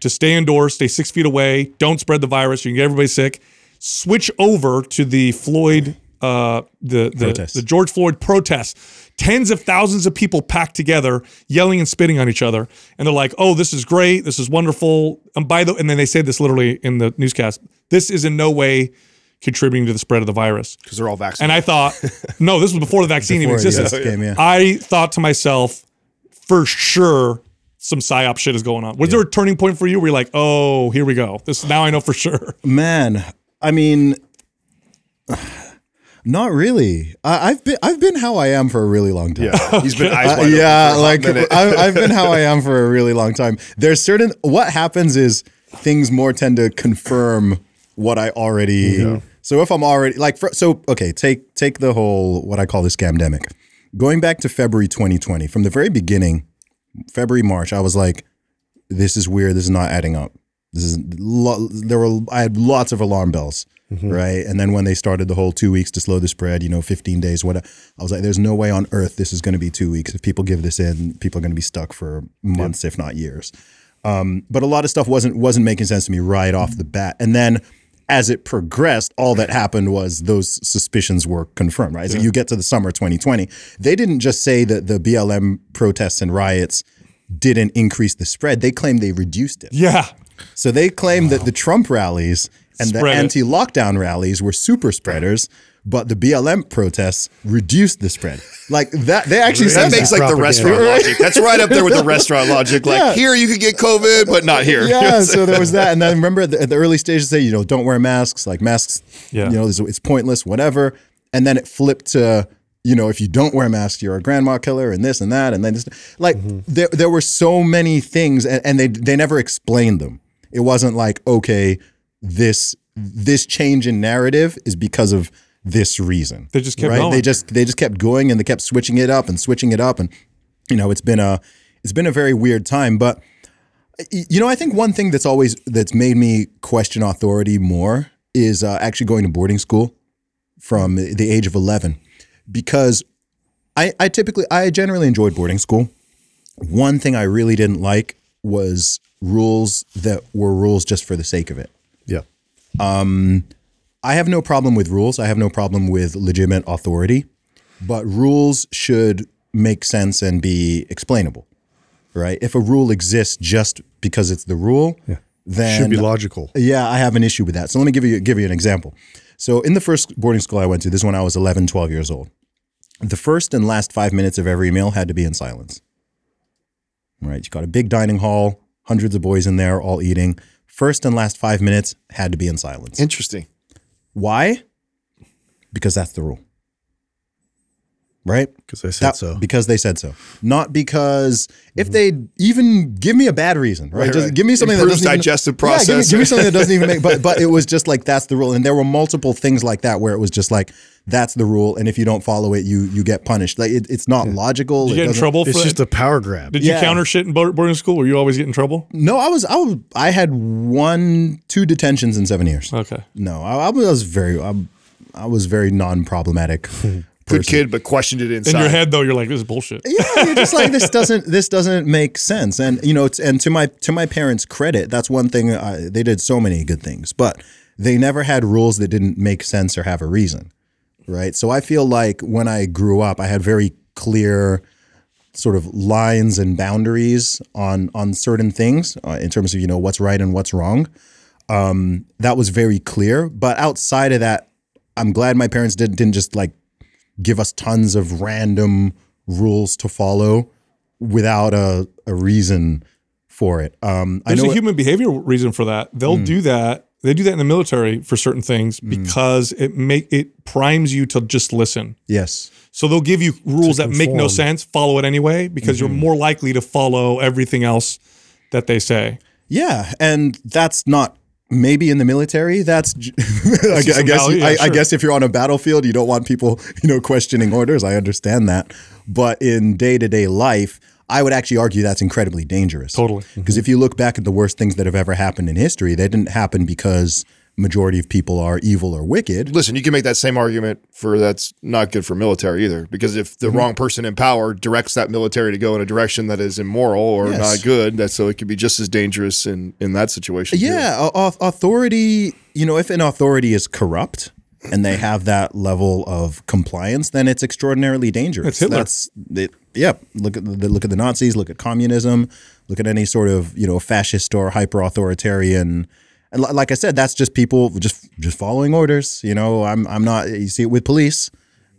to stay indoors, stay six feet away, don't spread the virus. You can get everybody sick. Switch over to the Floyd, uh, the the, Protests. the George Floyd protests. Tens of thousands of people packed together, yelling and spitting on each other, and they're like, "Oh, this is great. This is wonderful." And by the and then they say this literally in the newscast. This is in no way contributing to the spread of the virus. because they're all vaccinated. And. I thought, no, this was before the vaccine even Before it existed. came, yeah. I thought to myself, for sure, some psyop shit is going on. Was there a turning point for you where you're like, oh, here we go? This now I know for sure. Man, I mean, not really. I, I've been I've been how I am for a really long time. yeah, he's been eyes Uh, wide yeah, for a hot like. I, I've been how I am for a really long time. There's certain what happens is things more tend to confirm what I already. So if I'm already like for, so okay, take take the whole what I call the scamdemic. Going back to February 2020, from the very beginning, February March, I was like, this is weird. This is not adding up. This is lo- there were I had lots of alarm bells, right? And then when they started the whole two weeks to slow the spread, you know, 15 days, what I was like, there's no way on earth this is going to be two weeks. If people give this in, people are going to be stuck for months, if not years. Um, but a lot of stuff wasn't wasn't making sense to me right off the bat. And then as it progressed, all that happened was those suspicions were confirmed, right? So you get to the summer 2020. They didn't just say that the BLM protests and riots didn't increase the spread. They claimed they reduced it. Yeah. So they claimed that the Trump rallies and the Spread it. anti-lockdown rallies were super spreaders, but the BLM protests reduced the spread. Like that, they actually that makes that. like the propaganda. restaurant logic. That's right up there with the restaurant logic. Like Yeah. here you could get COVID, but not here. yeah, so there was that, and then remember at the, at the early stages, say you know don't wear masks, like masks, Yeah. you know it's, it's pointless, whatever. And then it flipped to you know if you don't wear masks, you're a grandma killer, and this and that, and then this, like mm-hmm. there there were so many things, and, and they they never explained them. It wasn't like okay, this this change in narrative is because of this reason. They just kept right? going. They just they just kept going, and they kept switching it up and switching it up, and you know it's been a it's been a very weird time, but you know, I think one thing that's always that's made me question authority more is uh, actually going to boarding school from the age of eleven, because I, I typically I generally enjoyed boarding school. One thing I really didn't like was rules that were rules just for the sake of it. Yeah. Um, I have no problem with rules. I have no problem with legitimate authority, but rules should make sense and be explainable, right? If a rule exists just because it's the rule, then Should be logical. yeah, I have an issue with that. So let me give you give you an example. So in the first boarding school I went to, this is when I was 11, 12 years old. The first and last 5 minutes of every meal had to be in silence. Right? You got a big dining hall, hundreds of boys in there all eating. First and last 5 minutes had to be in silence. Interesting. Why? Because that's the rule. Right? Because I said That- so. Because they said so, not because if they even give me a bad reason, right? Right, just right. give me something Improves that doesn't even- digestive Yeah, give me, give me something that doesn't even make. But but it was just like that's the rule, and there were multiple things like that where it was just like that's the rule, and if you don't follow it, you you get punished. Like it, it's not logical. Did It you get in trouble for It's that? just a power grab. Did you counter shit in boarding school? Were you always get in trouble? No, I was I was I had one two detentions in seven years. Okay. No, I, I was very I, I was very non-problematic. Good kid, but questioned it inside. In your head though, you're like, this is bullshit. yeah, you're just like this doesn't this doesn't make sense. And you know, it's, and to my to my parents' credit, that's one thing I, they did so many good things, but they never had rules that didn't make sense or have a reason, right? So I feel like when I grew up, I had very clear sort of lines and boundaries on on certain things uh, in terms of you know what's right and what's wrong. Um, that was very clear, but outside of that, I'm glad my parents did, didn't just like give us tons of random rules to follow without a, a reason for it. Um, I There's know a it- human behavior reason for that. They'll Hmm. do that. They do that in the military for certain things because it make it primes you to just listen. yes, So they'll give you rules that make no sense, follow it anyway because Mm-hmm. you're more likely to follow everything else that they say. yeah, and that's not maybe in the military. That's I, I guess value, yeah, I, I guess if you're on a battlefield, you don't want people you know questioning orders. I understand that, but in day to day life. I would actually argue that's incredibly dangerous. Totally. Because if you look back at the worst things that have ever happened in history, they didn't happen because majority of people are evil or wicked. Listen, you can make that same argument for that's not good for military either, because if Mm-hmm. the wrong person in power directs that military to go in a direction that is immoral or Yes. not good, that so it could be just as dangerous in in that situation. Yeah, a- authority. You know, if an authority is corrupt and they have that level of compliance, then it's extraordinarily dangerous. That's Hitler. That's it. Yeah, look at the look at the Nazis. Look at communism. Look at any sort of you know fascist or hyper authoritarian. And li- like I said, that's just people just just following orders. You know, I'm I'm not. You see it with police,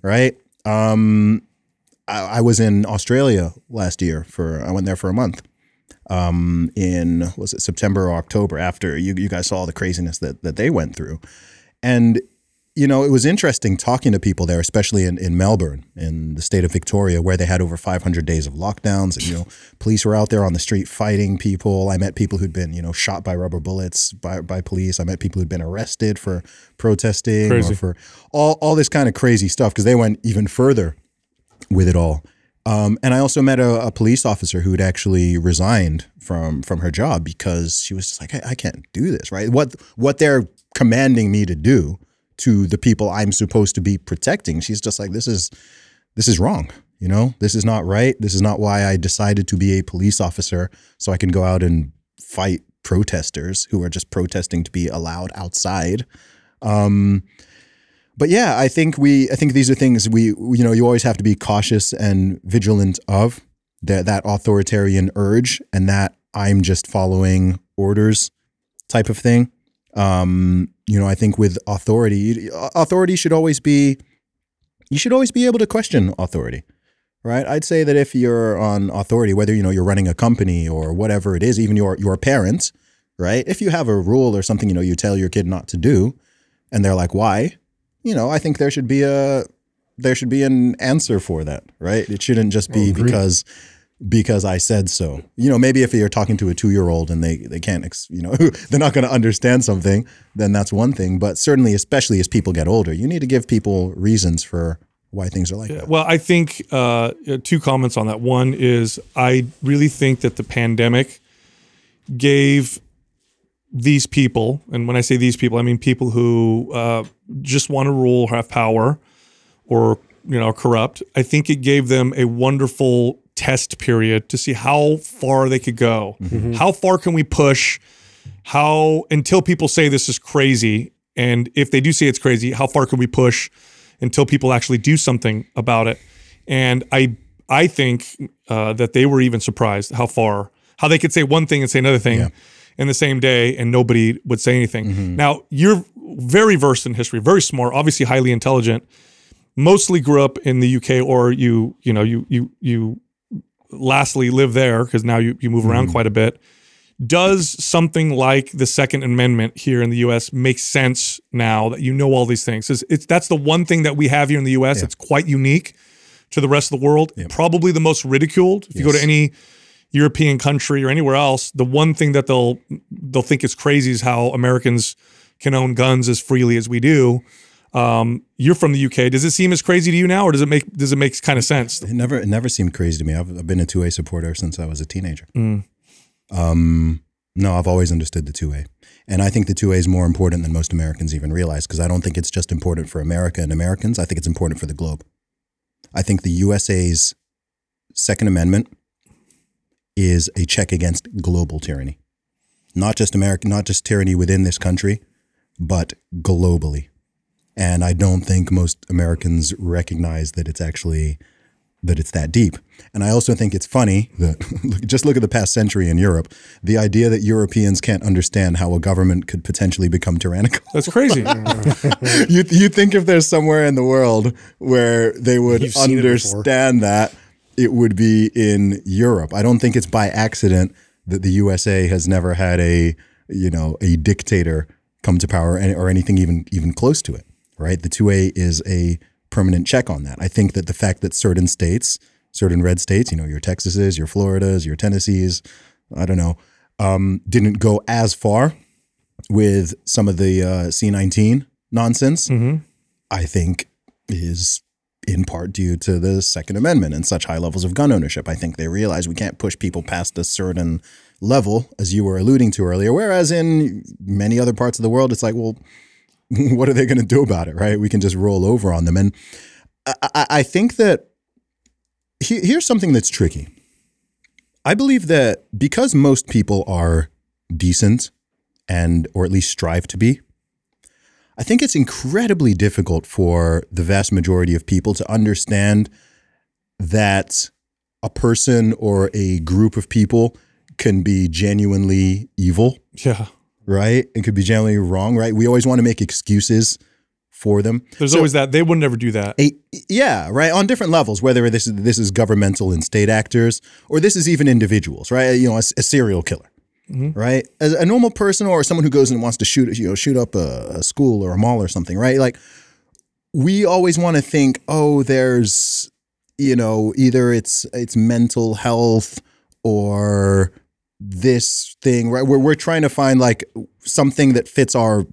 right? Um, I, I was in Australia last year for. I went there for a month in was it September or October after you you guys saw all the craziness that that they went through. And you know, it was interesting talking to people there, especially in, in Melbourne, in the state of Victoria, where they had over 500 days of lockdowns. And, you know, police were out there on the street fighting people. I met people who'd been, you know, shot by rubber bullets by, by police. I met people who'd been arrested for protesting Crazy. or for all, all this kind of crazy stuff because they went even further with it all. Um, and I also met a, a police officer who had actually resigned from from her job because she was just like, I, I can't do this, right? What what they're commanding me to do to the people I'm supposed to be protecting, she's just like, this is this is wrong. You know, this is not right. This is not why I decided to be a police officer so I can go out and fight protesters who are just protesting to be allowed outside. Um, but yeah, I think we I think these are things we you know you always have to be cautious and vigilant of that that authoritarian urge and that I'm just following orders type of thing. Um, you know, I think with authority, authority should always be you should always be able to question authority. Right? I'd say that if you're on authority, whether you know you're running a company or whatever it is, even your your parents, right? If you have a rule or something, you know, you tell your kid not to do, and they're like, "Why?" you know, I think there should be a there should be an answer for that, right? It shouldn't just be oh, because because I said so. You know, maybe if you're talking to a two year old and they they can't, ex, you know, they're not going to understand something, then that's one thing. But certainly, especially as people get older, you need to give people reasons for why things are like that. Well, I think uh, two comments on that. One is I really think that the pandemic gave these people, and when I say these people, I mean people who uh, just want to rule, have power, or you know, corrupt. I think it gave them a wonderful test period to see how far they could go. How far can we push? How until people say this is crazy, and if they do say it's crazy, how far can we push until people actually do something about it? And I I think uh, that they were even surprised how far how they could say one thing and say another thing in the same day, and nobody would say anything. Now you're very versed in history, very smart, obviously highly intelligent. Mostly grew up in the UK, or you you know you you you lastly live there because now you you move around mm. quite a bit. Does something like the Second Amendment here in the U.S. make sense now that you know all these things? It's, it's that's the one thing that we have here in the U.S. It's quite unique to the rest of the world. Probably the most ridiculed. If you go to any European country or anywhere else, the one thing that they'll they'll think is crazy is how Americans can own guns as freely as we do. Um, you're from the UK. Does it seem as crazy to you now, or does it make does it make kind of sense? It never it never seemed crazy to me. I've, I've been a two A supporter since I was a teenager. Um, no, I've always understood the two A, and I think the two A is more important than most Americans even realize because I don't think it's just important for America and Americans. I think it's important for the globe. I think the USA's Second Amendment is a check against global tyranny, not just American, not just tyranny within this country, but globally. And I don't think most Americans recognize that it's actually that it's that deep. And I also think it's funny that just look at the past century in Europe, the idea that Europeans can't understand how a government could potentially become tyrannical. That's crazy. you you think if there's somewhere in the world where they would You've seen it understand that, it would be in Europe. I don't think it's by accident that the USA has never had a you know a dictator come to power or anything even even close to it. Right, the two A is a permanent check on that. I think that the fact that certain states, certain red states, you know, your Texases, your Floridas, your Tennessees, I don't know, um, didn't go as far with some of the uh, C19 nonsense, I think is in part due to the Second Amendment and such high levels of gun ownership. I think they realize we can't push people past a certain level, as you were alluding to earlier. Whereas in many other parts of the world, it's like, well, what are they going to do about it, right? We can just roll over on them. And I, I, think that he, here's something that's tricky. I believe that because most people are decent and or at least strive to be, I think it's incredibly difficult for the vast majority of people to understand that a person or a group of people can be genuinely evil, yeah. Right? It could be genuinely wrong, right? We always want to make excuses for them. There's So- always that. They would never do that. a, yeah, right. On different levels, whether this is this is governmental and state actors, or this is even individuals, right? You know, a, a serial killer, mm-hmm. right? As a normal person or someone who goes and wants to shoot, you know, shoot up a, a school or a mall or something, right? Like, we always want to think, oh, there's, you know, either it's it's mental health or this thing, right? We're we're trying to find like something that fits our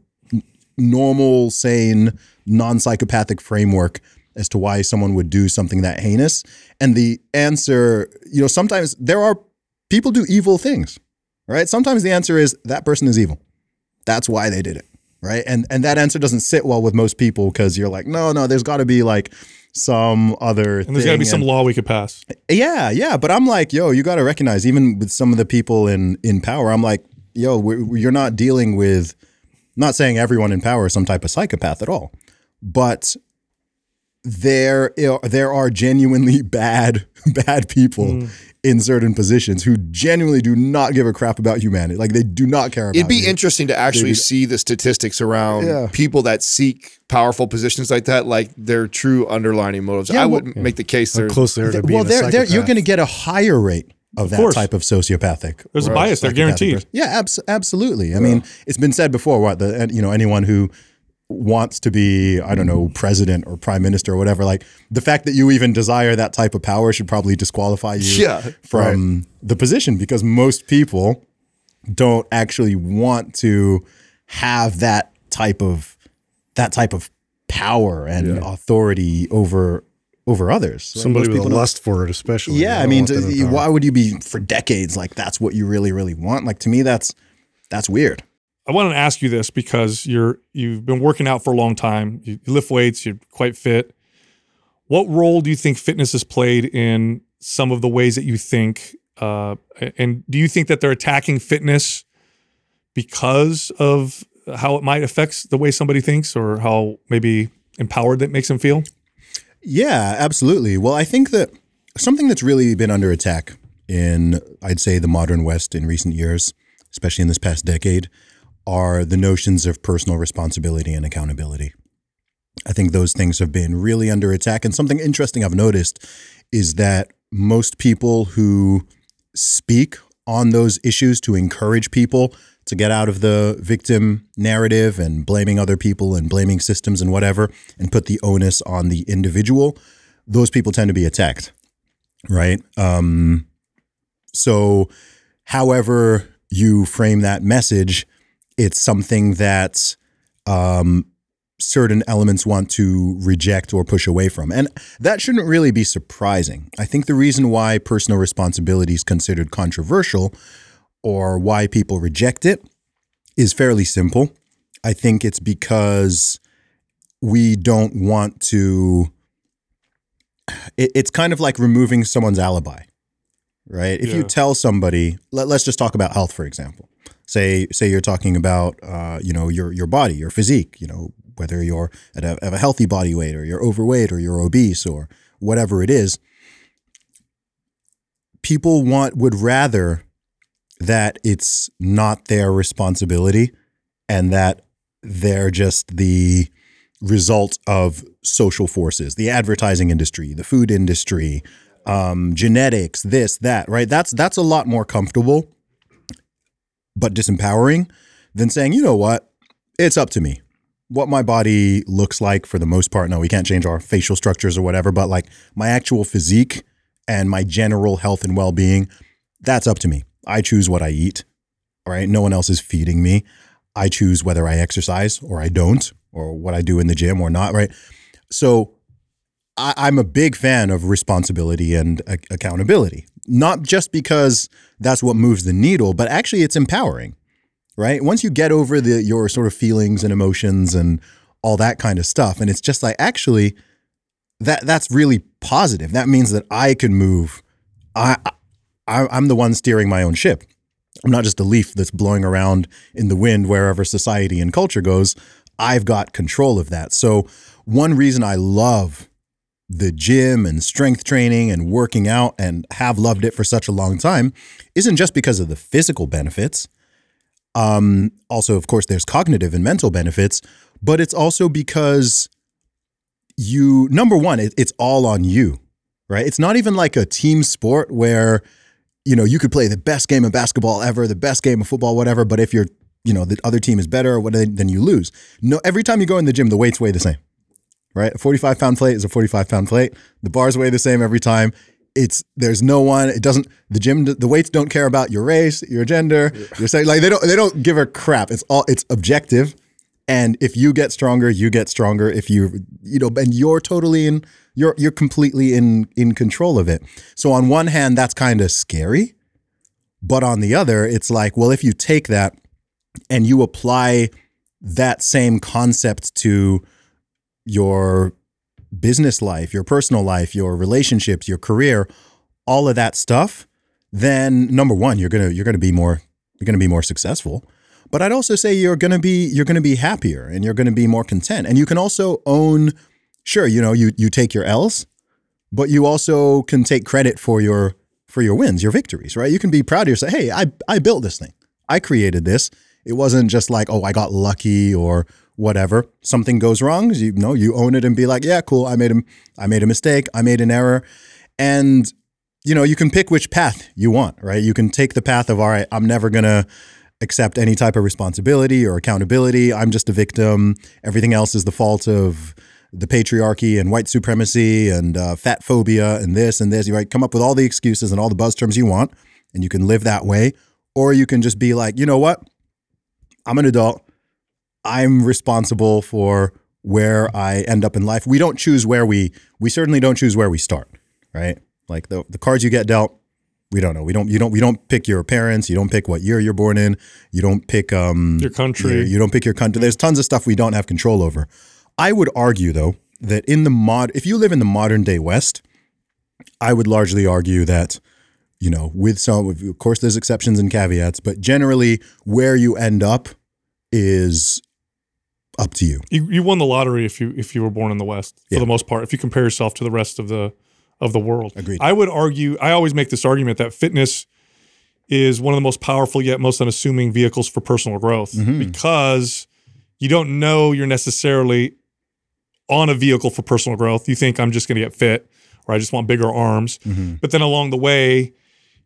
normal, sane, non psychopathic framework as to why someone would do something that heinous. And the answer, you know, sometimes there are people do evil things, right? Sometimes the answer is that person is evil. That's why they did it, right? And and that answer doesn't sit well with most people because you're like, no, no, there's got to be like some other And there's got to be thing. some law we could pass. yeah, yeah, but I'm like, yo, you got to recognize, even with some of the people in in power, I'm like, yo, you're not dealing with. Not saying everyone in power is some type of psychopath at all, but there there are genuinely bad bad people Mm. in certain positions who genuinely do not give a crap about humanity. Like they do not care about. It'd be you. interesting to actually see the statistics around Yeah. people that seek powerful positions like that, like their true underlining motives. Yeah, I well- would make the case How they're close they are to being well, a they're, they're, you're going to get a higher rate of, that course. type of sociopathic. There's a bias there, psychopathic guaranteed. person. Yeah, abs- absolutely. I mean, it's been said before. What the you know anyone who wants to be I don't know mm. president or prime minister or whatever. Like the fact that you even desire that type of power should probably disqualify you Yeah, from the position because most people don't actually want to have that type of that type of power and authority over over others. Like, Somebody most with a people lust for it, especially. yeah, I mean, want that in to- why would you be for decades like that's what you really, really want? Like to me, that's that's weird. I wanted to ask you this because you're you've been working out for a long time. You lift weights. You're quite fit. What role do you think fitness has played in some of the ways that you think? Uh, and do you think that they're attacking fitness because of how it might affect the way somebody thinks, or how maybe empowered that makes them feel? Yeah, absolutely. Well, I think that something that's really been under attack in, I'd say, the modern West in recent years, especially in this past decade, are the notions of personal responsibility and accountability. I think those things have been really under attack. And something interesting I've noticed is that most people who speak on those issues to encourage people to get out of the victim narrative and blaming other people and blaming systems and whatever and put the onus on the individual those people tend to be attacked, right? Um, so, however you frame that message, it's something that um, certain elements want to reject or push away from. And that shouldn't really be surprising. I think the reason why personal responsibility is considered controversial or why people reject it is fairly simple. I think it's because we don't want to. It, it's kind of like removing someone's alibi, right? If you tell somebody, let, let's just talk about health, for example. Say, say you're talking about, uh, you know, your your body, your physique. You know, whether you're at a, at a healthy body weight or you're overweight or you're obese or whatever it is. People want would rather that it's not their responsibility and that they're just the result of social forces, the advertising industry, the food industry, um, genetics, this, that, right? That's that's a lot more comfortable, but disempowering than saying, you know what, it's up to me. What my body looks like for the most part. No, we can't change our facial structures or whatever, but like my actual physique and my general health and well being, that's up to me. I choose what I eat. All right. No one else is feeding me. I choose whether I exercise or I don't, or what I do in the gym or not. Right. So I, I'm a big fan of responsibility and a- accountability, not just because that's what moves the needle, but actually it's empowering. Right. Once you get over the your sort of feelings and emotions and all that kind of stuff, and it's just like actually that that's really positive. That means that I can move. I, I I'm the one steering my own ship. I'm not just a leaf that's blowing around in the wind wherever society and culture goes. I've got control of that. So, one reason I love the gym and strength training and working out and have loved it for such a long time isn't just because of the physical benefits. Um, also, of course, there's cognitive and mental benefits, but it's also because you, number one, it, it's all on you, right? It's not even like a team sport where you know, you could play the best game of basketball ever, the best game of football, whatever. But if you're, you know, the other team is better or whatever, then you lose. No, every time you go in the gym, the weights weigh the same, right? A 45 pound plate is a 45 pound plate. The bars weigh the same every time. It's there's no one. It doesn't. The gym, the weights don't care about your race, your gender, your sex. Like they don't. They don't give a crap. It's all. It's objective. And if you get stronger, you get stronger. If you, you know, and you're totally in, you're you're completely in in control of it. So on one hand, that's kind of scary, but on the other, it's like, well, if you take that and you apply that same concept to your business life, your personal life, your relationships, your career, all of that stuff, then number one, you're gonna you're gonna be more you're gonna be more successful. But I'd also say you're gonna be you're gonna be happier and you're gonna be more content. And you can also own, sure, you know, you you take your L's, but you also can take credit for your for your wins, your victories, right? You can be proud of yourself. Hey, I I built this thing. I created this. It wasn't just like, oh, I got lucky or whatever. Something goes wrong, you know, you own it and be like, yeah, cool. I made a I made a mistake. I made an error. And you know, you can pick which path you want, right? You can take the path of all right, I'm never to accept any type of responsibility or accountability. I'm just a victim. Everything else is the fault of the patriarchy and white supremacy and uh, fat phobia and this and this. You right, come up with all the excuses and all the buzz terms you want, and you can live that way. Or you can just be like, you know what? I'm an adult. I'm responsible for where I end up in life. We don't choose where we. We certainly don't choose where we start, right? Like the the cards you get dealt. We don't know. We don't. You don't. We don't pick your parents. You don't pick what year you're born in. You don't pick um Your country. You, you don't pick your country. There's tons of stuff we don't have control over. I would argue though that in the mod, if you live in the modern day West, I would largely argue that you know, with some, of course, there's exceptions and caveats, but generally, where you end up is up to you. You, you won the lottery if you if you were born in the West for Yeah. the most part. If you compare yourself to the rest of the of the world, Agreed. I would argue. I always make this argument that fitness is one of the most powerful yet most unassuming vehicles for personal growth Mm-hmm. because you don't know you're necessarily on a vehicle for personal growth. You think I'm just going to get fit or I just want bigger arms, Mm-hmm. but then along the way.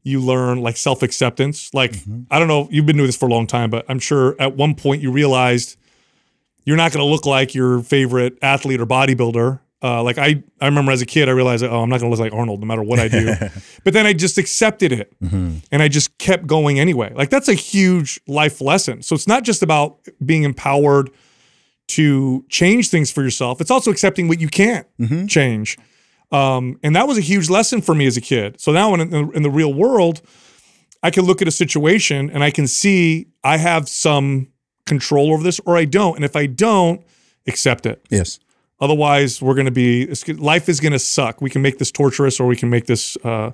You learn like self acceptance. Like, Mm-hmm. I don't know, you've been doing this for a long time, but I'm sure at one point you realized you're not going to look like your favorite athlete or bodybuilder Uh, like I, I remember as a kid, I realized, oh, I'm not going to look like Arnold no matter what I do. but then I just accepted it, and I just kept going anyway. Like that's a huge life lesson. So it's not just about being empowered to change things for yourself. It's also accepting what you can't change. Um, and that was a huge lesson for me as a kid. So now in in the real world, I can look at a situation and I can see I have some control over this or I don't. And if I don't, accept it. Yes. Otherwise, we're going to be life is going to suck. We can make this torturous or we can make this uh,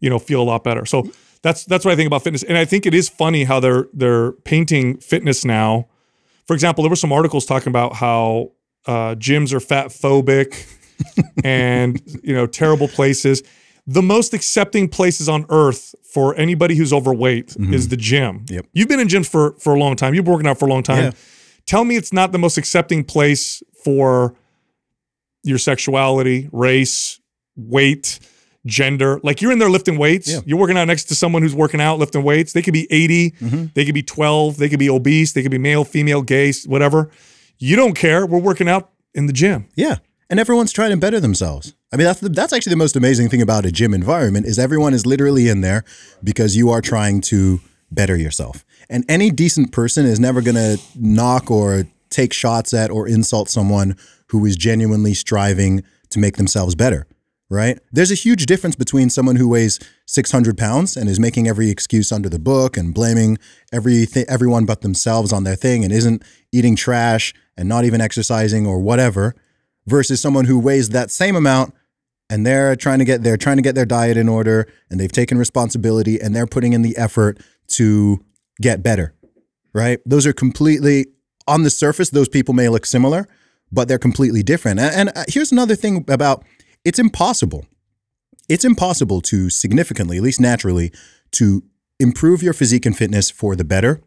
you know feel a lot better. So that's that's what I think about fitness. And I think it is funny how they're they're painting fitness now. For example, there were some articles talking about how uh, gyms are fat phobic and you know terrible places. The most accepting places on earth for anybody who's overweight is the gym. Yep. You've been in gyms for for a long time. You've been working out for a long time. Yeah. Tell me it's not the most accepting place for your sexuality, race, weight, gender. Like you're in there lifting weights. Yeah. You're working out next to someone who's working out lifting weights. They could be 80, Mm-hmm. they could be 12, they could be obese, they could be male, female, gay, whatever. You don't care. We're working out in the gym. Yeah. And everyone's trying to better themselves. I mean, that's the, that's actually the most amazing thing about a gym environment is everyone is literally in there because you are trying to better yourself. And any decent person is never going to knock or take shots at or insult someone who is genuinely striving to make themselves better, right? There's a huge difference between someone who weighs 600 pounds and is making every excuse under the book and blaming everything, everyone but themselves on their thing and isn't eating trash and not even exercising or whatever versus someone who weighs that same amount and they're trying to get they're trying to get their diet in order and they've taken responsibility and they're putting in the effort to get better right? Those are completely on the surface those people may look similar but they're completely different. And, and uh, here's another thing about it's impossible it's impossible to significantly at least naturally to improve your physique and fitness for the better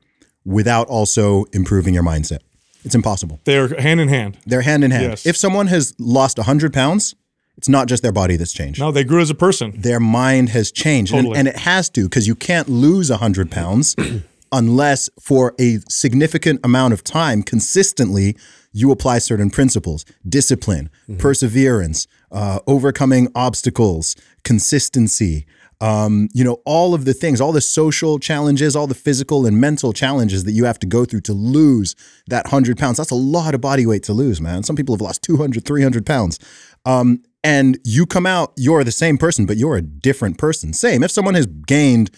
without also improving your mindset it's impossible They're hand in hand. they're hand in hand. Yes. If someone has lost 100 pounds, it's not just their body that's changed. No, they grew as a person. Their mind has changed. And- Totally. And, it has to because you can't lose 100 pounds unless for a significant amount of time, consistently, you apply certain principles discipline, perseverance, uh, overcoming obstacles, consistency. Um, you know, all of the things, all the social challenges, all the physical and mental challenges that you have to go through to lose that 100 pounds. That's a lot of body weight to lose, man. Some people have lost 200, 300 pounds. Um, and you come out, you're the same person, but you're a different person. Same. If someone has gained,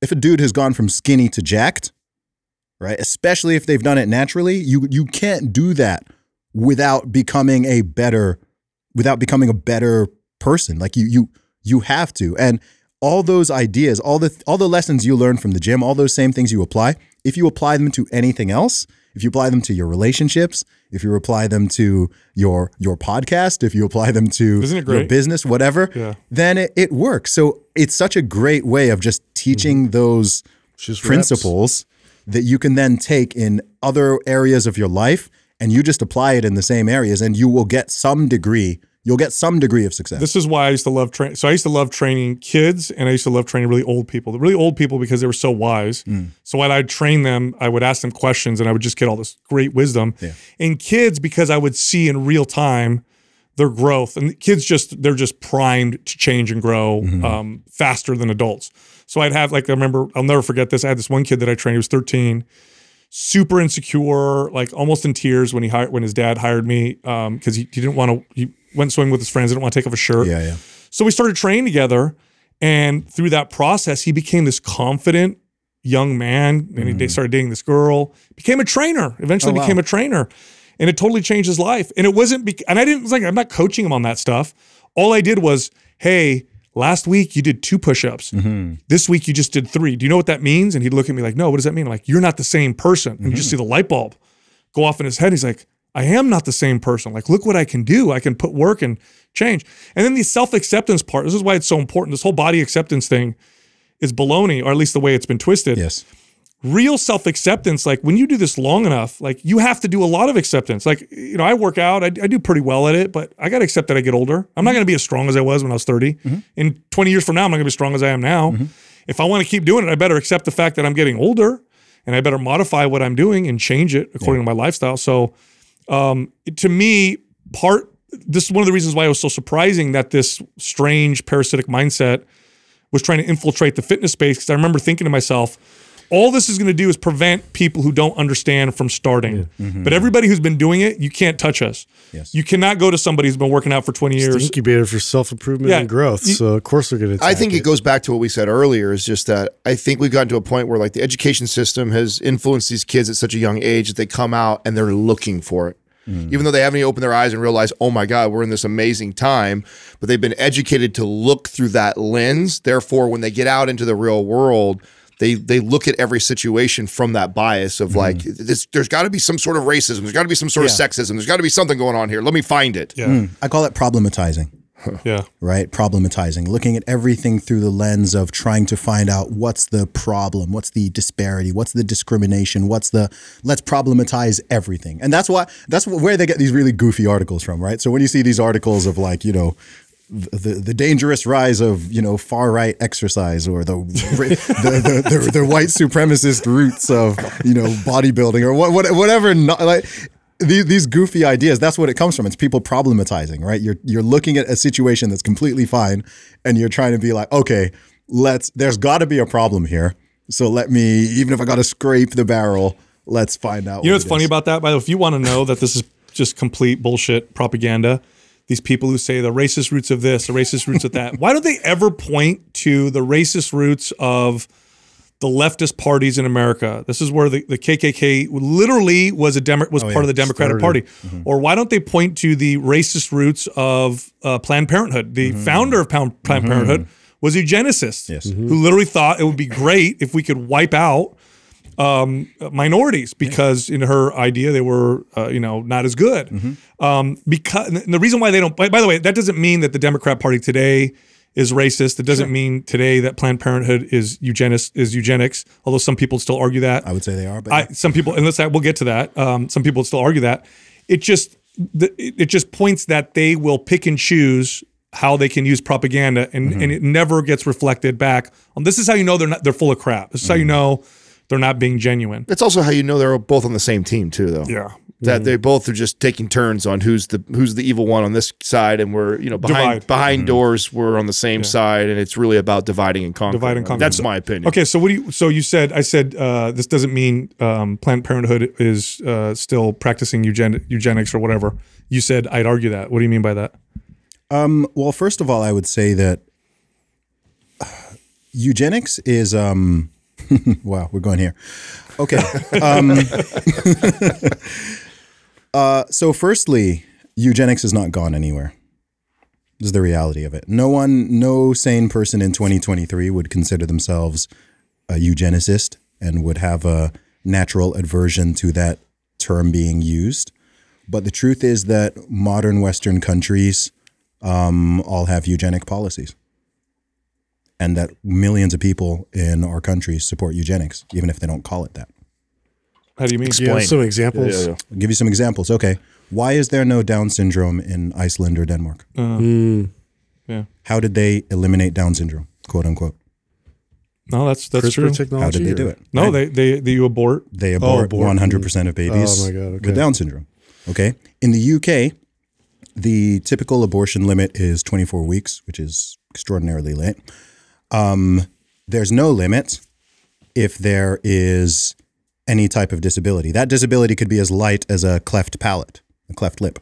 if a dude has gone from skinny to jacked, right? Especially if they've done it naturally, you you can't do that without becoming a better, without becoming a better person. Like you you you have to. And all those ideas, all the all the lessons you learn from the gym, all those same things you apply, if you apply them to anything else, if you apply them to your relationships, if you apply them to your your podcast, if you apply them to your business, whatever, Yeah. then it, it works. So it's such a great way of just teaching Mm-hmm. those just principles that you can then take in other areas of your life and you just apply it in the same areas and you will get some degree you'll get some degree of success This is why I used to love train. So I used to love training kids, and I used to love training really old people. The really old people because they were so wise. Mm. So when I'd train them, I would ask them questions, and I would just get all this great wisdom. And kids, because I would see in real time their growth, and kids just they're just primed to change and grow Mm-hmm. um, faster than adults. So I'd have like I remember I'll never forget this. I had this one kid that I trained. He was 13 super insecure, like almost in tears when he hired when his dad hired me because he, he didn't want to. He went swimming with his friends, I didn't want to take off his shirt. yeah yeah So we started training together, and through that process, he became this confident young man, and he Mm. da- started dating this girl. Became a trainer. Eventually, Oh, wow. became a trainer, and it totally changed his life. And it wasn't. Be- and I didn't was like I'm not coaching him on that stuff. All I did was, hey. Last week you did two push-ups. Mm-hmm. This week you just did three. Do you know what that means? And he'd look at me like, "No, what does that mean?" I'm like, "You're not the same person." And you Mm-hmm. just see the light bulb go off in his head. He's like, I am not the same person. Like, look what I can do. I can put work and change. And then the self acceptance part, this is why it's so important. This whole body acceptance thing is baloney, or at least the way it's been twisted. yes Real self acceptance, like when you do this long enough, like you have to do a lot of acceptance. Like, you know, I work out, I, I do pretty well at it, but I got to accept that I get older. I'm not mm-hmm. going to be as strong as I was when I was 30. Mm-hmm. In 20 years from now, I'm not going to be as strong as I am now. Mm-hmm. If I want to keep doing it, I better accept the fact that I'm getting older and I better modify what I'm doing and change it according to my lifestyle. So, um, to me, part this is one of the reasons why it was so surprising that this strange parasitic mindset was trying to infiltrate the fitness space. Because I remember thinking to myself, all this is going to do is prevent people who don't understand from starting. Mm-hmm. But everybody who's been doing it, you can't touch us. Yes. You cannot go to somebody who's been working out for 20 It's years. incubator for self improvement Yeah, and growth. you- so of course they're going to. I think it goes back to what we said earlier is just that I think we've gotten to a point where like the education system has influenced these kids at such a young age that they come out and they're looking for it. Mm. Even though they haven't even opened their eyes and realized, oh my God, we're in this amazing time, but they've been educated to look through that lens. Therefore, when they get out into the real world, they they look at every situation from that bias of mm-hmm. like, this, there's got to be some sort of racism, there's got to be some sort of sexism, there's got to be something going on here. Let me find it. yeah. Mm, I call it problematizing. Yeah. right? Problematizing, looking at everything through the lens of trying to find out what's the problem, what's the disparity, what's the discrimination, what's the let's problematize everything. And that's why that's where they get these really goofy articles from, right? So when you see these articles of like, you know, the, the dangerous rise of you know far right exercise or the the, the, the, the white supremacist roots of you know bodybuilding or what, what whatever not, like these, these goofy ideas that's what it comes from it's people problematizing right you're you're looking at a situation that's completely fine and you're trying to be like okay let's there's got to be a problem here so let me even if i got to scrape the barrel let's find out You know what what's funny is. about that? By the way, if you want to know that this is just complete bullshit propaganda, these people who say the racist roots of this, the racist roots of that, why don't they ever point to the racist roots of the leftist parties in America? This is where the, the KKK literally was a Demo- was oh, part yeah. of the Democratic Party. Mm-hmm. Or why don't they point to the racist roots of uh, Planned Parenthood? The mm-hmm. founder of Planned mm-hmm. Parenthood was a eugenicist Yes. who literally thought it would be great if we could wipe out um, minorities because in her idea they were uh, you know not as good. Um, because the reason why they don't. By, by the way, that doesn't mean that the Democrat Party today is racist. It doesn't mean today that Planned Parenthood is eugenics is eugenics. Although some people still argue that. i would say they are but I, some people, and let's we'll get to that. Um, some people still argue that. It just the, it just points that they will pick and choose how they can use propaganda, and, and it never gets reflected back. Um, this is how you know they're not they're full of crap. This is how you know they're not being genuine. That's also how you know they're both on the same team too, though. Yeah. That they both are just taking turns on who's the who's the evil one on this side, and we're you know behind Divide. behind doors we're on the same side, and it's really about dividing and conquering. Divide and conquer. That's my opinion. Okay, so what do you? So you said I said uh, this doesn't mean um, Planned Parenthood is uh, still practicing eugen- eugenics or whatever. You said I'd argue that. What do you mean by that? Um, well, first of all, I would say that uh, eugenics is um, wow, we're going here. Okay. Um, uh, so, firstly, eugenics is not gone anywhere. This is the reality of it. No one, no sane person in 2023 would consider themselves a eugenicist and would have a natural aversion to that term being used. But the truth is that modern Western countries um, all have eugenic policies. And that millions of people in our countries support eugenics, even if they don't call it that. How do you mean? Yeah, some examples. Yeah, yeah. I'll give you some examples. Okay. Why is there no Down syndrome in Iceland or Denmark? Uh, hmm. Yeah. How did they eliminate Down syndrome, quote unquote? No, that's that's CRISPR true. technology. How did they do it? No, Right? they they they you abort. They oh, abort abort. 100% of babies Oh my God, okay. with Down syndrome. Okay. In the UK, the typical abortion limit is 24 weeks, which is extraordinarily late. Um, there's no limit if there is any type of disability. That disability could be as light as a cleft palate, a cleft lip,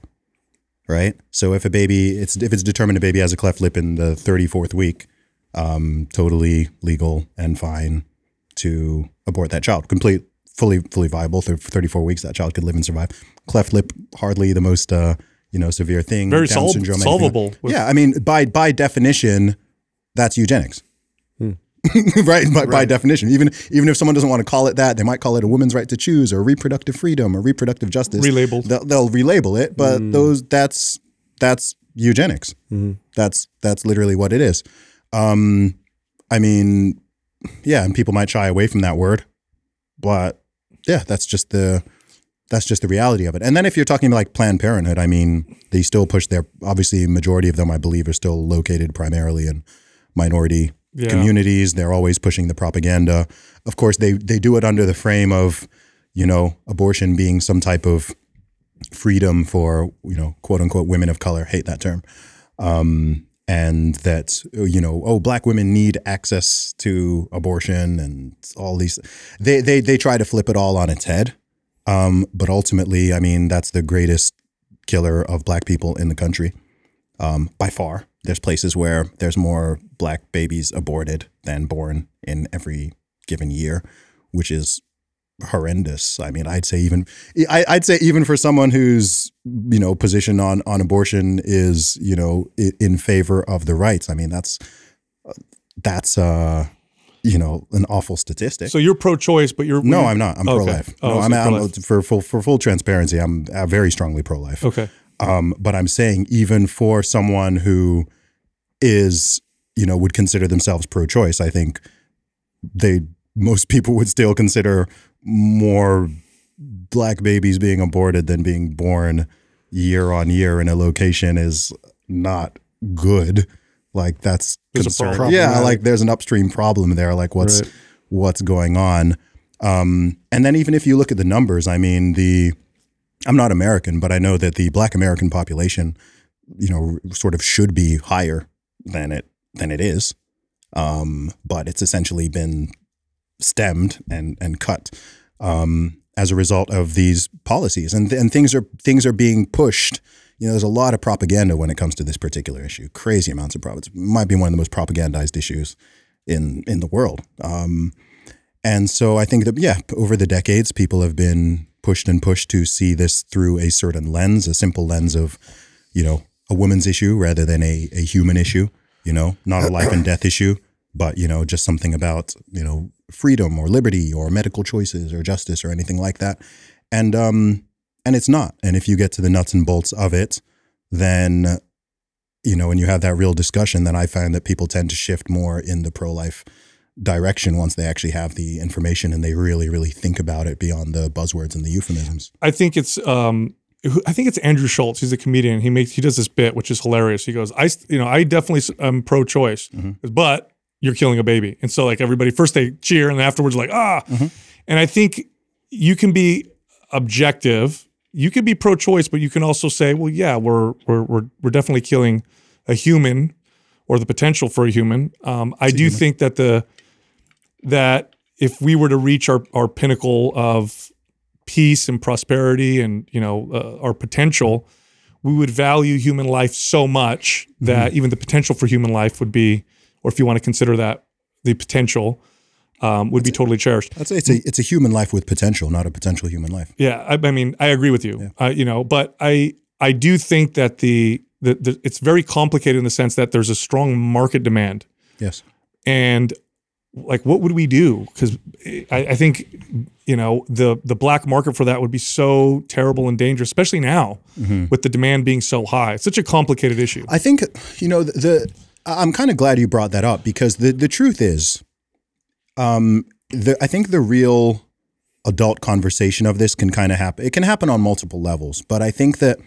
right? So if a baby, it's if it's determined a baby has a cleft lip in the 34th week, um, totally legal and fine to abort that child. Complete, fully, fully viable. For 34 weeks, that child could live and survive. Cleft lip, hardly the most, uh, you know, severe thing. Very Down sol- syndrome, solvable with- yeah, I mean, by by definition, that's eugenics. right? By, by definition, even even if someone doesn't want to call it that, they might call it a woman's right to choose or reproductive freedom or reproductive justice. Relabeled. They'll, they'll relabel it, but those that's that's eugenics. That's that's literally what it is. Um, I mean, yeah, and people might shy away from that word, but yeah, that's just the that's just the reality of it. And then if you're talking about like Planned Parenthood, I mean, they still push their obviously majority of them, I believe, are still located primarily in minority Yeah. communities. They're always pushing the propaganda. Of course, they they do it under the frame of, you know, abortion being some type of freedom for you know quote unquote women of color. Hate that term. Um, and that you know oh black women need access to abortion and all these they they they try to flip it all on its head um, but ultimately i mean that's the greatest killer of black people in the country um, by far there's places where there's more black babies aborted than born in every given year which is horrendous. I mean, I'd say even I, would say even for someone whose you know position on on abortion is you know in favor of the rights. I mean, that's that's uh you know an awful statistic. So you're pro-choice, but you're no, I'm not. I'm okay. pro-life. Oh, no, so I'm, I'm for full for full transparency. I'm uh, very strongly pro-life. Okay. Um, but I'm saying even for someone who is you know would consider themselves pro-choice, I think they most people would still consider more black babies being aborted than being born year on year in a location is not good. Like that's concern- Yeah, like there's an upstream problem there. Like what's Right. what's going on? Um, and then even if you look at the numbers, I mean the I'm not American, but I know that the Black American population, you know, sort of should be higher than it than it is. Um, but it's essentially been stemmed and and cut um, as a result of these policies, and and things are things are being pushed. You know, there's a lot of propaganda when it comes to this particular issue. Crazy amounts of propaganda. It might be one of the most propagandized issues in in the world. Um, and so I think that yeah, over the decades, people have been pushed and pushed to see this through a certain lens, a simple lens of, you know, a woman's issue rather than a, a human issue. You know, not a life and death issue, but you know, just something about you know freedom or liberty or medical choices or justice or anything like that. And um, and it's not. And if you get to the nuts and bolts of it, then you know, when you have that real discussion, then I find that people tend to shift more in the pro life direction once they actually have the information and they really, really think about it beyond the buzzwords and the euphemisms. I think it's um I think it's Andrew Schulz. He's a comedian. He makes he does this bit which is hilarious. He goes, "I you know I definitely am pro-choice, but you're killing a baby." And so like everybody first they cheer and afterwards like ah, and I think you can be objective. You can be pro-choice, but you can also say, well, yeah, we're we're we're we're definitely killing a human or the potential for a human. Um, I do think that the that if we were to reach our our pinnacle of peace and prosperity and you know uh, our potential we would value human life so much that even the potential for human life would be or if you want to consider that the potential um, would be totally cherished. I'd say it's a it's a human life with potential, not a potential human life. yeah i, I mean i agree with you. Uh, you know but i i do think that the, the the it's very complicated in the sense that there's a strong market demand. Yes. and like what would we do because I, I think you know the the black market for that would be so terrible and dangerous especially now with the demand being so high it's such a complicated issue I think you know the, the I'm kind of glad you brought that up because the the truth is, um, the I think the real adult conversation of this can kind of happen. It can happen on multiple levels, but I think that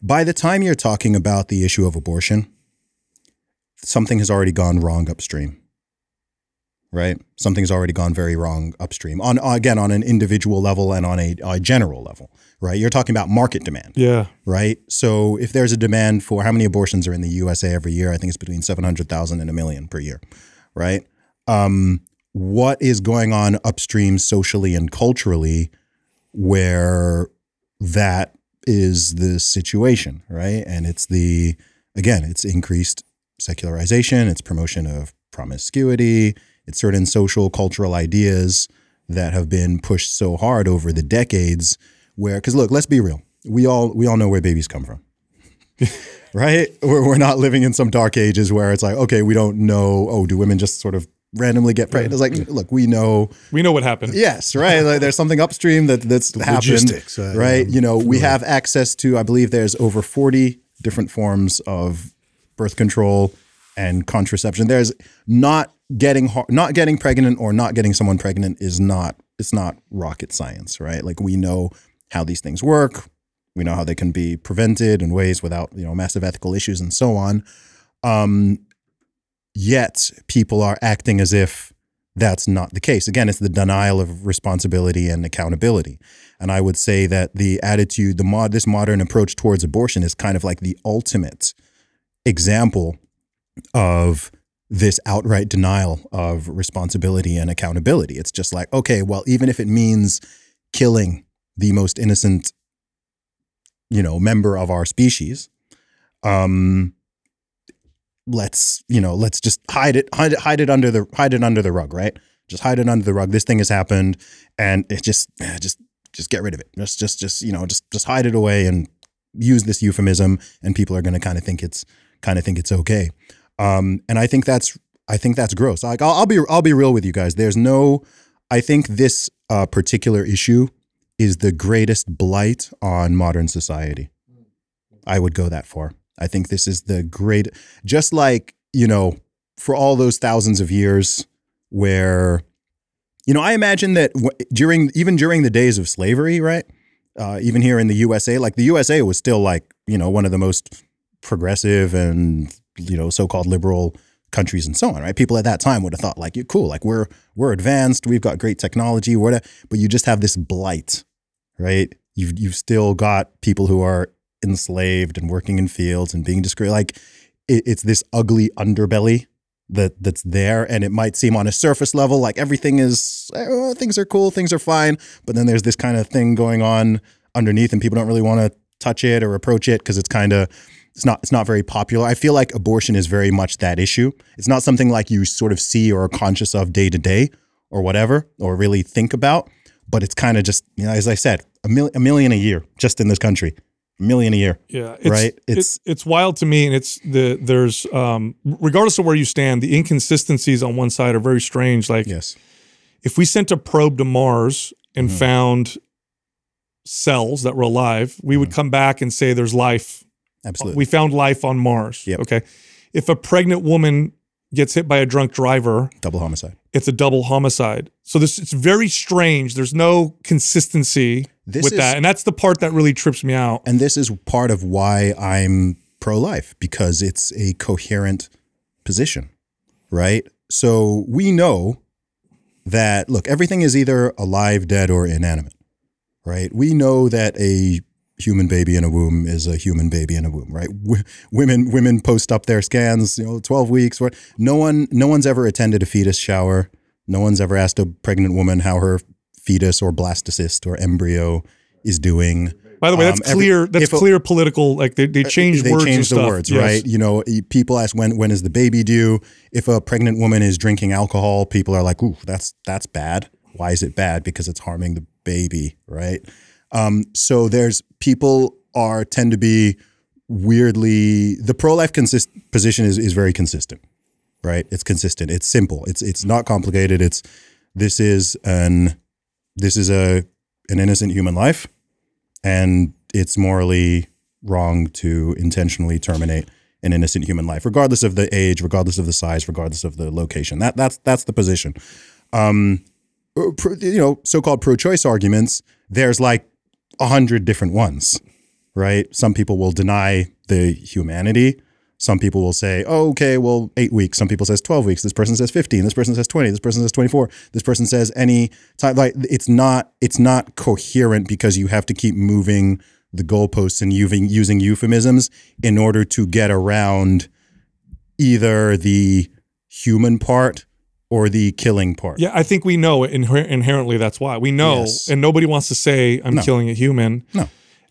by the time you're talking about the issue of abortion, something has already gone wrong upstream. Right, something's already gone very wrong upstream. On again on an individual level and on a, a general level. Right, you're talking about market demand yeah right? So if there's a demand for how many abortions are in the USA every year, I think it's between 700,000 and a million per year, right? Um, what is going on upstream socially and culturally where that is the situation, right? And it's the, again, it's increased secularization, it's promotion of promiscuity, it's certain social cultural ideas that have been pushed so hard over the decades where because look let's be real. We all we all know where babies come from. Right? We're, we're not living in some dark ages where it's like okay we don't know oh do women just sort of randomly get pregnant? It's like look we know we know what happened. Yes right? Like there's something upstream that that's happened logistics, uh, right? I'm you know we have access to i believe there's over 40 different forms of birth control and contraception. There's not getting not getting pregnant or not getting someone pregnant is not it's not rocket science right like we know how these things work we know how they can be prevented in ways without you know massive ethical issues and so on um yet people are acting as if that's not the case. Again, it's the denial of responsibility and accountability. And I would say that the attitude, the mod, this modern approach towards abortion is kind of like the ultimate example of this outright denial of responsibility and accountability. It's just like, okay, well, even if it means killing the most innocent, you know, member of our species, um, let's, you know, let's just hide it, hide it, hide it under the, hide it under the rug, right? Just hide it under the rug. This thing has happened, and it just, just, just get rid of it. Just, just, just, you know, just, just hide it away and use this euphemism, and people are going to kind of think it's, kind of think it's okay. Um, and I think that's I think that's gross. Like I'll, I'll be I'll be real with you guys. There's no I think this uh, particular issue is the greatest blight on modern society. I would go that far. I think this is the great just like, you know, for all those thousands of years where you know, I imagine that w- during even during the days of slavery, right? Uh, even here in the USA, like the USA was still like, you know, one of the most progressive and you know so-called liberal countries and so on, right? People at that time would have thought like, "You're cool, like we're we're advanced, we've got great technology, whatever." But you just have this blight, right? You've you've still got people who are enslaved and working in fields and being discreet. Like it, it's this ugly underbelly that that's there, and it might seem on a surface level like everything is oh, things are cool, things are fine, but then there's this kind of thing going on underneath, and people don't really want to touch it or approach it because it's kind of it's not it's not very popular. I feel like abortion is very much that issue. It's not something like you sort of see or are conscious of day to day or whatever or really think about, but it's kind of just you know as I said, a, mil- a million a year just in this country. A million a year. Yeah, it's, Right? It's It's- it's wild to me, and it's the there's um regardless of where you stand, the inconsistencies on one side are very strange. Like Yes. if we sent a probe to Mars and Mm-hmm. found cells that were alive, we Mm-hmm. would come back and say there's life. Absolutely. We found life on Mars. Yep. Okay. If a pregnant woman gets hit by a drunk driver, Double homicide. it's a double homicide. So this it's very strange. There's no consistency This with is- that, and that's the part that really trips me out. And this is part of why I'm pro life because it's a coherent position, right? So we know that, look, everything is either alive, dead, or inanimate, right? We know that a human baby in a womb is a human baby in a womb, right? W- women women post up their scans, you know, 12 weeks. What? No one no one's ever attended a fetus shower. No one's ever asked a pregnant woman how her fetus or blastocyst or embryo is doing. By the way, that's Um, every- clear. that's if a- clear political. Like they, they changed they words. and changed the stuff. words, Yes. right? You know, people ask when when is the baby due? If a pregnant woman is drinking alcohol, people are like, "Ooh, that's that's bad. Why is it bad? Because it's harming the baby, right?" Um, so there's people are tend to be weirdly the pro life consist position is is very consistent, right? It's consistent. It's simple. It's it's not complicated. It's this is an this is a an innocent human life and it's morally wrong to intentionally terminate an innocent human life, regardless of the age, regardless of the size, regardless of the location. That that's that's the position. Um, uh, you know, so-called pro-choice arguments. There's like a hundred different ones, right? Some people will deny the humanity. Some people will say, oh, okay, well, eight weeks. Some people says 12 weeks. This person says 15. This person says 20. This person says 24. This person says any time. Like it's not, it's not coherent because you have to keep moving the goalposts and using, using euphemisms in order to get around either the human part or the killing part. Yeah, I think we know it inher- inherently. That's why we know, Yes. and nobody wants to say I'm No. killing a human. No.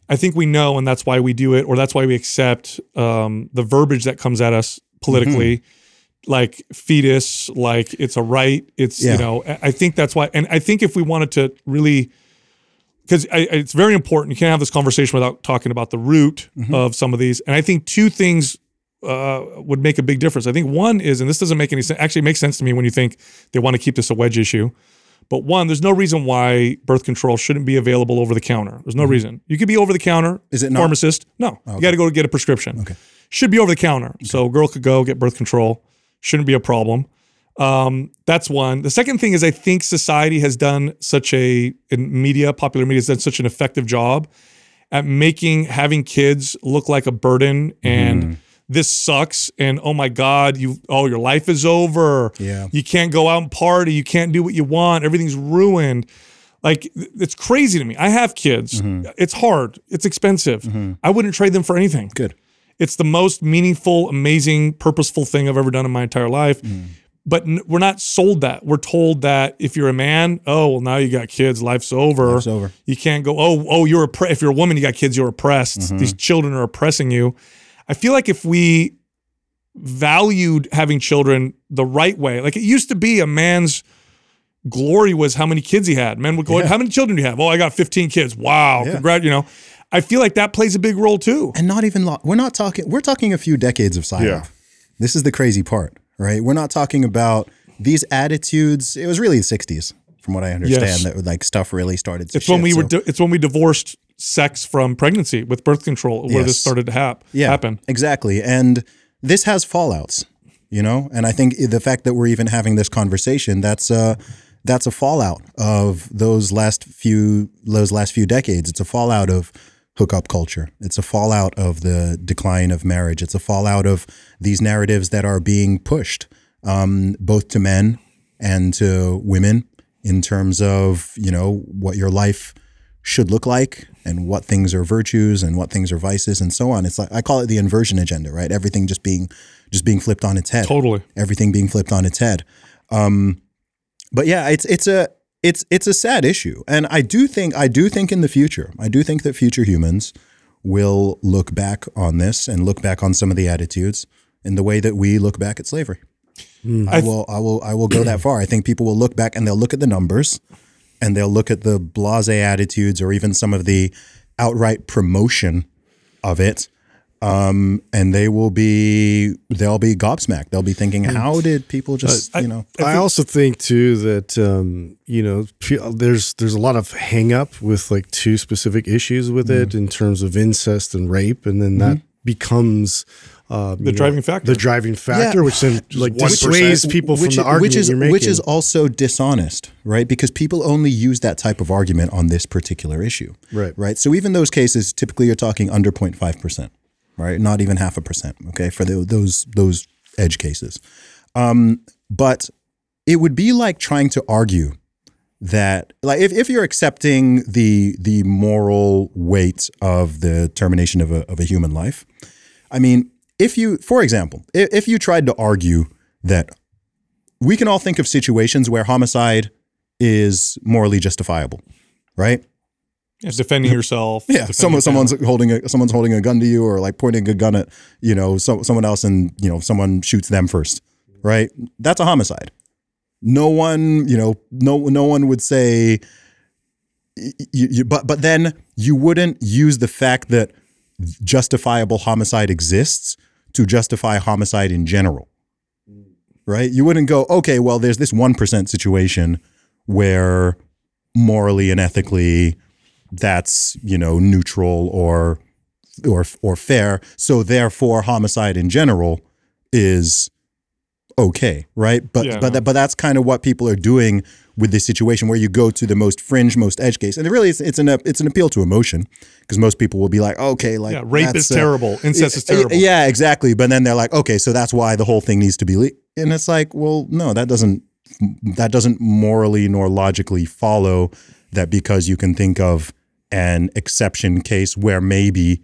I think we know, and that's why we do it, or that's why we accept um, the verbiage that comes at us politically, Mm-hmm. like fetus, like it's a right. It's Yeah. you know, I I think that's why, and I think if we wanted to really, because it's very important, you can't have this conversation without talking about the root Mm-hmm. of some of these, and I think two things uh, would make a big difference. I think one is, and this doesn't make any sense. Actually, makes sense to me when you think they want to keep this a wedge issue. But one, there's no reason why birth control shouldn't be available over the counter. There's no reason. You could be over the counter. Mm-hmm. Is it not? Pharmacist? No. You got to go get a prescription. Okay. Should be over the counter. So a girl could go get birth control. Shouldn't be a problem. Um, that's one. The second thing is I think society has done such a in media, popular media has done such an effective job at making having kids look like a burden and this sucks and oh my god you oh your life is over. Yeah. you can't go out and party. You can't do what you want. Everything's ruined. Like it's crazy to me. I have kids. Mm-hmm. It's hard. It's expensive. Mm-hmm. I wouldn't trade them for anything. Good. it's the most meaningful amazing purposeful thing i've ever done in my entire life. Mm. But n- we're not sold that. We're told that if you're a man oh well now you got kids. Life's over. Life's over. you can't go oh oh you're oppre- if you're a woman you got kids you're oppressed. Mm-hmm. These children are oppressing you i feel like if we valued having children the right way like it used to be a man's glory was how many kids he had men would go Yeah. how many children do you have oh i got 15 kids wow Yeah. congrat you know i feel like that plays a big role too And not even lo- we're not talking we're talking a few decades of silence. Yeah. This is the crazy part, right? We're not talking about these attitudes. It was really the 60s from what I understand Yes. that like stuff really started to it's when shift. we were di- it's when we divorced sex from pregnancy with birth control where this started to hap- yeah, happen Exactly. And this has fallouts, you know? And I think the fact that we're even having this conversation, that's a that's a fallout of those last few those last few decades. It's a fallout of hookup culture. It's a fallout of the decline of marriage. It's a fallout of these narratives that are being pushed um, both to men and to women in terms of, you know, what your life should look like and what things are virtues and what things are vices and so on. It's like I call it the inversion agenda, right? Everything just being just being flipped on its head. totally Everything being flipped on its head. Um, but yeah, it's it's a it's it's a sad issue, and I do think I do think in the future, I do think that future humans will look back on this and look back on some of the attitudes in the way that we look back at slavery. I will I will I will go that far. I think people will look back and they'll look at the numbers and they'll look at the blase attitudes or even some of the outright promotion of it. Um, and they will be they'll be gobsmacked. They'll be thinking, how did people just you know I, also think too that um, you know there's there's a lot of hang up with like two specific issues with it Mm-hmm. in terms of incest and rape, and then that becomes uh, The driving factor. The driving factor, which then like dissuades people from the argument which is you're making. which is also dishonest, right? Because people only use that type of argument on this particular issue, Right. Right. So even those cases, typically you're talking under 0.5 percent, right? Not even half a percent. Okay, for the, those those edge cases, um, but it would be like trying to argue that like if, if you're accepting the the moral weight of the termination of a, of a human life i mean if you for example if, if you tried to argue that we can all think of situations where homicide is morally justifiable right? Yeah, defending yourself yeah defending someone someone's holding a someone's holding a gun to you or like pointing a gun at you know so, someone else and you know someone shoots them first right? That's a homicide. No one you know no no one would say you, you, but but then you wouldn't use the fact that justifiable homicide exists to justify homicide in general mm. right? You wouldn't go okay well there's this 1% situation where morally and ethically that's you know neutral or or or fair. So therefore homicide in general is okay right but Yeah, but no. that, but that's kind of what people are doing with this situation where you go to the most fringe most edge case and it really is, it's an it's an appeal to emotion because most people will be like okay like yeah rape that's, is uh, terrible incest is terrible yeah exactly but then they're like okay so that's why the whole thing needs to be le-. and it's like well no that doesn't that doesn't morally nor logically follow that because you can think of an exception case where maybe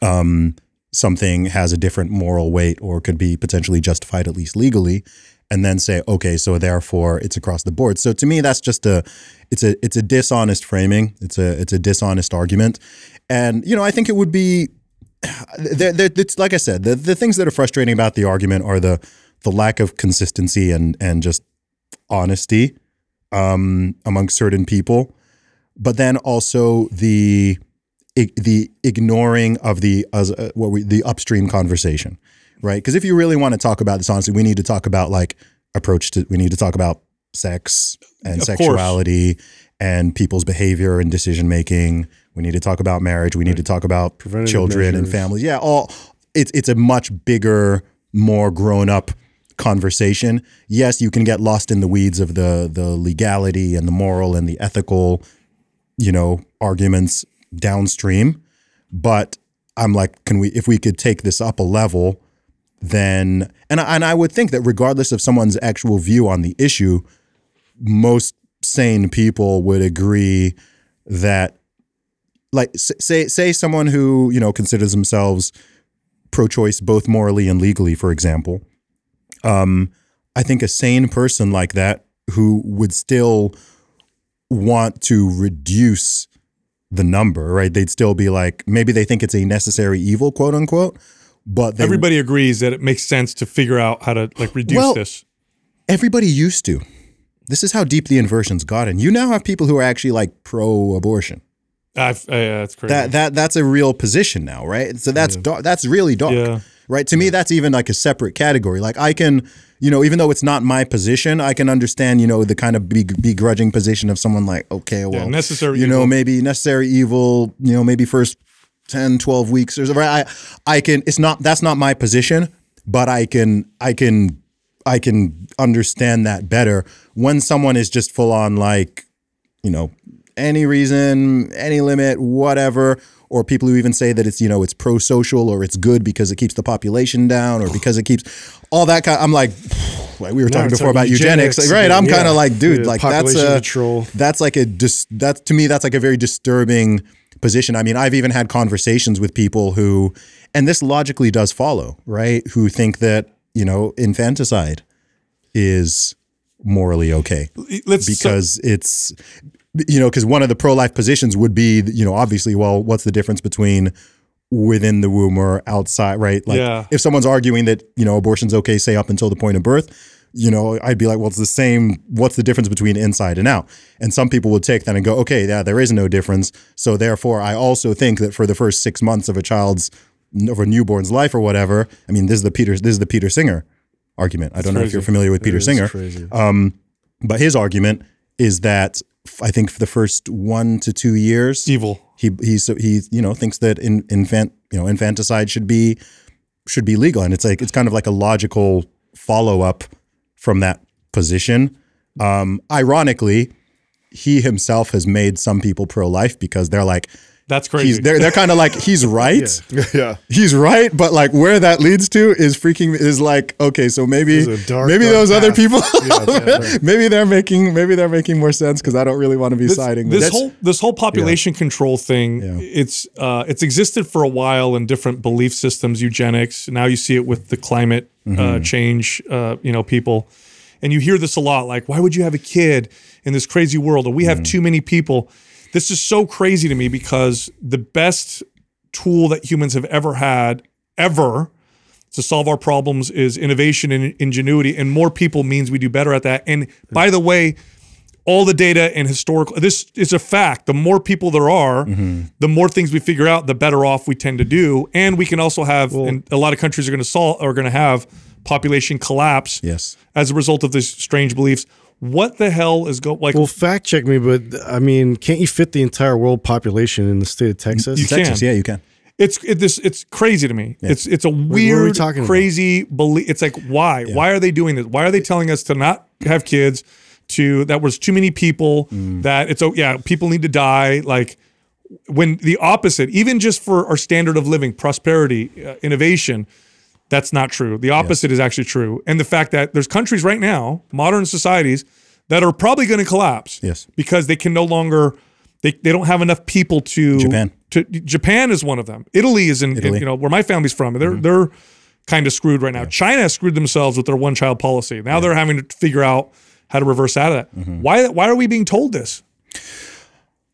um, something has a different moral weight or could be potentially justified at least legally and then say okay so therefore it's across the board. So to me that's just a it's a it's a dishonest framing. It's a it's a dishonest argument. And you know i think it would be there, there, it's like I said, the, the things that are frustrating about the argument are the the lack of consistency and and just honesty um, among certain people, but then also the the ignoring of the as uh, what we the upstream conversation, right? Because if you really want to talk about this honestly, we need to talk about like approach to we need to talk about sex and Of course. sexuality and people's behavior and decision making. We need to talk about marriage. We need to talk about Preventative children and measures. families. Yeah, all it's it's a much bigger, more grown up conversation. Yes, you can get lost in the weeds of the the legality and the moral and the ethical, you know, arguments downstream, but I'm like, can we if we could take this up a level, then and I, and I would think that regardless of someone's actual view on the issue, most sane people would agree that like say say someone who you know considers themselves pro-choice both morally and legally for example um i think a sane person like that who would still want to reduce the number right they'd still be like maybe they think it's a necessary evil quote unquote but they, Everybody agrees that it makes sense to figure out how to like reduce Well, this. everybody used to this is how deep the inversion's gotten you now have people who are actually like pro-abortion I've, uh, yeah, that's crazy. that that that's a real position now, right? So that's dark, that's really dark, Yeah. right? To me, that's even like a separate category. Like I can, you know, even though it's not my position, I can understand, you know, the kind of be- begrudging position of someone like, okay, well, necessary you know, maybe necessary evil, you know, maybe first 10, 12 weeks or something. I I can. It's not that's not my position, but I can I can I can understand that better when someone is just full on like you know, any reason, any limit, whatever, or people who even say that it's, you know, it's pro social or it's good because it keeps the population down or because it keeps all that kind I'm like, like we were talking it's before about eugenics, eugenics, right? I'm yeah. kind of like, dude, Yeah, like that's a, control. that's like a dis, that's to me that's like a very disturbing position. I mean, I've even had conversations with people who and this logically does follow, right? Who think that, you know, infanticide is morally okay Let's so- because it's you know because one of the pro-life positions would be you know obviously well what's the difference between within the womb or outside right? Like Yeah. if someone's arguing that you know abortion's okay say up until the point of birth you know i'd be like well it's the same what's the difference between inside and out? And some people would take that and go okay yeah there is no difference. So therefore i also think that for the first six months of a child's of a newborn's life or whatever i mean this is the peter this is the peter singer argument. I don't know if you're familiar with peter singer. crazy. Um, but his argument is that I think for the first one to two years, evil. he he so he you know thinks that in, infant you know infanticide should be should be legal, and it's like it's kind of like a logical follow up from that position. Um, ironically, he himself has made some people pro life because they're like That's crazy. he's they're they're kind of like he's right. yeah. He's right, but like where that leads to is freaking is like okay, so maybe dark, maybe dark those other people yeah. maybe they're making maybe they're making more sense because I don't really want to be this, siding this with whole this whole population control thing it's uh, it's existed for a while in different belief systems eugenics now you see it with the climate uh, Mm-hmm. change uh, you know people and you hear this a lot like why would you have a kid in this crazy world or we have Mm-hmm. too many people this is so crazy to me because the best tool that humans have ever had ever to solve our problems is innovation and ingenuity and more people means we do better at that. And hmm. by the way all the data and historical this is a fact. The more people there are mm-hmm. the more things we figure out the better off we tend to do. And we can also have and a lot of countries are going to solve are going to have population collapse Yes. as a result of these strange beliefs what the hell is going like Well, fact check me, but I mean, can't you fit the entire world population in the state of Texas? You Texas, can. yeah, you can. it's it, this it's crazy to me it's it's a what are we weird crazy belief it's like why why are they doing this why are they telling us to not have kids to that was too many people Mm. that it's oh yeah people need to die like when the opposite even just for our standard of living prosperity uh, innovation that's not true the opposite is actually true and the fact that there's countries right now modern societies that are probably going to collapse Yes. because they can no longer they, they don't have enough people to Japan. to Japan is one of them. Italy is in, in, Italy. Mm-hmm. you know where my family's from. They're they're kind of screwed right now. China screwed themselves with their one child policy. Now they're having to figure out how to reverse out of that. Mm-hmm. Why why are we being told this?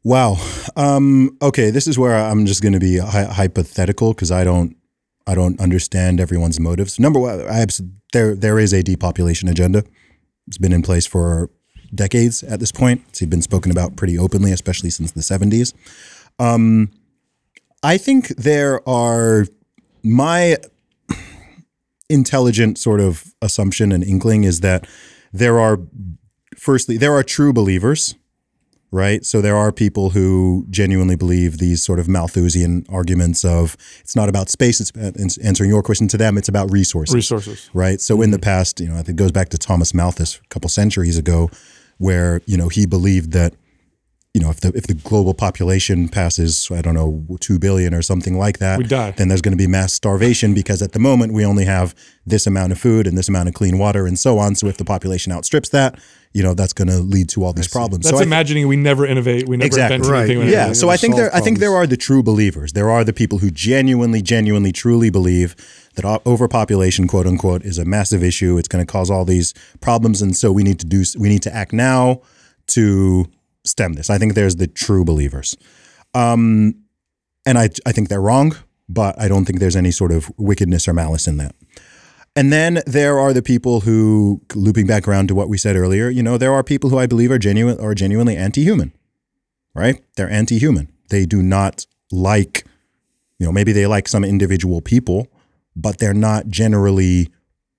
Wow. Um, okay, this is where I'm just going to be hy- hypothetical because I don't, I don't understand everyone's motives. Number one, I there there is a depopulation agenda. It's been in place for decades at this point. It's been spoken about pretty openly, especially since the 70s. Um, I think there are my intelligent sort of assumption and inkling is that there are firstly there are true believers right? So there are people who genuinely believe these sort of Malthusian arguments of it's not about space. It's answering your question to them. It's about resources, Resources. right? So in the mm-hmm. past, you know, I think it goes back to Thomas Malthus a couple centuries ago, where you know he believed that you know, if the if the global population passes, I don't know, two billion or something like that, We die. then there's going to be mass starvation because at the moment we only have this amount of food and this amount of clean water and so on. So if the population outstrips that, you know, that's going to lead to all these problems. That's so I- imagining we never innovate, we never Exactly. invent Right. anything. we yeah, so I think solve there I think there are the true believers. There are the people who genuinely, genuinely, truly believe that overpopulation, quote unquote, is a massive issue. It's going to cause all these problems, and so we need to do we need to act now to stem this. I think there's the true believers, um, and I I think they're wrong, but I don't think there's any sort of wickedness or malice in that. And then there are the people who, looping back around to what we said earlier, you know, there are people who I believe are genuine are genuinely anti-human right? They're anti-human. They do not like, you know, maybe they like some individual people, but they're not generally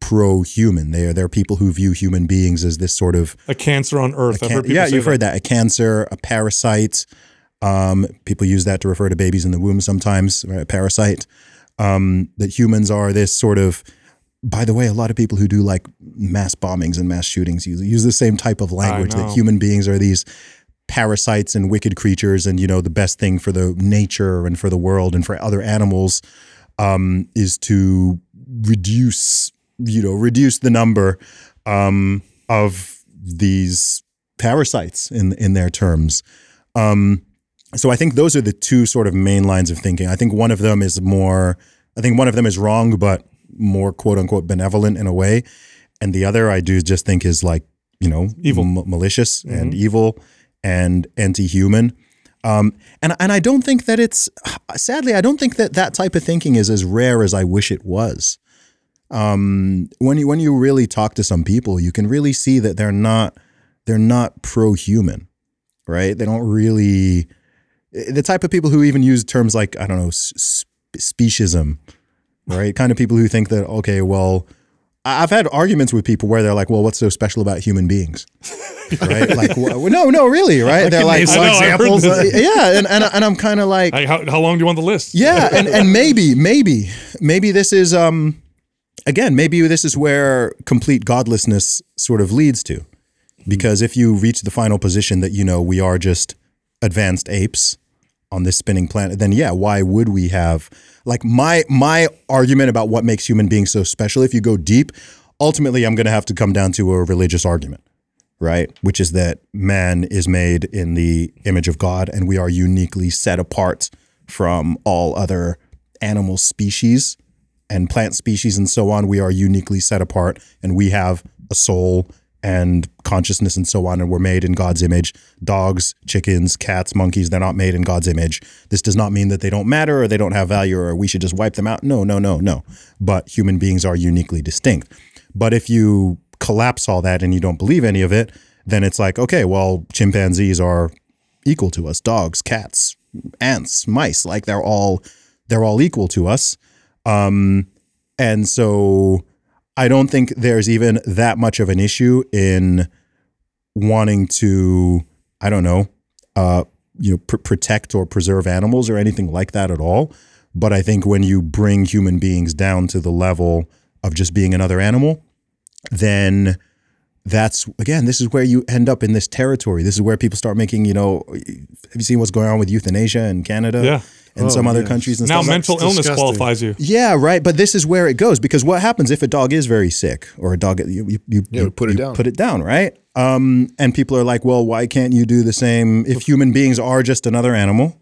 pro-human. They are they're people who view human beings as this sort of a cancer on Earth. Can- yeah, you've heard that a cancer, a parasite. Um, people use that to refer to babies in the womb sometimes. Right? A parasite. Um, that humans are this sort of. By the way, a lot of people who do like mass bombings and mass shootings use use the same type of language that human beings are these parasites and wicked creatures, and you know the best thing for the nature and for the world and for other animals um, is to reduce you know reduce the number um, of these parasites in in their terms. Um, so I think those are the two sort of main lines of thinking. I think one of them is more. I think one of them is wrong, but more quote unquote benevolent in a way, and the other I do just think is like you know Evil. m- malicious and evil and anti-human. Um, and and I don't think that it's sadly I don't think that that type of thinking is as rare as I wish it was. Um, when you when you really talk to some people, you can really see that they're not they're not pro-human, right? They don't really the type of people who even use terms like I don't know s- s- speciesism, right? kind of people who think that okay, well, I've had arguments with people where they're like, well, what's so special about human beings, right? like, wh- no, no, really, right? They're like, well, examples. uh, yeah, and and and I'm kind of like, Like, how, how long do you want the list? yeah, and and maybe maybe maybe this is um again maybe this is where complete godlessness sort of leads to, because if you reach the final position that you know we are just advanced apes on this spinning planet, then yeah, why would we have like my my argument about what makes human beings so special? If you go deep, ultimately I'm to have to come down to a religious argument right? Which is that man is made in the image of God and we are uniquely set apart from all other animal species and plant species and so on. We are uniquely set apart and we have a soul and consciousness and so on, and we're made in God's image. Dogs, chickens, cats, monkeys, they're not made in God's image. This does not mean that they don't matter or they don't have value or we should just wipe them out. No, no, no, no. But human beings are uniquely distinct. But if you collapse all that and you don't believe any of it, then it's like, okay, well, chimpanzees are equal to us, dogs, cats, ants, mice, like they're all they're all equal to us. Um, and so I don't think there's even that much of an issue in wanting to, I don't know, uh, you know, pr- protect or preserve animals or anything like that at all. But I think when you bring human beings down to the level of just being another animal, then that's again, this is where you end up in this territory. This is where people start making, you know, have you seen what's going on with euthanasia in Canada Yeah. And some other countries and Now stuff? mental illness disgusting. qualifies you. Yeah, right. But this is where it goes because what happens if a dog is very sick or a dog you you, you, Yeah, you put it you down. Put it down, right? Um, and people are like, well, why can't you do the same if human beings are just another animal,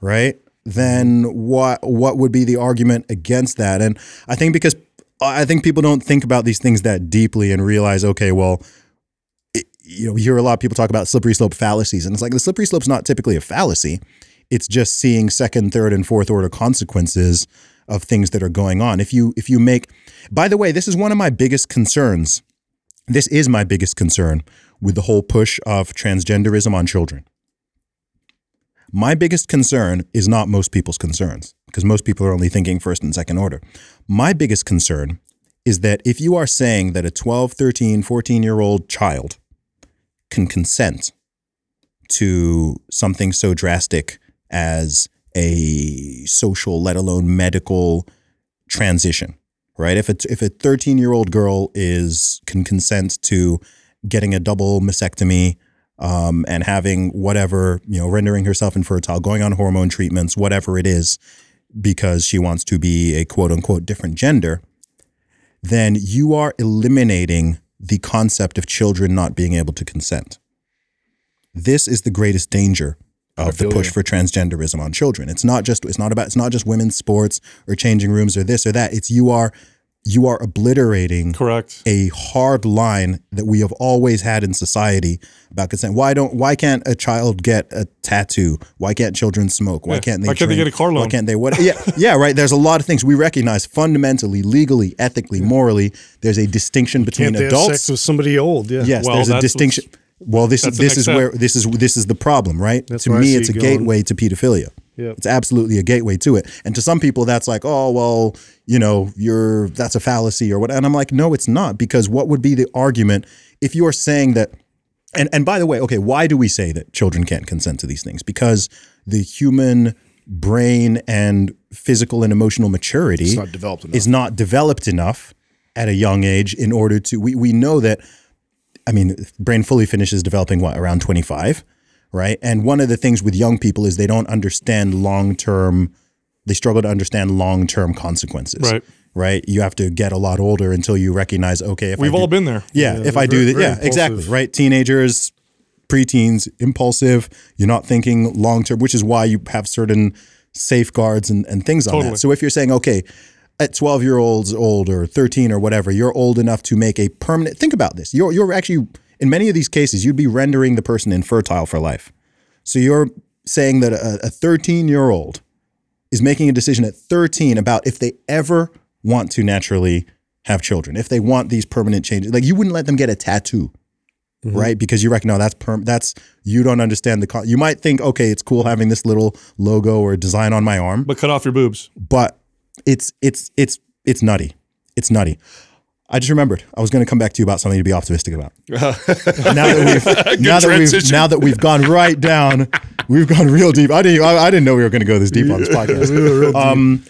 right? Then what what would be the argument against that? And I think because I think people don't think about these things that deeply and realize, okay, well, it- you know, you hear a lot of people talk about slippery slope fallacies, and it's like the slippery slope's not typically a fallacy. It's just seeing second, third, and fourth order consequences of things that are going on. If you if you make, by the way, this is one of my biggest concerns. This is my biggest concern with the whole push of transgenderism on children. My biggest concern is not most people's concerns because most people are only thinking first and second order. My biggest concern is that if you are saying that a 12, 13, 14 year old child can consent to something so drastic as a social, let alone medical transition, right? If a, if a 13 year old girl is can consent to getting a double mastectomy um, and having whatever you know, rendering herself infertile, going on hormone treatments, whatever it is, because she wants to be a quote unquote different gender, then you are eliminating the concept of children not being able to consent. This is the greatest danger of the push for transgenderism on children. It's not just it's not about it's not just women's sports or changing rooms or this or that. It's you are you are obliterating Correct. a hard line that we have always had in society about consent. Why don't why can't a child get a tattoo? Why can't children smoke? Why Yeah. can't they Why can't they get a car loan? Why can't they what yeah, yeah, right. There's a lot of things we recognize fundamentally, legally, ethically, morally, there's a distinction between Can't they have adults sex with somebody old? Yeah. Yes, Well, there's a distinction. Well, this that's is this is step. where this is this is the problem, right? That's to me, it's a going. gateway to pedophilia. Yep. It's absolutely a gateway to it. And to some people, that's like, oh well, you know, you're that's a fallacy or what. And I'm like, no, it's not because what would be the argument if you are saying that? And and by the way, okay, why do we say that children can't consent to these things? Because the human brain and physical and emotional maturity not is not developed enough at a young age in order to we, we know that I mean brain fully finishes developing what around 25 right and one of the things with young people is they don't understand long-term they struggle to understand long-term consequences Right. right you have to get a lot older until you recognize okay if We've do- all been there. yeah, if I do that, yeah, exactly, right. Teenagers, preteens, impulsive. You're not thinking long term, which is why you have certain safeguards and, and things on Totally. that. So if you're saying, okay, at 12 year olds old or 13 or whatever, you're old enough to make a permanent. Think about this. You're you're actually in many of these cases, you'd be rendering the person infertile for life. So you're saying that a 13 year old is making a decision at 13 about if they ever want to naturally have children, if they want these permanent changes. Like you wouldn't let them get a tattoo, mm-hmm. right? Because you reckon, no, that's perm. That's you don't understand the. Con- you might think, okay, it's cool having this little logo or design on my arm, But cut off your boobs. but it's it's it's it's nutty. It's nutty. I just remembered I was going to come back to you about something to be optimistic about. now that we've now that we've now that we've gone right down, we've gone real deep. I didn't I, I didn't know we were going to go this deep on this podcast. Um,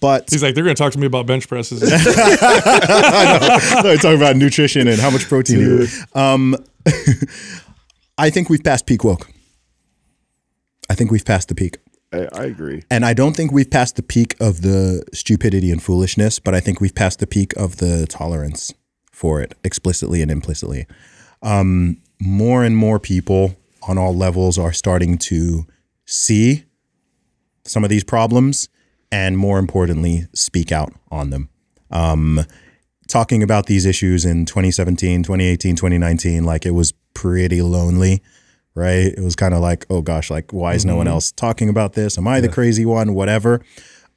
but He's like, they're going to talk to me about bench presses. I They're talking about nutrition and how much protein you eat. Um, I think we've passed peak woke. I think we've passed the peak. I, I agree. And I don't think we've passed the peak of the stupidity and foolishness, but I think we've passed the peak of the tolerance for it, explicitly and implicitly. Um, more and more people on all levels are starting to see some of these problems and, more importantly, speak out on them. Um, talking about these issues in 2017, 2018, 2019, like it was pretty lonely right? It was kind of like, oh gosh, like why is no one else talking about this? Am I the crazy one? Whatever.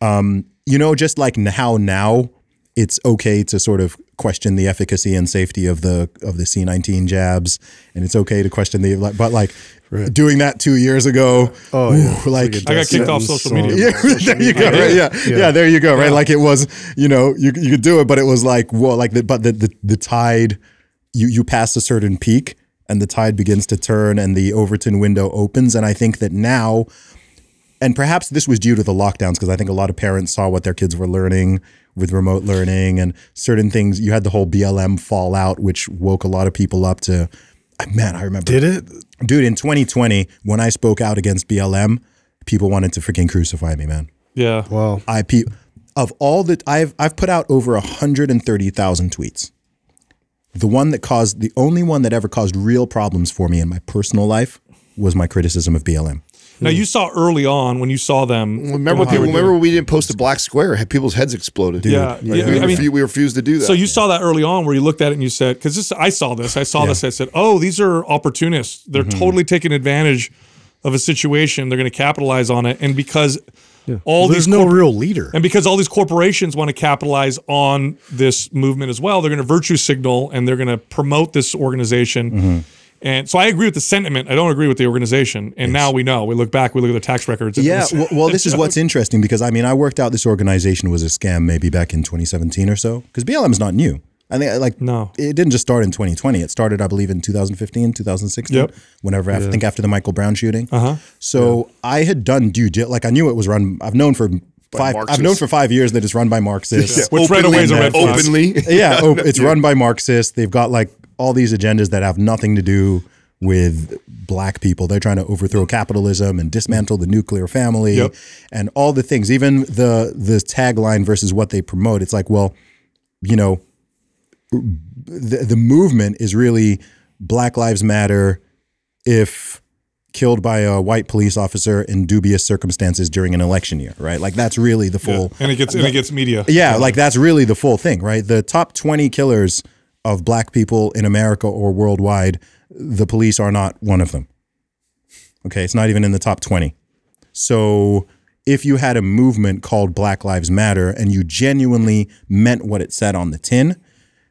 Um, you know, just like n- how now it's okay to sort of question the efficacy and safety of the of the C19 jabs, and it's okay to question the like, but like doing that two years ago, Oh, ooh, yeah. Like. I got kicked off social media. yeah, there you go. Right? Yeah. yeah, There you go. Right, like it was. You know, you you could do it, but it was like, whoa, like the but the the, the tide, you you pass a certain peak, and the tide begins to turn, and the Overton window opens, and I think that now, and perhaps this was due to the lockdowns, because I think a lot of parents saw what their kids were learning with remote learning and certain things. You had the whole BLM fallout, which woke a lot of people up to. Man, I remember Did it? dude, in 2020, when I spoke out against BLM, people wanted to freaking crucify me, man. yeah. Wow. I pe- of all that I've I've put out over 130,000 tweets. The one that caused the only one that ever caused real problems for me in my personal life was my criticism of BLM. Now, you saw early on when you saw them. Remember, what they people, remember when we didn't post a black square? Had people's heads exploded. Yeah. Like, yeah, we, I mean, we refused to do that. So you saw that early on where you looked at it and you said, because this, I saw this, I saw this, I said, oh, these are opportunists. They're Mm-hmm. totally taking advantage of a situation. They're going to capitalize on it, and because all Well, there's these no real leader. and because all these corporations want to capitalize on this movement as well, they're going to virtue signal and they're going to promote this organization. Mm-hmm. And so I agree with the sentiment. I don't agree with the organization. And now we know. We look back, we look at their tax records. Yeah, well, well, this is what's interesting because I mean, I worked out this organization was a scam maybe back in 2017 or so because BLM is not new. I think like No. it didn't just start in 2020. It started, I believe, in 2015, 2016. Yep. Whenever I think after the Michael Brown shooting. Uh huh. So I had done due dil- like I knew it was run. I've known for five. I've known for five years that it's run by Marxists. Which right away is a red flag. openly. yeah, op- it's run by Marxists. They've got like all these agendas that have nothing to do with black people. They're trying to overthrow capitalism and dismantle the nuclear family Yep. and all the things. Even the the tagline versus what they promote. It's like, well, you know, the, the movement is really Black Lives Matter if killed by a white police officer in dubious circumstances during an election year, right? Like that's really the full and it gets and it gets media. yeah, like that's really the full thing, right? The top 20 killers of black people in America or worldwide, the police are not one of them. Okay, it's not even in the top 20. So if you had a movement called Black Lives Matter and you genuinely meant what it said on the tin,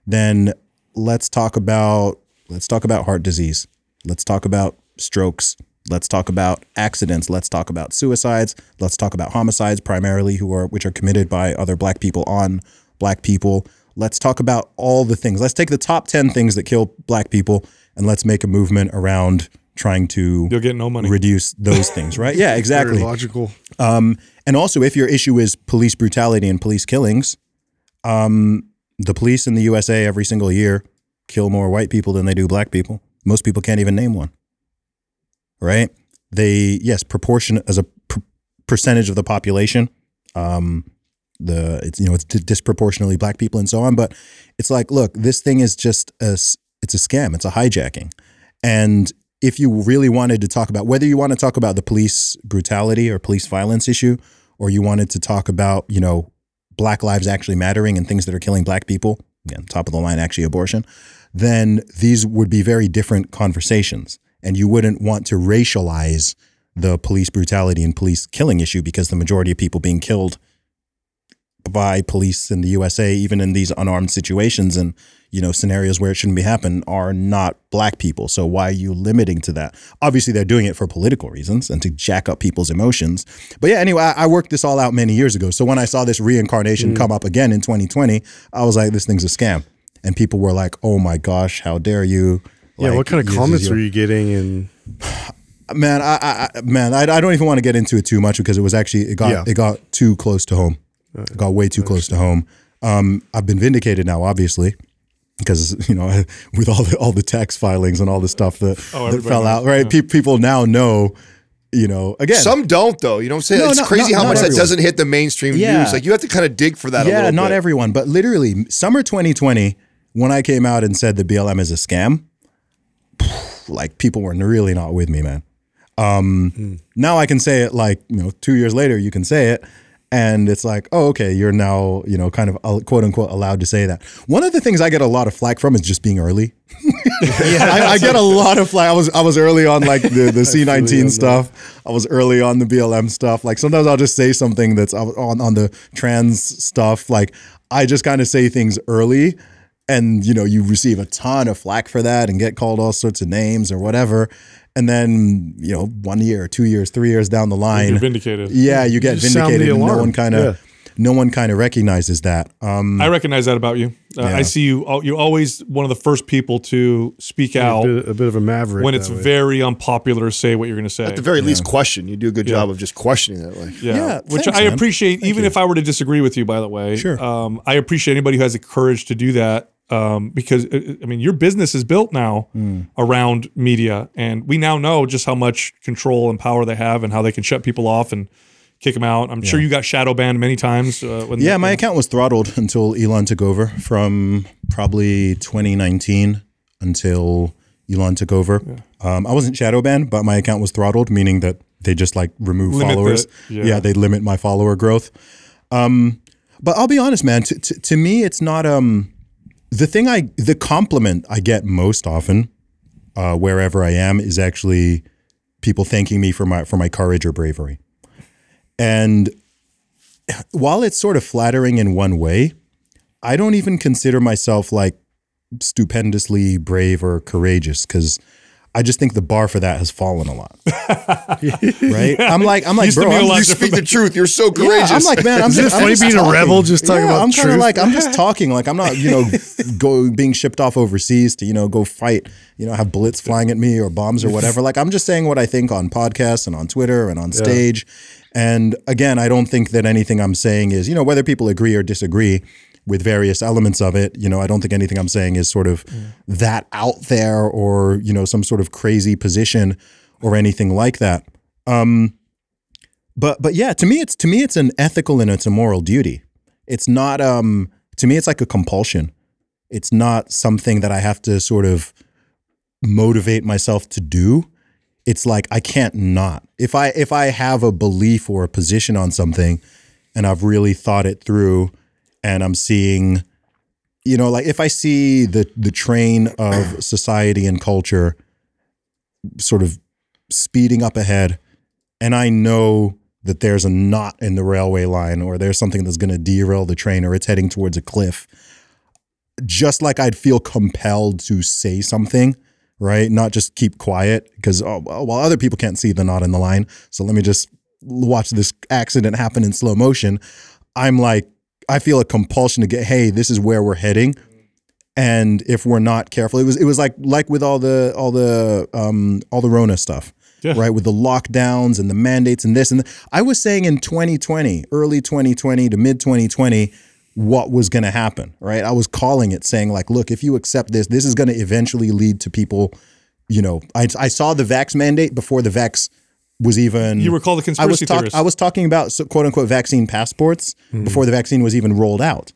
then let's talk about let's talk about heart disease. Let's talk about strokes. Let's talk about accidents. Let's talk about suicides. Let's talk about homicides primarily who are which are committed by other black people on black people. Let's talk about all the things. Let's take the top 10 things that kill black people and let's make a movement around trying to You'll get no money. reduce those things, right? Yeah, exactly. Very logical. Um, and also, if your issue is police brutality and police killings, um, the police in the USA every single year kill more white people than they do black people. Most people can't even name one. Right? They yes, proportion as a pr- percentage of the population. Um, the it's you know it's di- disproportionately black people and so on. But it's like, look, this thing is just a it's a scam. It's a hijacking, and if you really wanted to talk about whether you want to talk about the police brutality or police violence issue, or you wanted to talk about you know black lives actually mattering and things that are killing black people, again, top of the line, actually abortion, then these would be very different conversations. And you wouldn't want to racialize the police brutality and police killing issue because the majority of people being killed by police in the USA, even in these unarmed situations and you know scenarios where it shouldn't be happening, are not black people. So why are you limiting to that? Obviously, they're doing it for political reasons and to jack up people's emotions. But yeah, anyway, I, I worked this all out many years ago. So when I saw this reincarnation come up again in 2020, I was like, this thing's a scam. And people were like, "Oh my gosh, how dare you!" Yeah, Like, what kind of comments were you getting? And man I, I I- man I, I don't even want to get into it too much because it was actually it got Yeah. it got too close to home it got way too close to home um i've been vindicated now obviously because you know with all the all the tax filings and all the stuff that, Oh, that fell knows, out right Pe- people now know you know again Some don't though. You know what I'm saying? No, it's not- crazy not- how not much that doesn't hit the mainstream Yeah. news. Like you have to kind of dig for that a yeah little not bit. everyone but literally summer 2020 when i came out and said the blm is a scam like people were really not with me man um now i can say it like you know two years later you can say it and it's like oh okay you're now you know kind of uh, quote unquote allowed to say that one of the things i get a lot of flack from is just being early I, I get a lot of flack. I was I was early on like the, the C19 stuff. I was early on the BLM stuff. Like sometimes I'll just say something that's on on the trans stuff. Like I just kind of say things early, and you know you receive a ton of flack for that and get called all sorts of names or whatever. And then you know one year, two years, three years down the line, You're vindicated. yeah, you get You just sound the vindicated. And no one kind of Yeah. no one kind of recognizes that. Um, I recognize that about you. Uh, Yeah. I see you. You're always one of the first people to speak a out bit, a bit of a maverick when it's way. very unpopular to say what you're going to say. At the very least, question. You do a good job of just questioning it. Like Yeah, Yeah, which thanks, I man. appreciate. even if I were to disagree with you, by the way, Sure. Um, I appreciate anybody who has the courage to do that. Um, because uh, I mean, your business is built now Hmm. around media, and we now know just how much control and power they have, and how they can shut people off and kick them out. I'm sure you got shadow banned many times. Uh, when Yeah, my account was throttled until Elon took over from probably 2019 until Elon took over. Um, I wasn't shadow banned, but my account was throttled, meaning that they just like remove Limit the- followers. yeah. yeah. they limit my follower growth. Um, but I'll be honest, man. To, to, to me, it's not um the thing I the compliment I get most often uh, wherever I am is actually people thanking me for my for my courage or bravery. And while it's sort of flattering in one way, I don't even consider myself like stupendously brave or courageous because I just think the bar for that has fallen a lot. right? I'm like, I'm like, Used bro, I'm, you speak the truth. You're so courageous. yeah, I'm like, man, I'm just, I'm funny just being a rebel, just talking Yeah, about I'm kind of truth? like, I'm just talking. Like, I'm not, you know, go being shipped off overseas to, you know, go fight, you know, have bullets flying at me or bombs or whatever. Like, I'm just saying what I think on podcasts and on Twitter and on stage. And again, I don't think that anything I'm saying is, you know, whether people agree or disagree. With various elements of it. You know, I don't think anything I'm saying is sort of that out there or you know some sort of crazy position or anything like that. Um, but but yeah, to me it's to me it's an ethical and it's a moral duty. It's not um to me it's like a compulsion. It's not something that I have to sort of motivate myself to do. It's like I can't not. If I if I have a belief or a position on something and I've really thought it through and I'm seeing you know like if I see the the train of society and culture sort of speeding up ahead and I know that there's a knot in the railway line or there's something that's going to derail the train or it's heading towards a cliff just like I'd feel compelled to say something right? Not just keep quiet because oh, well other people can't see the knot in the line so let me just watch this accident happen in slow motion. I'm like I feel a compulsion to get hey this is where we're heading. And if we're not careful it was it was like like with all the all the um all the rona stuff Yeah. right? With the lockdowns and the mandates and this and th- i was saying in 2020 early 2020 to mid 2020 what was going to happen right? I was calling it saying like look if you accept this this is going to eventually lead to people you know I, I saw the vax mandate before the vax was even You recall the I was, conspiracy talk, theorists. I was talking about so, quote unquote vaccine passports before the vaccine was even rolled out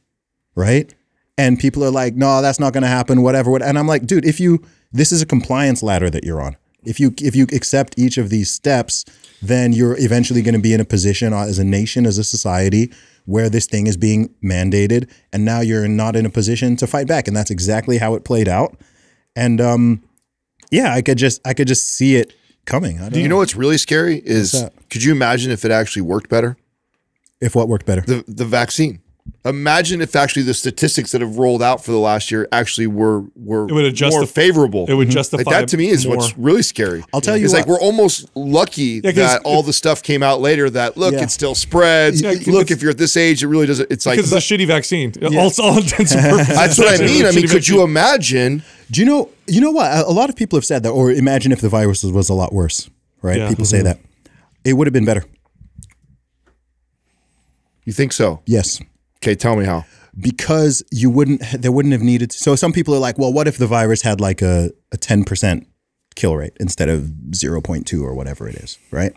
right? And people are like, no, that's not going to happen, whatever. what- And I'm like, dude, if you, this is a compliance ladder that you're on. If you if you accept each of these steps, then you're eventually going to be in a position uh, as a nation, as a society, where this thing is being mandated, and now you're not in a position to fight back. And that's exactly how it played out. And um, yeah, I could just I could just see it coming. I don't Do you know what's really scary? Is could you imagine if it actually worked better? if what worked better? The the vaccine. Imagine if actually the statistics that have rolled out for the last year actually were were It would adjust more the- favorable. it would mm-hmm. justify like that to me is more. what's really scary. I'll tell you It's like we're almost lucky 'cause that all the stuff came out later. That look, Yeah. it still spreads. Yeah, 'cause look, if you're at this age, it really doesn't. It's like because it's a shitty vaccine. All, all intents and purposes. that's what I mean. I mean, shitty could you imagine? Do you know? You know what? A, a lot of people have said that. Or imagine if the virus was, was a lot worse. Right? Yeah. People say mm-hmm. that it would have been better. You think so? Yes, Okay, tell me how. because you wouldn't. There wouldn't have needed. To, So some people are like, well, what if the virus had like a a ten percent kill rate instead of zero point two or whatever it is, right?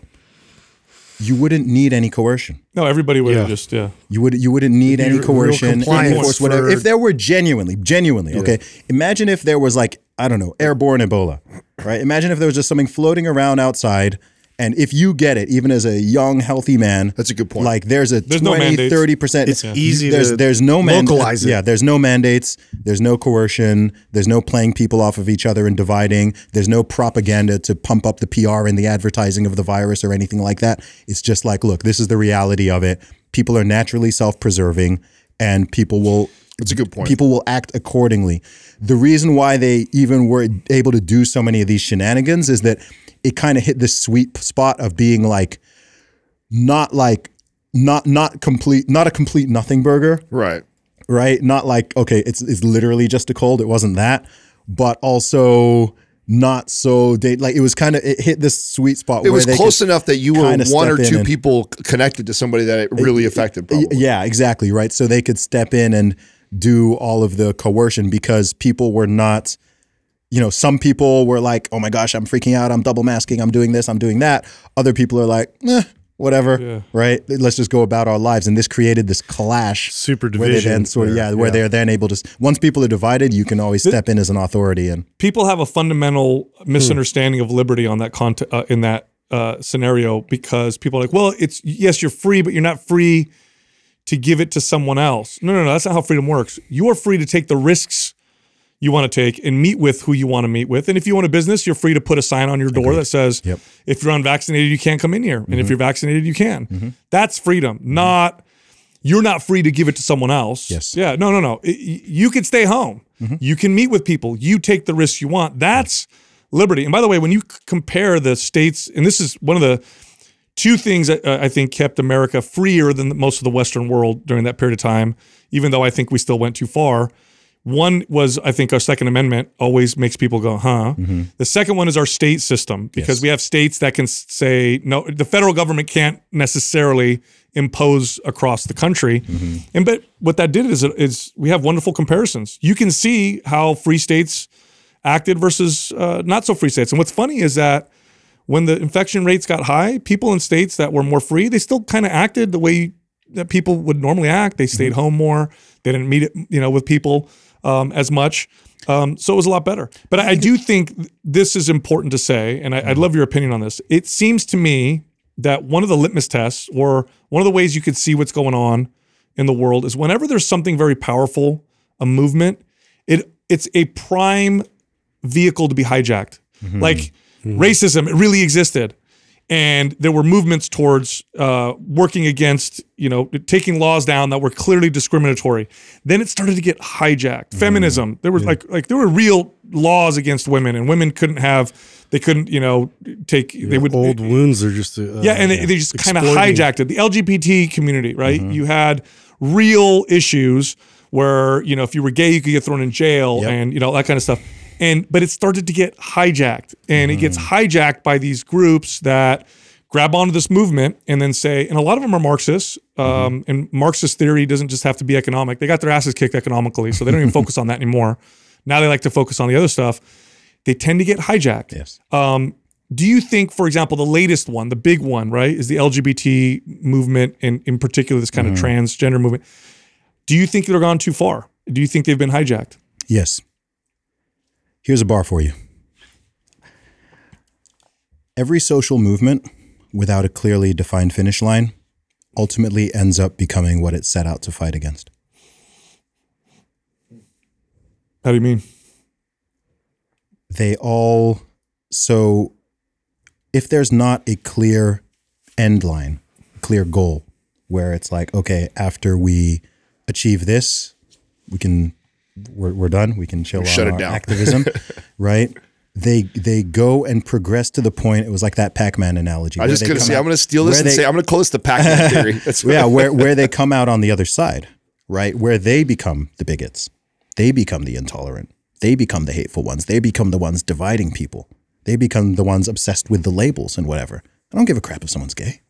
You wouldn't need any coercion. No, everybody would have Yeah. just yeah. You would you wouldn't need any coercion, any compliance force, whatever. for- If there were genuinely, genuinely, okay. Imagine if there was like I don't know, airborne Ebola, right? Imagine if there was just something floating around outside, and if you get it, even as a young, healthy man, That's a good point. Like there's a There's 20, mandates. 30 percent. It's easy There's to there's no man- localize it. Yeah, there's no mandates. There's no coercion. There's no playing people off of each other and dividing. There's no propaganda to pump up the PR and the advertising of the virus or anything like that. It's just like, look, this is the reality of it. People are naturally self-preserving, and people will. That's a good point. People will act accordingly. The reason why they even were able to do so many of these shenanigans is that it kind of hit this sweet spot of being like, not like, not not complete, not a complete nothing burger, Right. right? Not like okay, it's it's literally just a cold. It wasn't that, but also not so date like it was kind of it hit this sweet spot. It where was close enough that you were one or two people connected to somebody that it really affected. Probably. Yeah, exactly. Right. So they could step in and do all of the coercion because people were not, you know, some people were like, oh my gosh, I'm freaking out. I'm double masking. I'm doing this. I'm doing that. Other people are like, eh, whatever. Right. Let's just go about our lives. And this created this clash. Super Where they then division sort of, yeah, where yeah. they're then able to, once people are divided, you can always step in as an authority and people have a fundamental misunderstanding of liberty on that cont- uh, in that uh, scenario because people are like, well, it's yes, you're free, but you're not free to give it to someone else. No, no, no, that's not how freedom works. You are free to take the risks you want to take and meet with who you want to meet with. And if you own a business, you're free to put a sign on your door that says, Yep. if you're unvaccinated, you can't come in here. And if mm-hmm. you're vaccinated, you can. Mm-hmm. That's freedom, not you're not free to give it to someone else. Yes. Yeah. No, no, no. It- you can stay home. Mm-hmm. You can meet with people. You take the risks you want. That's liberty. And by the way, when you c- compare the states, and this is one of the two things that uh, I think kept America freer than most of the Western world during that period of time, even though I think we still went too far. One was, I think, our Second Amendment always makes people go, huh? The second one is our state system because Yes. we have states that can say, no, the federal government can't necessarily impose across the country. Mm-hmm. And but what that did is is we have wonderful comparisons. You can see how free states acted versus uh, not so free states. And what's funny is that when the infection rates got high, people in states that were more free, they still kind of acted the way that people would normally act. They stayed home more. They didn't meet, you know, with people um, as much. Um, so it was a lot better. But I, I do think this is important to say, and I, I'd love your opinion on this. It seems to me that one of the litmus tests, or one of the ways you could see what's going on in the world, is whenever there's something very powerful, a movement, it it's a prime vehicle to be hijacked. Like racism, it really existed. And there were movements towards uh, working against, you know, taking laws down that were clearly discriminatory. Then it started to get hijacked. Feminism, there was like, like there were real laws against women, and women couldn't have, they couldn't, you know, take. they would old wounds are just uh, yeah, and they, they just kind of hijacked it. The LGBT community, right? You had real issues where you know if you were gay, you could get thrown in jail, Yep. and you know that kind of stuff. And but it started to get hijacked, and it gets mm. hijacked by these groups that grab onto this movement and then say, and a lot of them are Marxists. Mm-hmm. Um, And Marxist theory doesn't just have to be economic; they got their asses kicked economically, so they don't even focus on that anymore. Now they like to focus on the other stuff. They tend to get hijacked. Yes. Um, do you think, for example, the latest one, the big one, right, is the LGBT movement, and in particular this kind of mm-hmm. transgender movement? Do you think they're gone too far? Do you think they've been hijacked? Yes. Here's a bar for you. Every social movement without a clearly defined finish line ultimately ends up becoming what it set out to fight against. How do you mean? They all, so if there's not a clear end line, clear goal, where it's like, okay, after we achieve this, we can, we're, we're done. We can chill Shut on it down. activism, right? They they go and progress to the point. It was like that Pac-Man analogy. I just gonna say out- I'm gonna steal this and they- say I'm gonna call this the Pac-Man theory. That's yeah, where where they come out on the other side, right? Where they become the bigots, they become the intolerant, they become the hateful ones, they become the ones dividing people, they become the ones obsessed with the labels and whatever. I don't give a crap if someone's gay.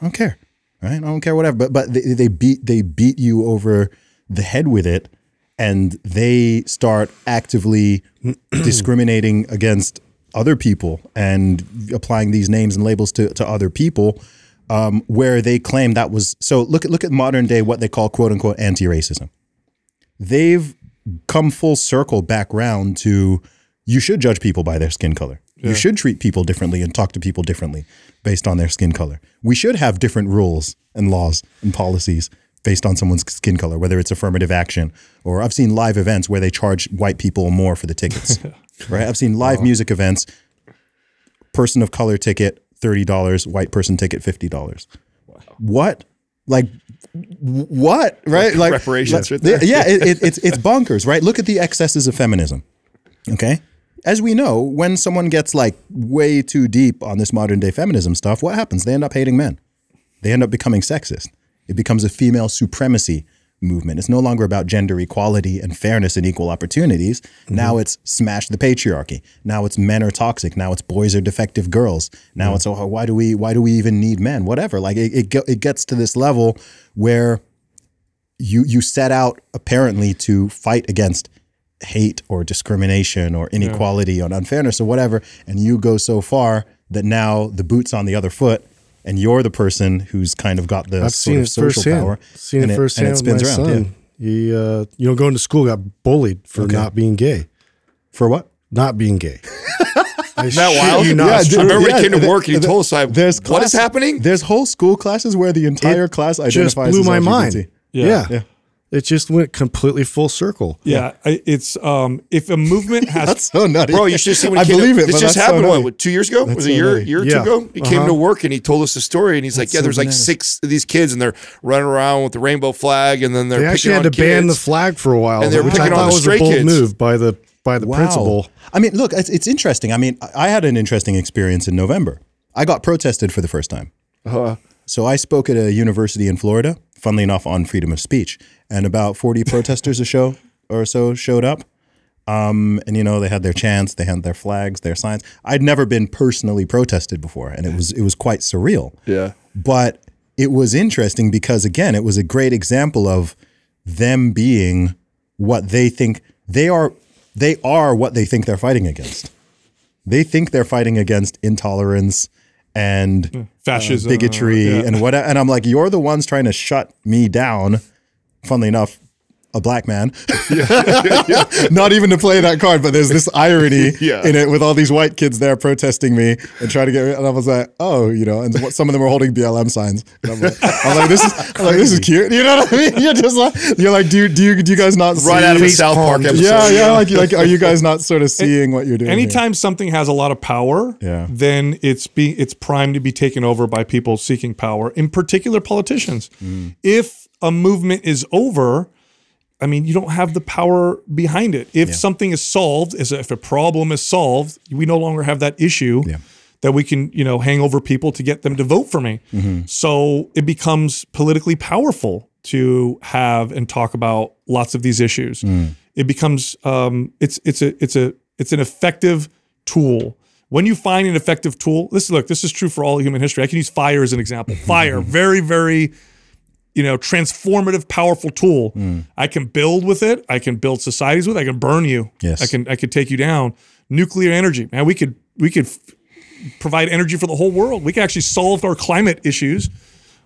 I don't care, right? I don't care whatever. But but they, they beat they beat you over the head with it, and they start actively discriminating against other people and applying these names and labels to, to other people um, where they claim that was so look at look at modern day what they call quote unquote anti-racism. They've come full circle back round to you should judge people by their skin color. You should treat people differently and talk to people differently based on their skin color. We should have different rules and laws and policies based on someone's skin color whether it's affirmative action or i've seen live events where they charge white people more for the tickets right? I've seen live music events person of color ticket $30 white person ticket $50 what? Like what right? Like reparations like- right there. yeah it, it, it's it's bonkers right? Look at the excesses of feminism okay? As we know when someone gets like way too deep on this modern day feminism stuff what happens? They end up hating men. They end up becoming sexist it becomes a female supremacy movement. It's no longer about gender equality and fairness and equal opportunities. Mm-hmm. Now it's smash the patriarchy. Now it's men are toxic. Now it's boys are defective girls. Now it's oh why do we why do we even need men? Whatever. Like it, it, it gets to this level where you you set out apparently to fight against hate or discrimination or inequality or unfairness or whatever and you go so far that now the boot's on the other foot and you're the person who's kind of got the I've sort seen of it social firsthand. power Seen and it firsthand and with my son. He, uh, you know, going to school got bullied for not being gay. for what Not being gay. I that wild? You not. Yeah, dude, I true. remember he came to work and he told us, I, there's what is class- happening? there's whole school classes where the entire class identifies just blew as my LGBT. mind. Yeah. Yeah. It just went completely full circle. Yeah, I, it's um, if a movement has that's so nutty Bro, you should see when I he came believe to, it This just that's so happened, what, two years ago? That's was it so a year, nutty. year or two ago? He came Uh-huh. to work and he told us the story and he's like, That's yeah, so there's like bananas. six of these kids and they're running around with the rainbow flag and then they're They picking actually had on to ban the kids. flag for a while, And they were which I picking on thought the was stray a bold kids. move by the by the Wow. principal. I mean, look, it's, it's interesting. I mean, I I had an interesting experience in November. I got protested for the first time. So I spoke at a university in Florida, funnily enough, on freedom of speech, and about 40 protesters or so or so showed up. Um, and you know, they had their chants, they had their flags, their signs. I'd never been personally protested before, and it was it was quite surreal. Yeah. But it was interesting because again, it was a great example of them being what they think they are they are what they think they're fighting against. They think they're fighting against intolerance and uh, Fascism, bigotry, yeah. and what. And I'm like, you're the ones trying to shut me down. Funnily enough, a black man. Not even to play that card, but there's this irony Yeah. in it with all these white kids there protesting me and trying to get. And I was like, oh, you know, and what- some of them were holding BLM signs. And I'm like, I'm like, this is, I'm like, this is cute. You know what I mean? You're just like, you're like, do you, do you, do you guys not Right see? out of a South Park episode. Yeah, yeah. Like, like, are you guys not sort of seeing what you're doing? here? Anytime something has a lot of power, Yeah. then it's be it's primed to be taken over by people seeking power, in particular politicians. Mm. If a movement is over, I mean, you don't have the power behind it. If something is solved, is if a problem is solved, we no longer have that issue Yeah. that we can, you know, hang over people to get them to vote for me. Mm-hmm. So it becomes politically powerful to have and talk about lots of these issues. Mm. It becomes um, it's it's a it's a it's an effective tool. When you find an effective tool, this look, this is true for all human history. I can use fire as an example. Fire, very, very you know, transformative, powerful tool. Mm. I can build with it. I can build societies with. it. I can burn you. Yes. I can. I could take you down. Nuclear energy, man. We could. We could f- provide energy for the whole world. We could actually solve our climate issues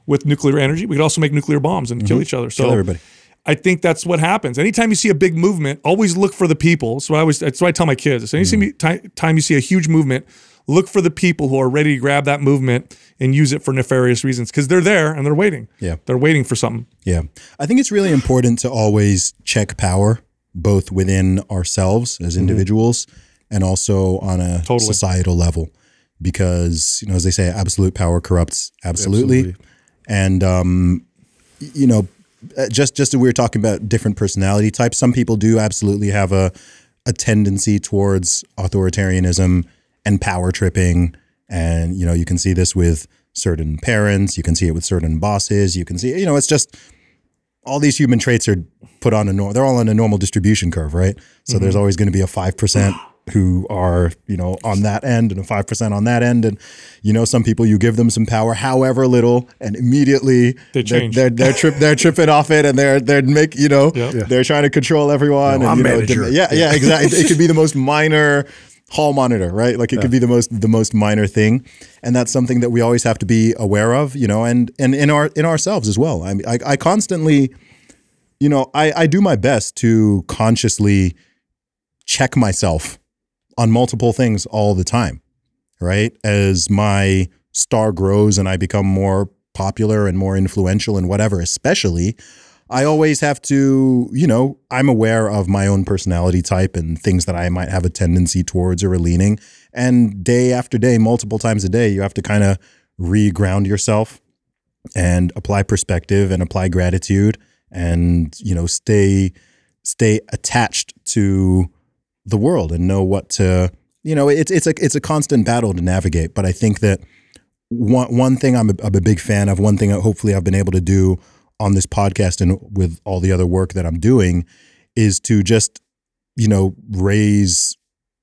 with nuclear energy. We could also make nuclear bombs and kill mm-hmm. each other. So Kill everybody. I think that's what happens. Anytime you see a big movement, always look for the people. So I always that's what I tell my kids. Anytime mm. ti- time you see a huge movement, look for the people who are ready to grab that movement and use it for nefarious reasons because they're there and they're waiting. Yeah. they're waiting for something. Yeah. I think it's really important to always check power, both within ourselves as individuals and also on a Totally. societal level. Because, you know, as they say, absolute power corrupts absolutely. Absolutely. And, um, you know, uh, just just as we were talking about different personality types, some people do absolutely have a, a tendency towards authoritarianism and power tripping. And, you know, you can see this with certain parents, you can see it with certain bosses, you can see, you know, it's just all these human traits are put on a normal, they're all on a normal distribution curve, right? So there's mm-hmm. always going to be a 5% who are, you know, on that end and a 5% on that end. And, you know, some people you give them some power, however little, and immediately They they're, they're, they're, trip, they're tripping off it and they're, they're make, you know, Yep. They're trying to control everyone. No, and, I'm you know, manager. dem- yeah, yeah, exactly. it could be the most minor hall monitor, right? Like it could be the most the most minor thing, and that's something that we always have to be aware of, you know, and and in our in ourselves as well. I mean, I, I constantly, you know, I I do my best to consciously check myself on multiple things all the time, right? As my star grows and I become more popular and more influential and whatever, especially. I always have to, you know, I'm aware of my own personality type and things that I might have a tendency towards or a leaning. And day after day, multiple times a day, you have to kind of re-ground yourself and apply perspective and apply gratitude and, you know, stay stay attached to the world and know what to, you know, it's it's a it's a constant battle to navigate. But I think that one one thing I'm a, I'm a big fan of, one thing hopefully I've been able to do on this podcast and with all the other work that I'm doing is to just, you know, raise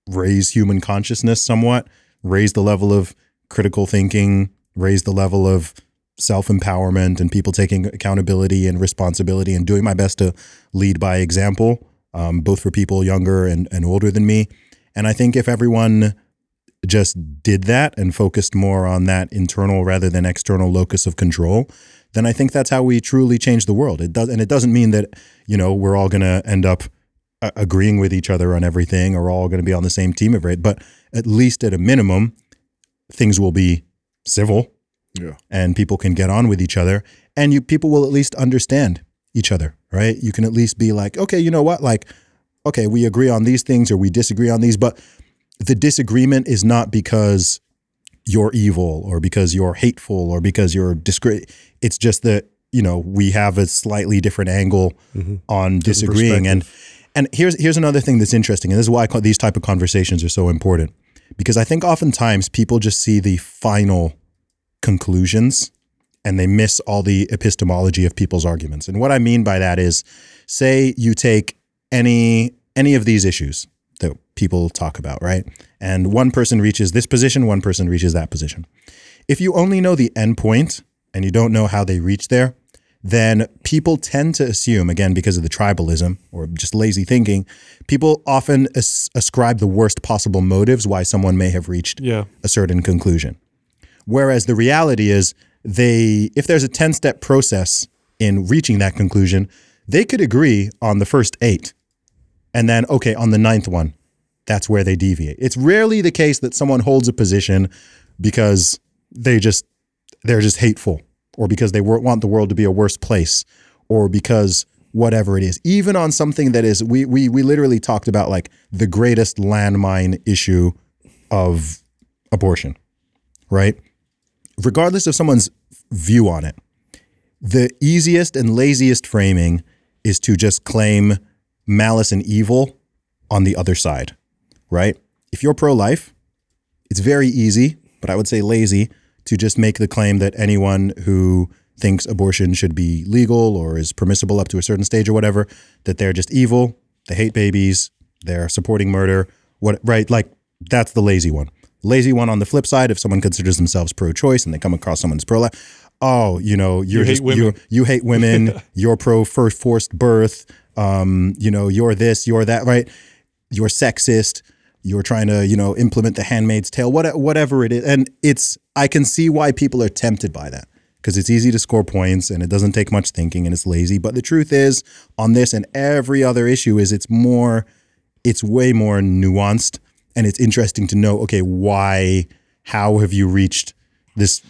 raise human consciousness somewhat, raise the level of critical thinking, raise the level of self-empowerment and people taking accountability and responsibility and doing my best to lead by example, um, both for people younger and, and older than me. And I think if everyone just did that and focused more on that internal rather than external locus of control, then I think that's how we truly change the world. It does, and it doesn't mean that you know we're all going to end up uh, agreeing with each other on everything or all going to be on the same team of it. But at least at a minimum, things will be civil, Yeah. and people can get on with each other, and you people will at least understand each other, right? You can at least be like, okay, you know what, like, okay, we agree on these things or we disagree on these, but the disagreement is not because you're evil or because you're hateful or because you're discre It's just that you know we have a slightly different angle mm-hmm. on disagreeing. And and here's here's another thing that's interesting, and this is why I call these type of conversations are so important because I think oftentimes people just see the final conclusions and they miss all the epistemology of people's arguments. And what I mean by that is, say you take any any of these issues that people talk about, right? And one person reaches this position, one person reaches that position. If you only know the end point and you don't know how they reach there, then people tend to assume, again, because of the tribalism or just lazy thinking, people often as- ascribe the worst possible motives why someone may have reached Yeah. a certain conclusion. Whereas the reality is, they if there's a 10 step process in reaching that conclusion, they could agree on the first eight. And then, okay, on the ninth one, that's where they deviate. It's rarely the case that someone holds a position because they just they're just hateful or because they want the world to be a worse place or because whatever it is. Even on something that is we we we literally talked about like the greatest landmine issue of abortion right? Regardless of someone's view on it the easiest and laziest framing is to just claim malice and evil on the other side right if you're pro-life it's very easy, but I would say lazy, to just make the claim that anyone who thinks abortion should be legal or is permissible up to a certain stage or whatever, that they're just evil, they hate babies, they're supporting murder, what right? Like that's the lazy one. Lazy one on the flip side, if someone considers themselves pro-choice and they come across someone's pro-life, oh, you know, you're hate just you you hate women, you're pro first forced birth, um, you know, you're this, you're that, right? You're sexist you're trying to you know implement the handmaid's tale what, whatever it is and it's i can see why people are tempted by that because it's easy to score points and it doesn't take much thinking and it's lazy but the truth is on this and every other issue is it's more it's way more nuanced and it's interesting to know okay why how have you reached this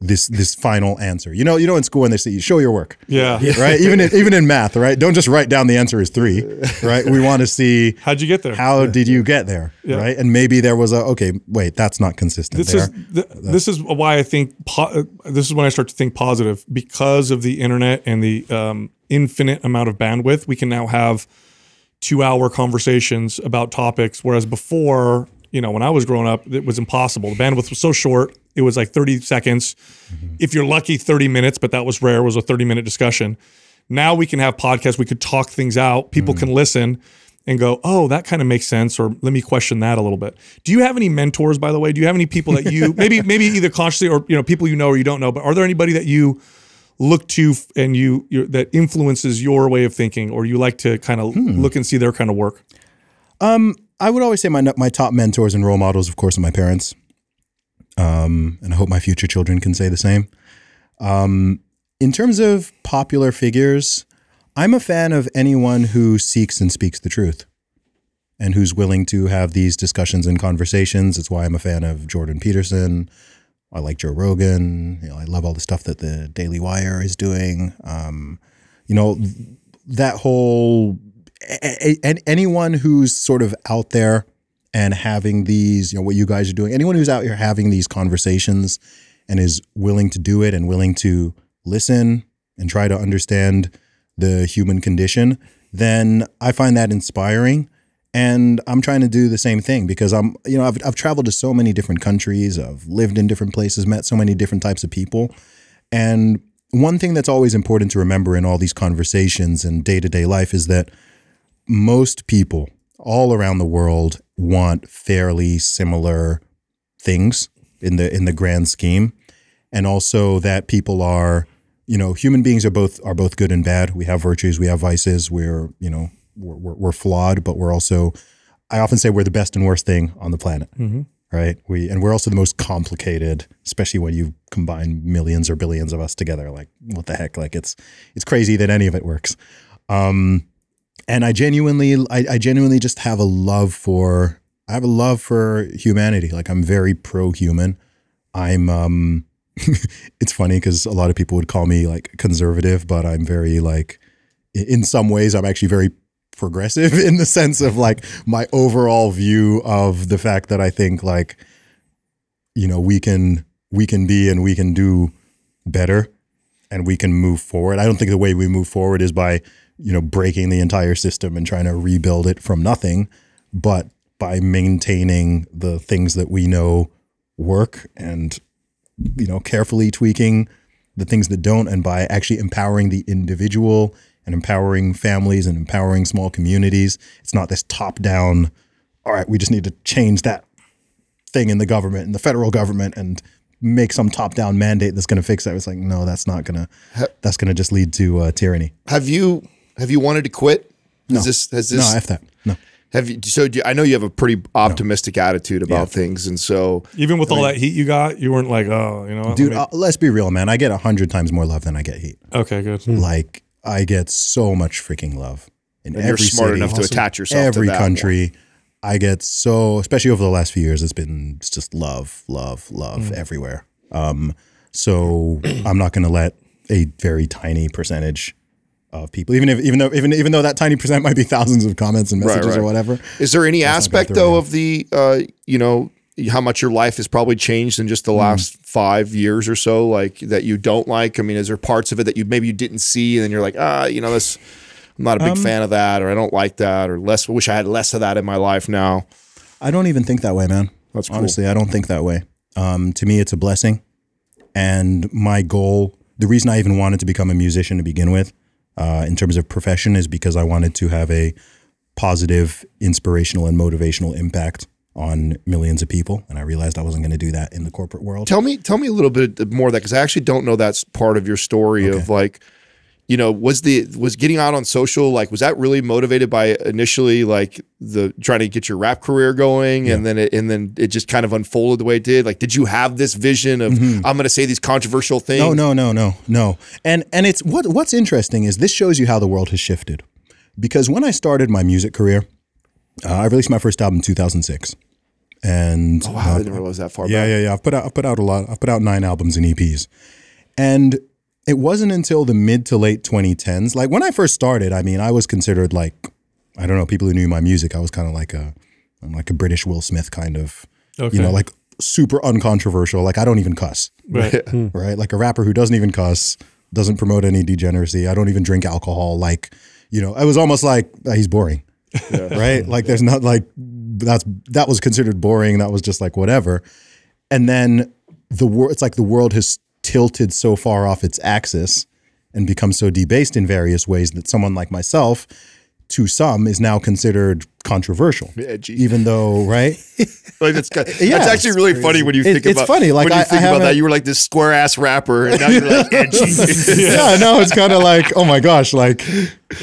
this this final answer. You know you know in school when they say you show your work. Yeah. right? Even in, even in math right? Don't just write down the answer is three right? We want to see How'd you get there? how did you get there right? And maybe there was a okay wait that's not consistent this there. is th- this is why I think po- uh, this is when I start to think positive. Because of the internet and the um, infinite amount of bandwidth. We can now have two-hour conversations about topics, whereas before, you know, when I was growing up, it was impossible. The bandwidth was so short; it was like thirty seconds. Mm-hmm. If you're lucky, thirty minutes, but that was rare. Was a thirty-minute discussion. Now we can have podcasts. We could talk things out. People mm. can listen and go, oh, that kind of makes sense, or let me question that a little bit. Do you have any mentors, by the way? Do you have any people that you maybe maybe either consciously or you know people you know or you don't know, but are there anybody that you look to and you you that influences your way of thinking, or you like to kind of hmm. look and see their kind of work? Um, i would always say my my top mentors and role models of course are my parents um, and i hope my future children can say the same um, in terms of popular figures i'm a fan of anyone who seeks and speaks the truth and who's willing to have these discussions and conversations it's why i'm a fan of jordan peterson I like Joe Rogan. You know, I love all the stuff that the Daily Wire is doing. Um, you know, that whole and anyone who's sort of out there and having these, you know, what you guys are doing. Anyone who's out here having these conversations and is willing to do it and willing to listen and try to understand the human condition, then I find that inspiring. And I'm trying to do the same thing because I'm, you know, I've, I've traveled to so many different countries, I've lived in different places, met so many different types of people. And one thing that's always important to remember in all these conversations and day to day life is that most people all around the world want fairly similar things in the in the grand scheme. And also that people are you know human beings are both are both good and bad. We have virtues we have vices. We're you know we're, we're, we're flawed but we're also i often say we're the best and worst thing on the planet right? We and we're also the most complicated especially when you combine millions or billions of us together. Like what the heck? Like it's it's crazy that any of it works. Um and i genuinely I, I genuinely just have a love for i have a love for humanity. Like i'm very pro-human. I'm um it's funny because a lot of people would call me like conservative but i'm very like in some ways i'm actually very progressive in the sense of like my overall view of the fact that i think like you know we can we can be and we can do better and we can move forward. I don't think the way we move forward is by you know breaking the entire system and trying to rebuild it from nothing but by maintaining the things that we know work and you know carefully tweaking the things that don't and by actually empowering the individual and empowering families and empowering small communities it's not this top down all right we just need to change that thing in the government and the federal government and make some top down mandate that's going to fix it. It's like, no, that's not going to, that's going to just lead to uh, tyranny. Have you have you wanted to quit? No. Is this has this no, F that. No. have you so do, I know you have a pretty optimistic attitude about things and so Even with all that heat you got, you weren't like, oh, you know, Dude, let uh, let's be real, man. I get a hundred times more love than I get heat. okay, good. Like I get so much freaking love in and every you're smart city, enough to attach yourself every to that Every country. I get so, especially over the last few years, it's been it's just love, love, love everywhere. Um, so I'm not going to let a very tiny percentage of people, even if even though even even though that tiny percent might be thousands of comments and messages right. or whatever. Is there any aspect though of the uh, you know how much your life has probably changed in just Hmm. the last five years or so, like that you don't like? I mean, is there parts of it that you maybe you didn't see, and then you're like, ah, you know, this I'm not a Um, big fan of that, or I don't like that, or less. Wish I had less of that in my life now. I don't even think that way, man. That's cool. Honestly, I don't think that way. Um, to me, it's a blessing. And my goal, the reason I even wanted to become a musician to begin with, uh, in terms of profession, is because I wanted to have a positive, inspirational, and motivational impact on millions of people. And I realized I wasn't going to do that in the corporate world. Tell me, tell me a little bit more of that because I actually don't know that's part of your story of like, you know, was the was getting out on social like was that really motivated by initially like the trying to get your rap career going and then it and then it just kind of unfolded the way it did. Like, did you have this vision of I'm going to say these controversial things? Mm-hmm. No, no, no, no, no. And and it's what what's interesting is this shows you how the world has shifted. Because when I started my music career, uh, I released my first album in 2006. And Wow, I didn't realize that far Yeah, back. yeah, yeah. I've put out I've put out a lot. I've put out nine albums and EPs. And it wasn't until the mid to late 2010s. Like when I first started, I mean, I was considered like I don't know, people who knew my music, I was kind of like a I'm like a British Will Smith kind of Okay. you know, like super uncontroversial. Like I don't even cuss. Right. Right? Like a rapper who doesn't even cuss, doesn't promote any degeneracy. I don't even drink alcohol. Like, you know, it was almost like uh, he's boring. right? Like there's not like that's that was considered boring. That was just like whatever. And then the world it's like the world has tilted so far off its axis and become so debased in various ways that someone like myself to some is now considered controversial. Edgy. Even though, right? Like that's, that's Yeah, actually really funny when you think It- think it's about. funny, like, when you I- think I about that, you were like this square ass rapper, and now you're like edgy. yeah, no, it's kind of like, oh my gosh, like,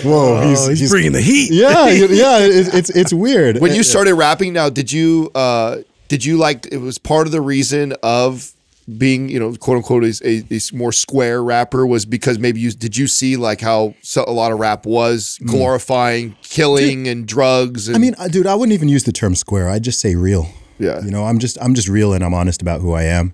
whoa, he's, Oh, he's, he's- bringing the heat. yeah, yeah, it, it's it's weird. when you started rapping, now did you uh, did you like it was part of the reason of being you know quote unquote is a, a more square rapper was because maybe you did you see like how so, a lot of rap was glorifying killing and drugs and I mean, uh, dude, I wouldn't even use the term square. I'd just say real. Yeah. you know, I'm just I'm just real and I'm honest about who I am.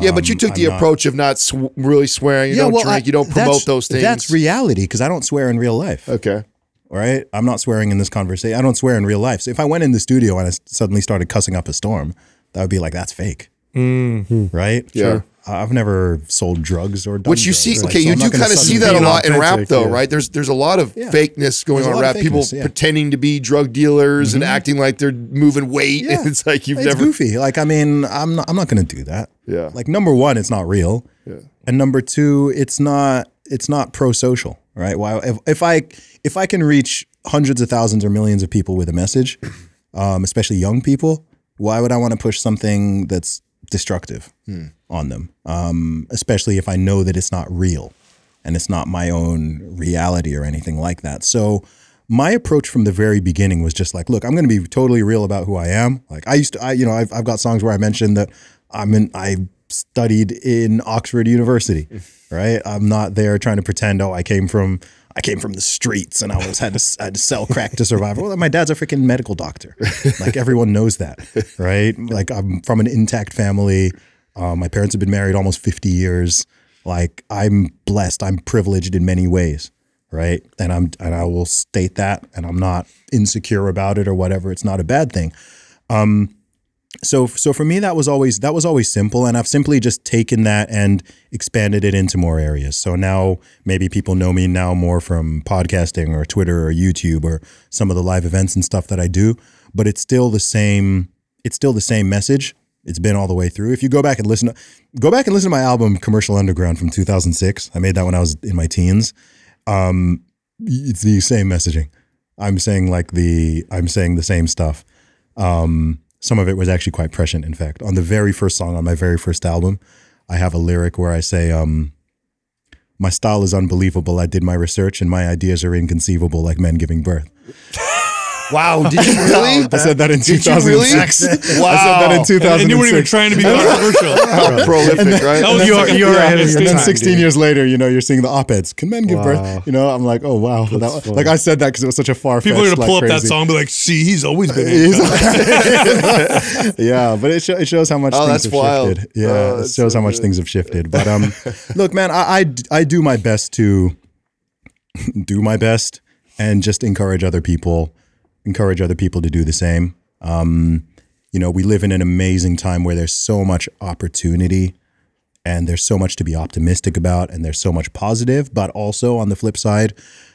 yeah but you took the not- approach of not sw- really swearing you don't drink I- you don't promote those things That's reality because I don't swear in real life. okay All right, I'm not swearing in this conversation. I don't swear in real life. So if I went in the studio and I suddenly started cussing up a storm, that would be like that's fake, Mm. Hmm. right? Yeah. Sure. I've never sold drugs or done Which you drugs, see, right? okay, So you I'm do kind of see that a Being lot in rap, though, yeah. right? There's there's a lot of Yeah. fakeness going There's on in rap. of People yeah. pretending to be drug dealers and mm-hmm. acting like they're moving weight. Yeah. It's like you've it's never. goofy. Like, I mean, I'm not. I'm not going to do that. Yeah. Like, number one, it's not real. Yeah. And number two, it's not. It's not pro-social, right? Why? If, if I if I can reach hundreds of thousands or millions of people with a message, um, especially young people, why would I want to push something that's destructive on them? Um, especially if I know that it's not real and it's not my own reality or anything like that. So my approach from the very beginning was just like, look, I'm going to be totally real about who I am. Like I used to, I, you know, I've, I've got songs where I mentioned that I'm in, I studied in Oxford University, right? I'm not there trying to pretend, oh, I came from, I came from the streets and I was had to, I had to sell crack to survive. Well, my dad's a freaking medical doctor. Like everyone knows that, right? Like I'm from an intact family. Uh, my parents have been married almost 50 years. Like I'm blessed. I'm privileged in many ways, right? And I'm and I will state that, and I'm not insecure about it or whatever. It's not a bad thing. Um, so so for me that was always that was always simple, and I've simply just taken that and expanded it into more areas. So now maybe people know me now more from podcasting or Twitter or YouTube or some of the live events and stuff that I do, but it's still the same. It's still the same message. It's been all the way through. If you go back and listen, to, go back and listen to my album "Commercial Underground" from 2006. I made that when I was in my teens. Um, it's the same messaging. I'm saying like the I'm saying the same stuff. Um, some of it was actually quite prescient. In fact, on the very first song on my very first album, I have a lyric where I say, um, "My style is unbelievable. I did my research, and my ideas are inconceivable, like men giving birth." Wow, did you really? I said that in Did 2006. really? I said that Wow. in And, 2006. and you weren't even trying to be controversial. How prolific, right? That was You're- you're ahead of it's your and then 16 dude. years later, you know, you're seeing the op-eds. Can men give Wow. birth? You know, I'm like, oh wow, that, like I said that because it was such a far. People are gonna pull up that song and be like, "See, he's always been." in." yeah, but it, sho- it shows how much Oh, things that's have wild. shifted. Yeah, Oh, it shows so how much good. things have shifted. But um, look, man, I, I d- I do my best to do my best and just encourage other people, encourage other people to do the same. Um, you know, we live in an amazing time where there's so much opportunity and there's so much to be optimistic about and there's so much positive but also on the flip side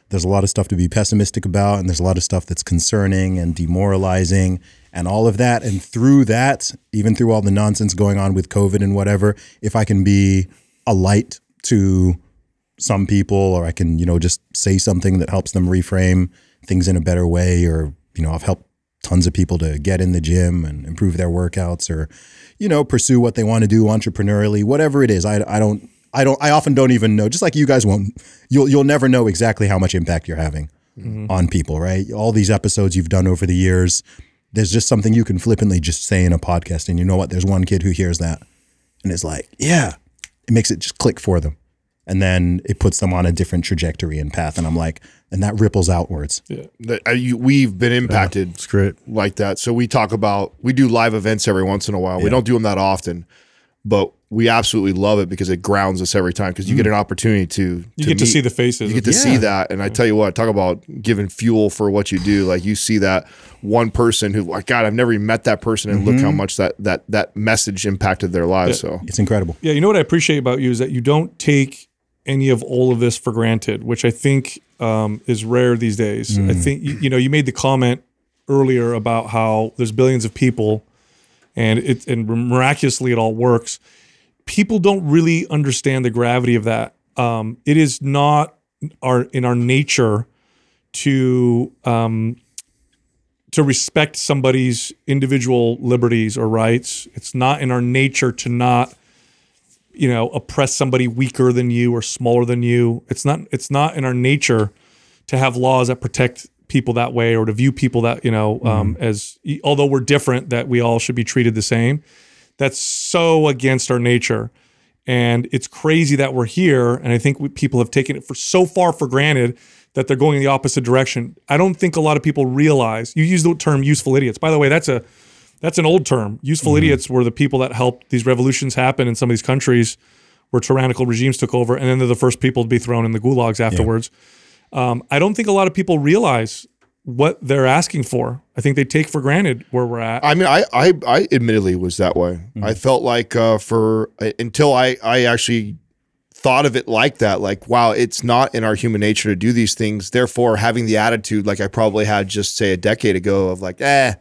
there's a lot of stuff to be pessimistic about and there's a lot of stuff that's concerning and demoralizing and all of that and through that even through all the nonsense going on with covid and whatever if i can be a light to some people or i can you know just say something that helps them reframe things in a better way or you know i've helped tons of people to get in the gym and improve their workouts or you know pursue what they want to do entrepreneurially whatever it is. I, I don't i don't i often don't even know just like you guys won't you'll you'll never know exactly how much impact you're having mm-hmm. on people right? All these episodes you've done over the years there's just something you can flippantly just say in a podcast and you know what? There's one kid who hears that and it's like yeah. It makes it just click for them and then it puts them on a different trajectory and path and i'm like and that ripples outwards that uh, we've been impacted It's great. like that. So we talk about we do live events every once in a while. We don't do them that often, but we absolutely love it because it grounds us every time because you get an opportunity to You get to see the faces. You get to of- see that, and I tell you what, talk about giving fuel for what you do. Like you see that one person who, like God, I've never even met that person, and look how much that that that message impacted their lives. So it's incredible Yeah, you know what I appreciate about you is that you don't take any of all of this for granted, which I think um, is rare these days. I think you, you know you made the comment earlier about how there's billions of people, and it and miraculously it all works. People don't really understand the gravity of that. Um, it is not our in our nature to um, to respect somebody's individual liberties or rights. It's not in our nature to not you know oppress somebody weaker than you or smaller than you. It's not it's not in our nature to have laws that protect people that way or to view people that you know um, as although we're different that we all should be treated the same. That's so against our nature. And it's crazy that we're here and i think we, people have taken it for so far for granted that they're going in the opposite direction. I don't think a lot of people realize you use the term useful idiots. By the way that's a that's an old term. Useful idiots were the people that helped these revolutions happen in some of these countries where tyrannical regimes took over, and then they're the first people to be thrown in the gulags afterwards. Um, I don't think a lot of people realize what they're asking for. I think they take for granted where we're at. I mean, I I, I admittedly was that way. I felt like uh, for uh, until I I actually thought of it like that, like wow, it's not in our human nature to do these things. Therefore, having the attitude like I probably had just say a decade ago of like, eh.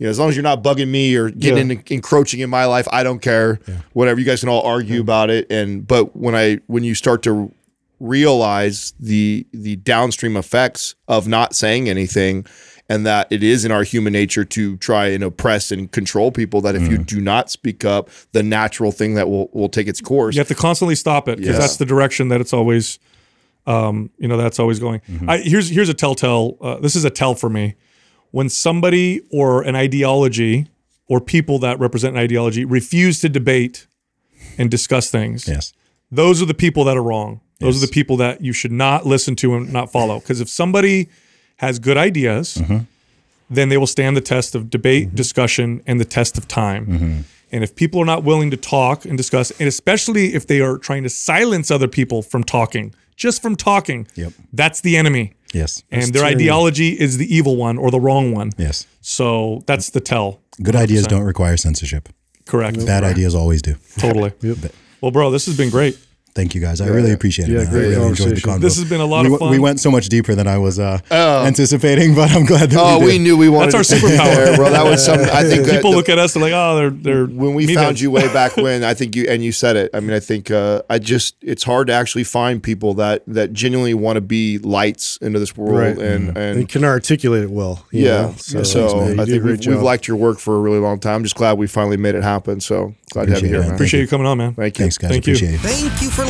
You know, as long as you're not bugging me or getting Yeah. in, encroaching in my life, I don't care. Whatever you guys can all argue about it. And but when I when you start to realize the the downstream effects of not saying anything and that it is in our human nature to try and oppress and control people that if you do not speak up the natural thing that will will take its course You have to constantly stop it because Yeah. that's the direction that it's always, um, you know, that's always going. I, here's here's a telltale. Uh, this is a tell for me. When somebody or an ideology or people that represent an ideology refuse to debate and discuss things, yes those are the people that are wrong. Those are the people that you should not listen to and not follow. Because if somebody has good ideas, Mm-hmm. then they will stand the test of debate, discussion, and the test of time. Mm-hmm. And if people are not willing to talk and discuss, and especially if they are trying to silence other people from talking, just from talking, Yep. that's the enemy. Yes And their ideology is the evil one or the wrong one. yes So that's the tell. good ideas don't require censorship Correct. bad ideas always do Totally. Well, bro, this has been great. Thank you guys. I really appreciate it. Yeah, man. I great really enjoyed the conversation. convo. This has been a lot we, of fun. We went so much deeper than I was uh, anticipating, but I'm glad that Oh, we we did. knew we wanted. That's our superpower. Yeah, bro. That was some. I think People the- look at us and like, oh, they're they're when we meatheads. found you way back when. I think you and you said it. I mean, I think uh, I just it's hard to actually find people that that genuinely want to be lights into this world Right. and and. and can articulate it well. you yeah, know? so, So, yeah, you I think we've, we've liked your work for a really long time. I'm just glad we finally made it happen. So glad to have you here, it, man. man. Appreciate you coming on, man. Thank you. Thanks, guys. Thank you. appreciate it. Thank you for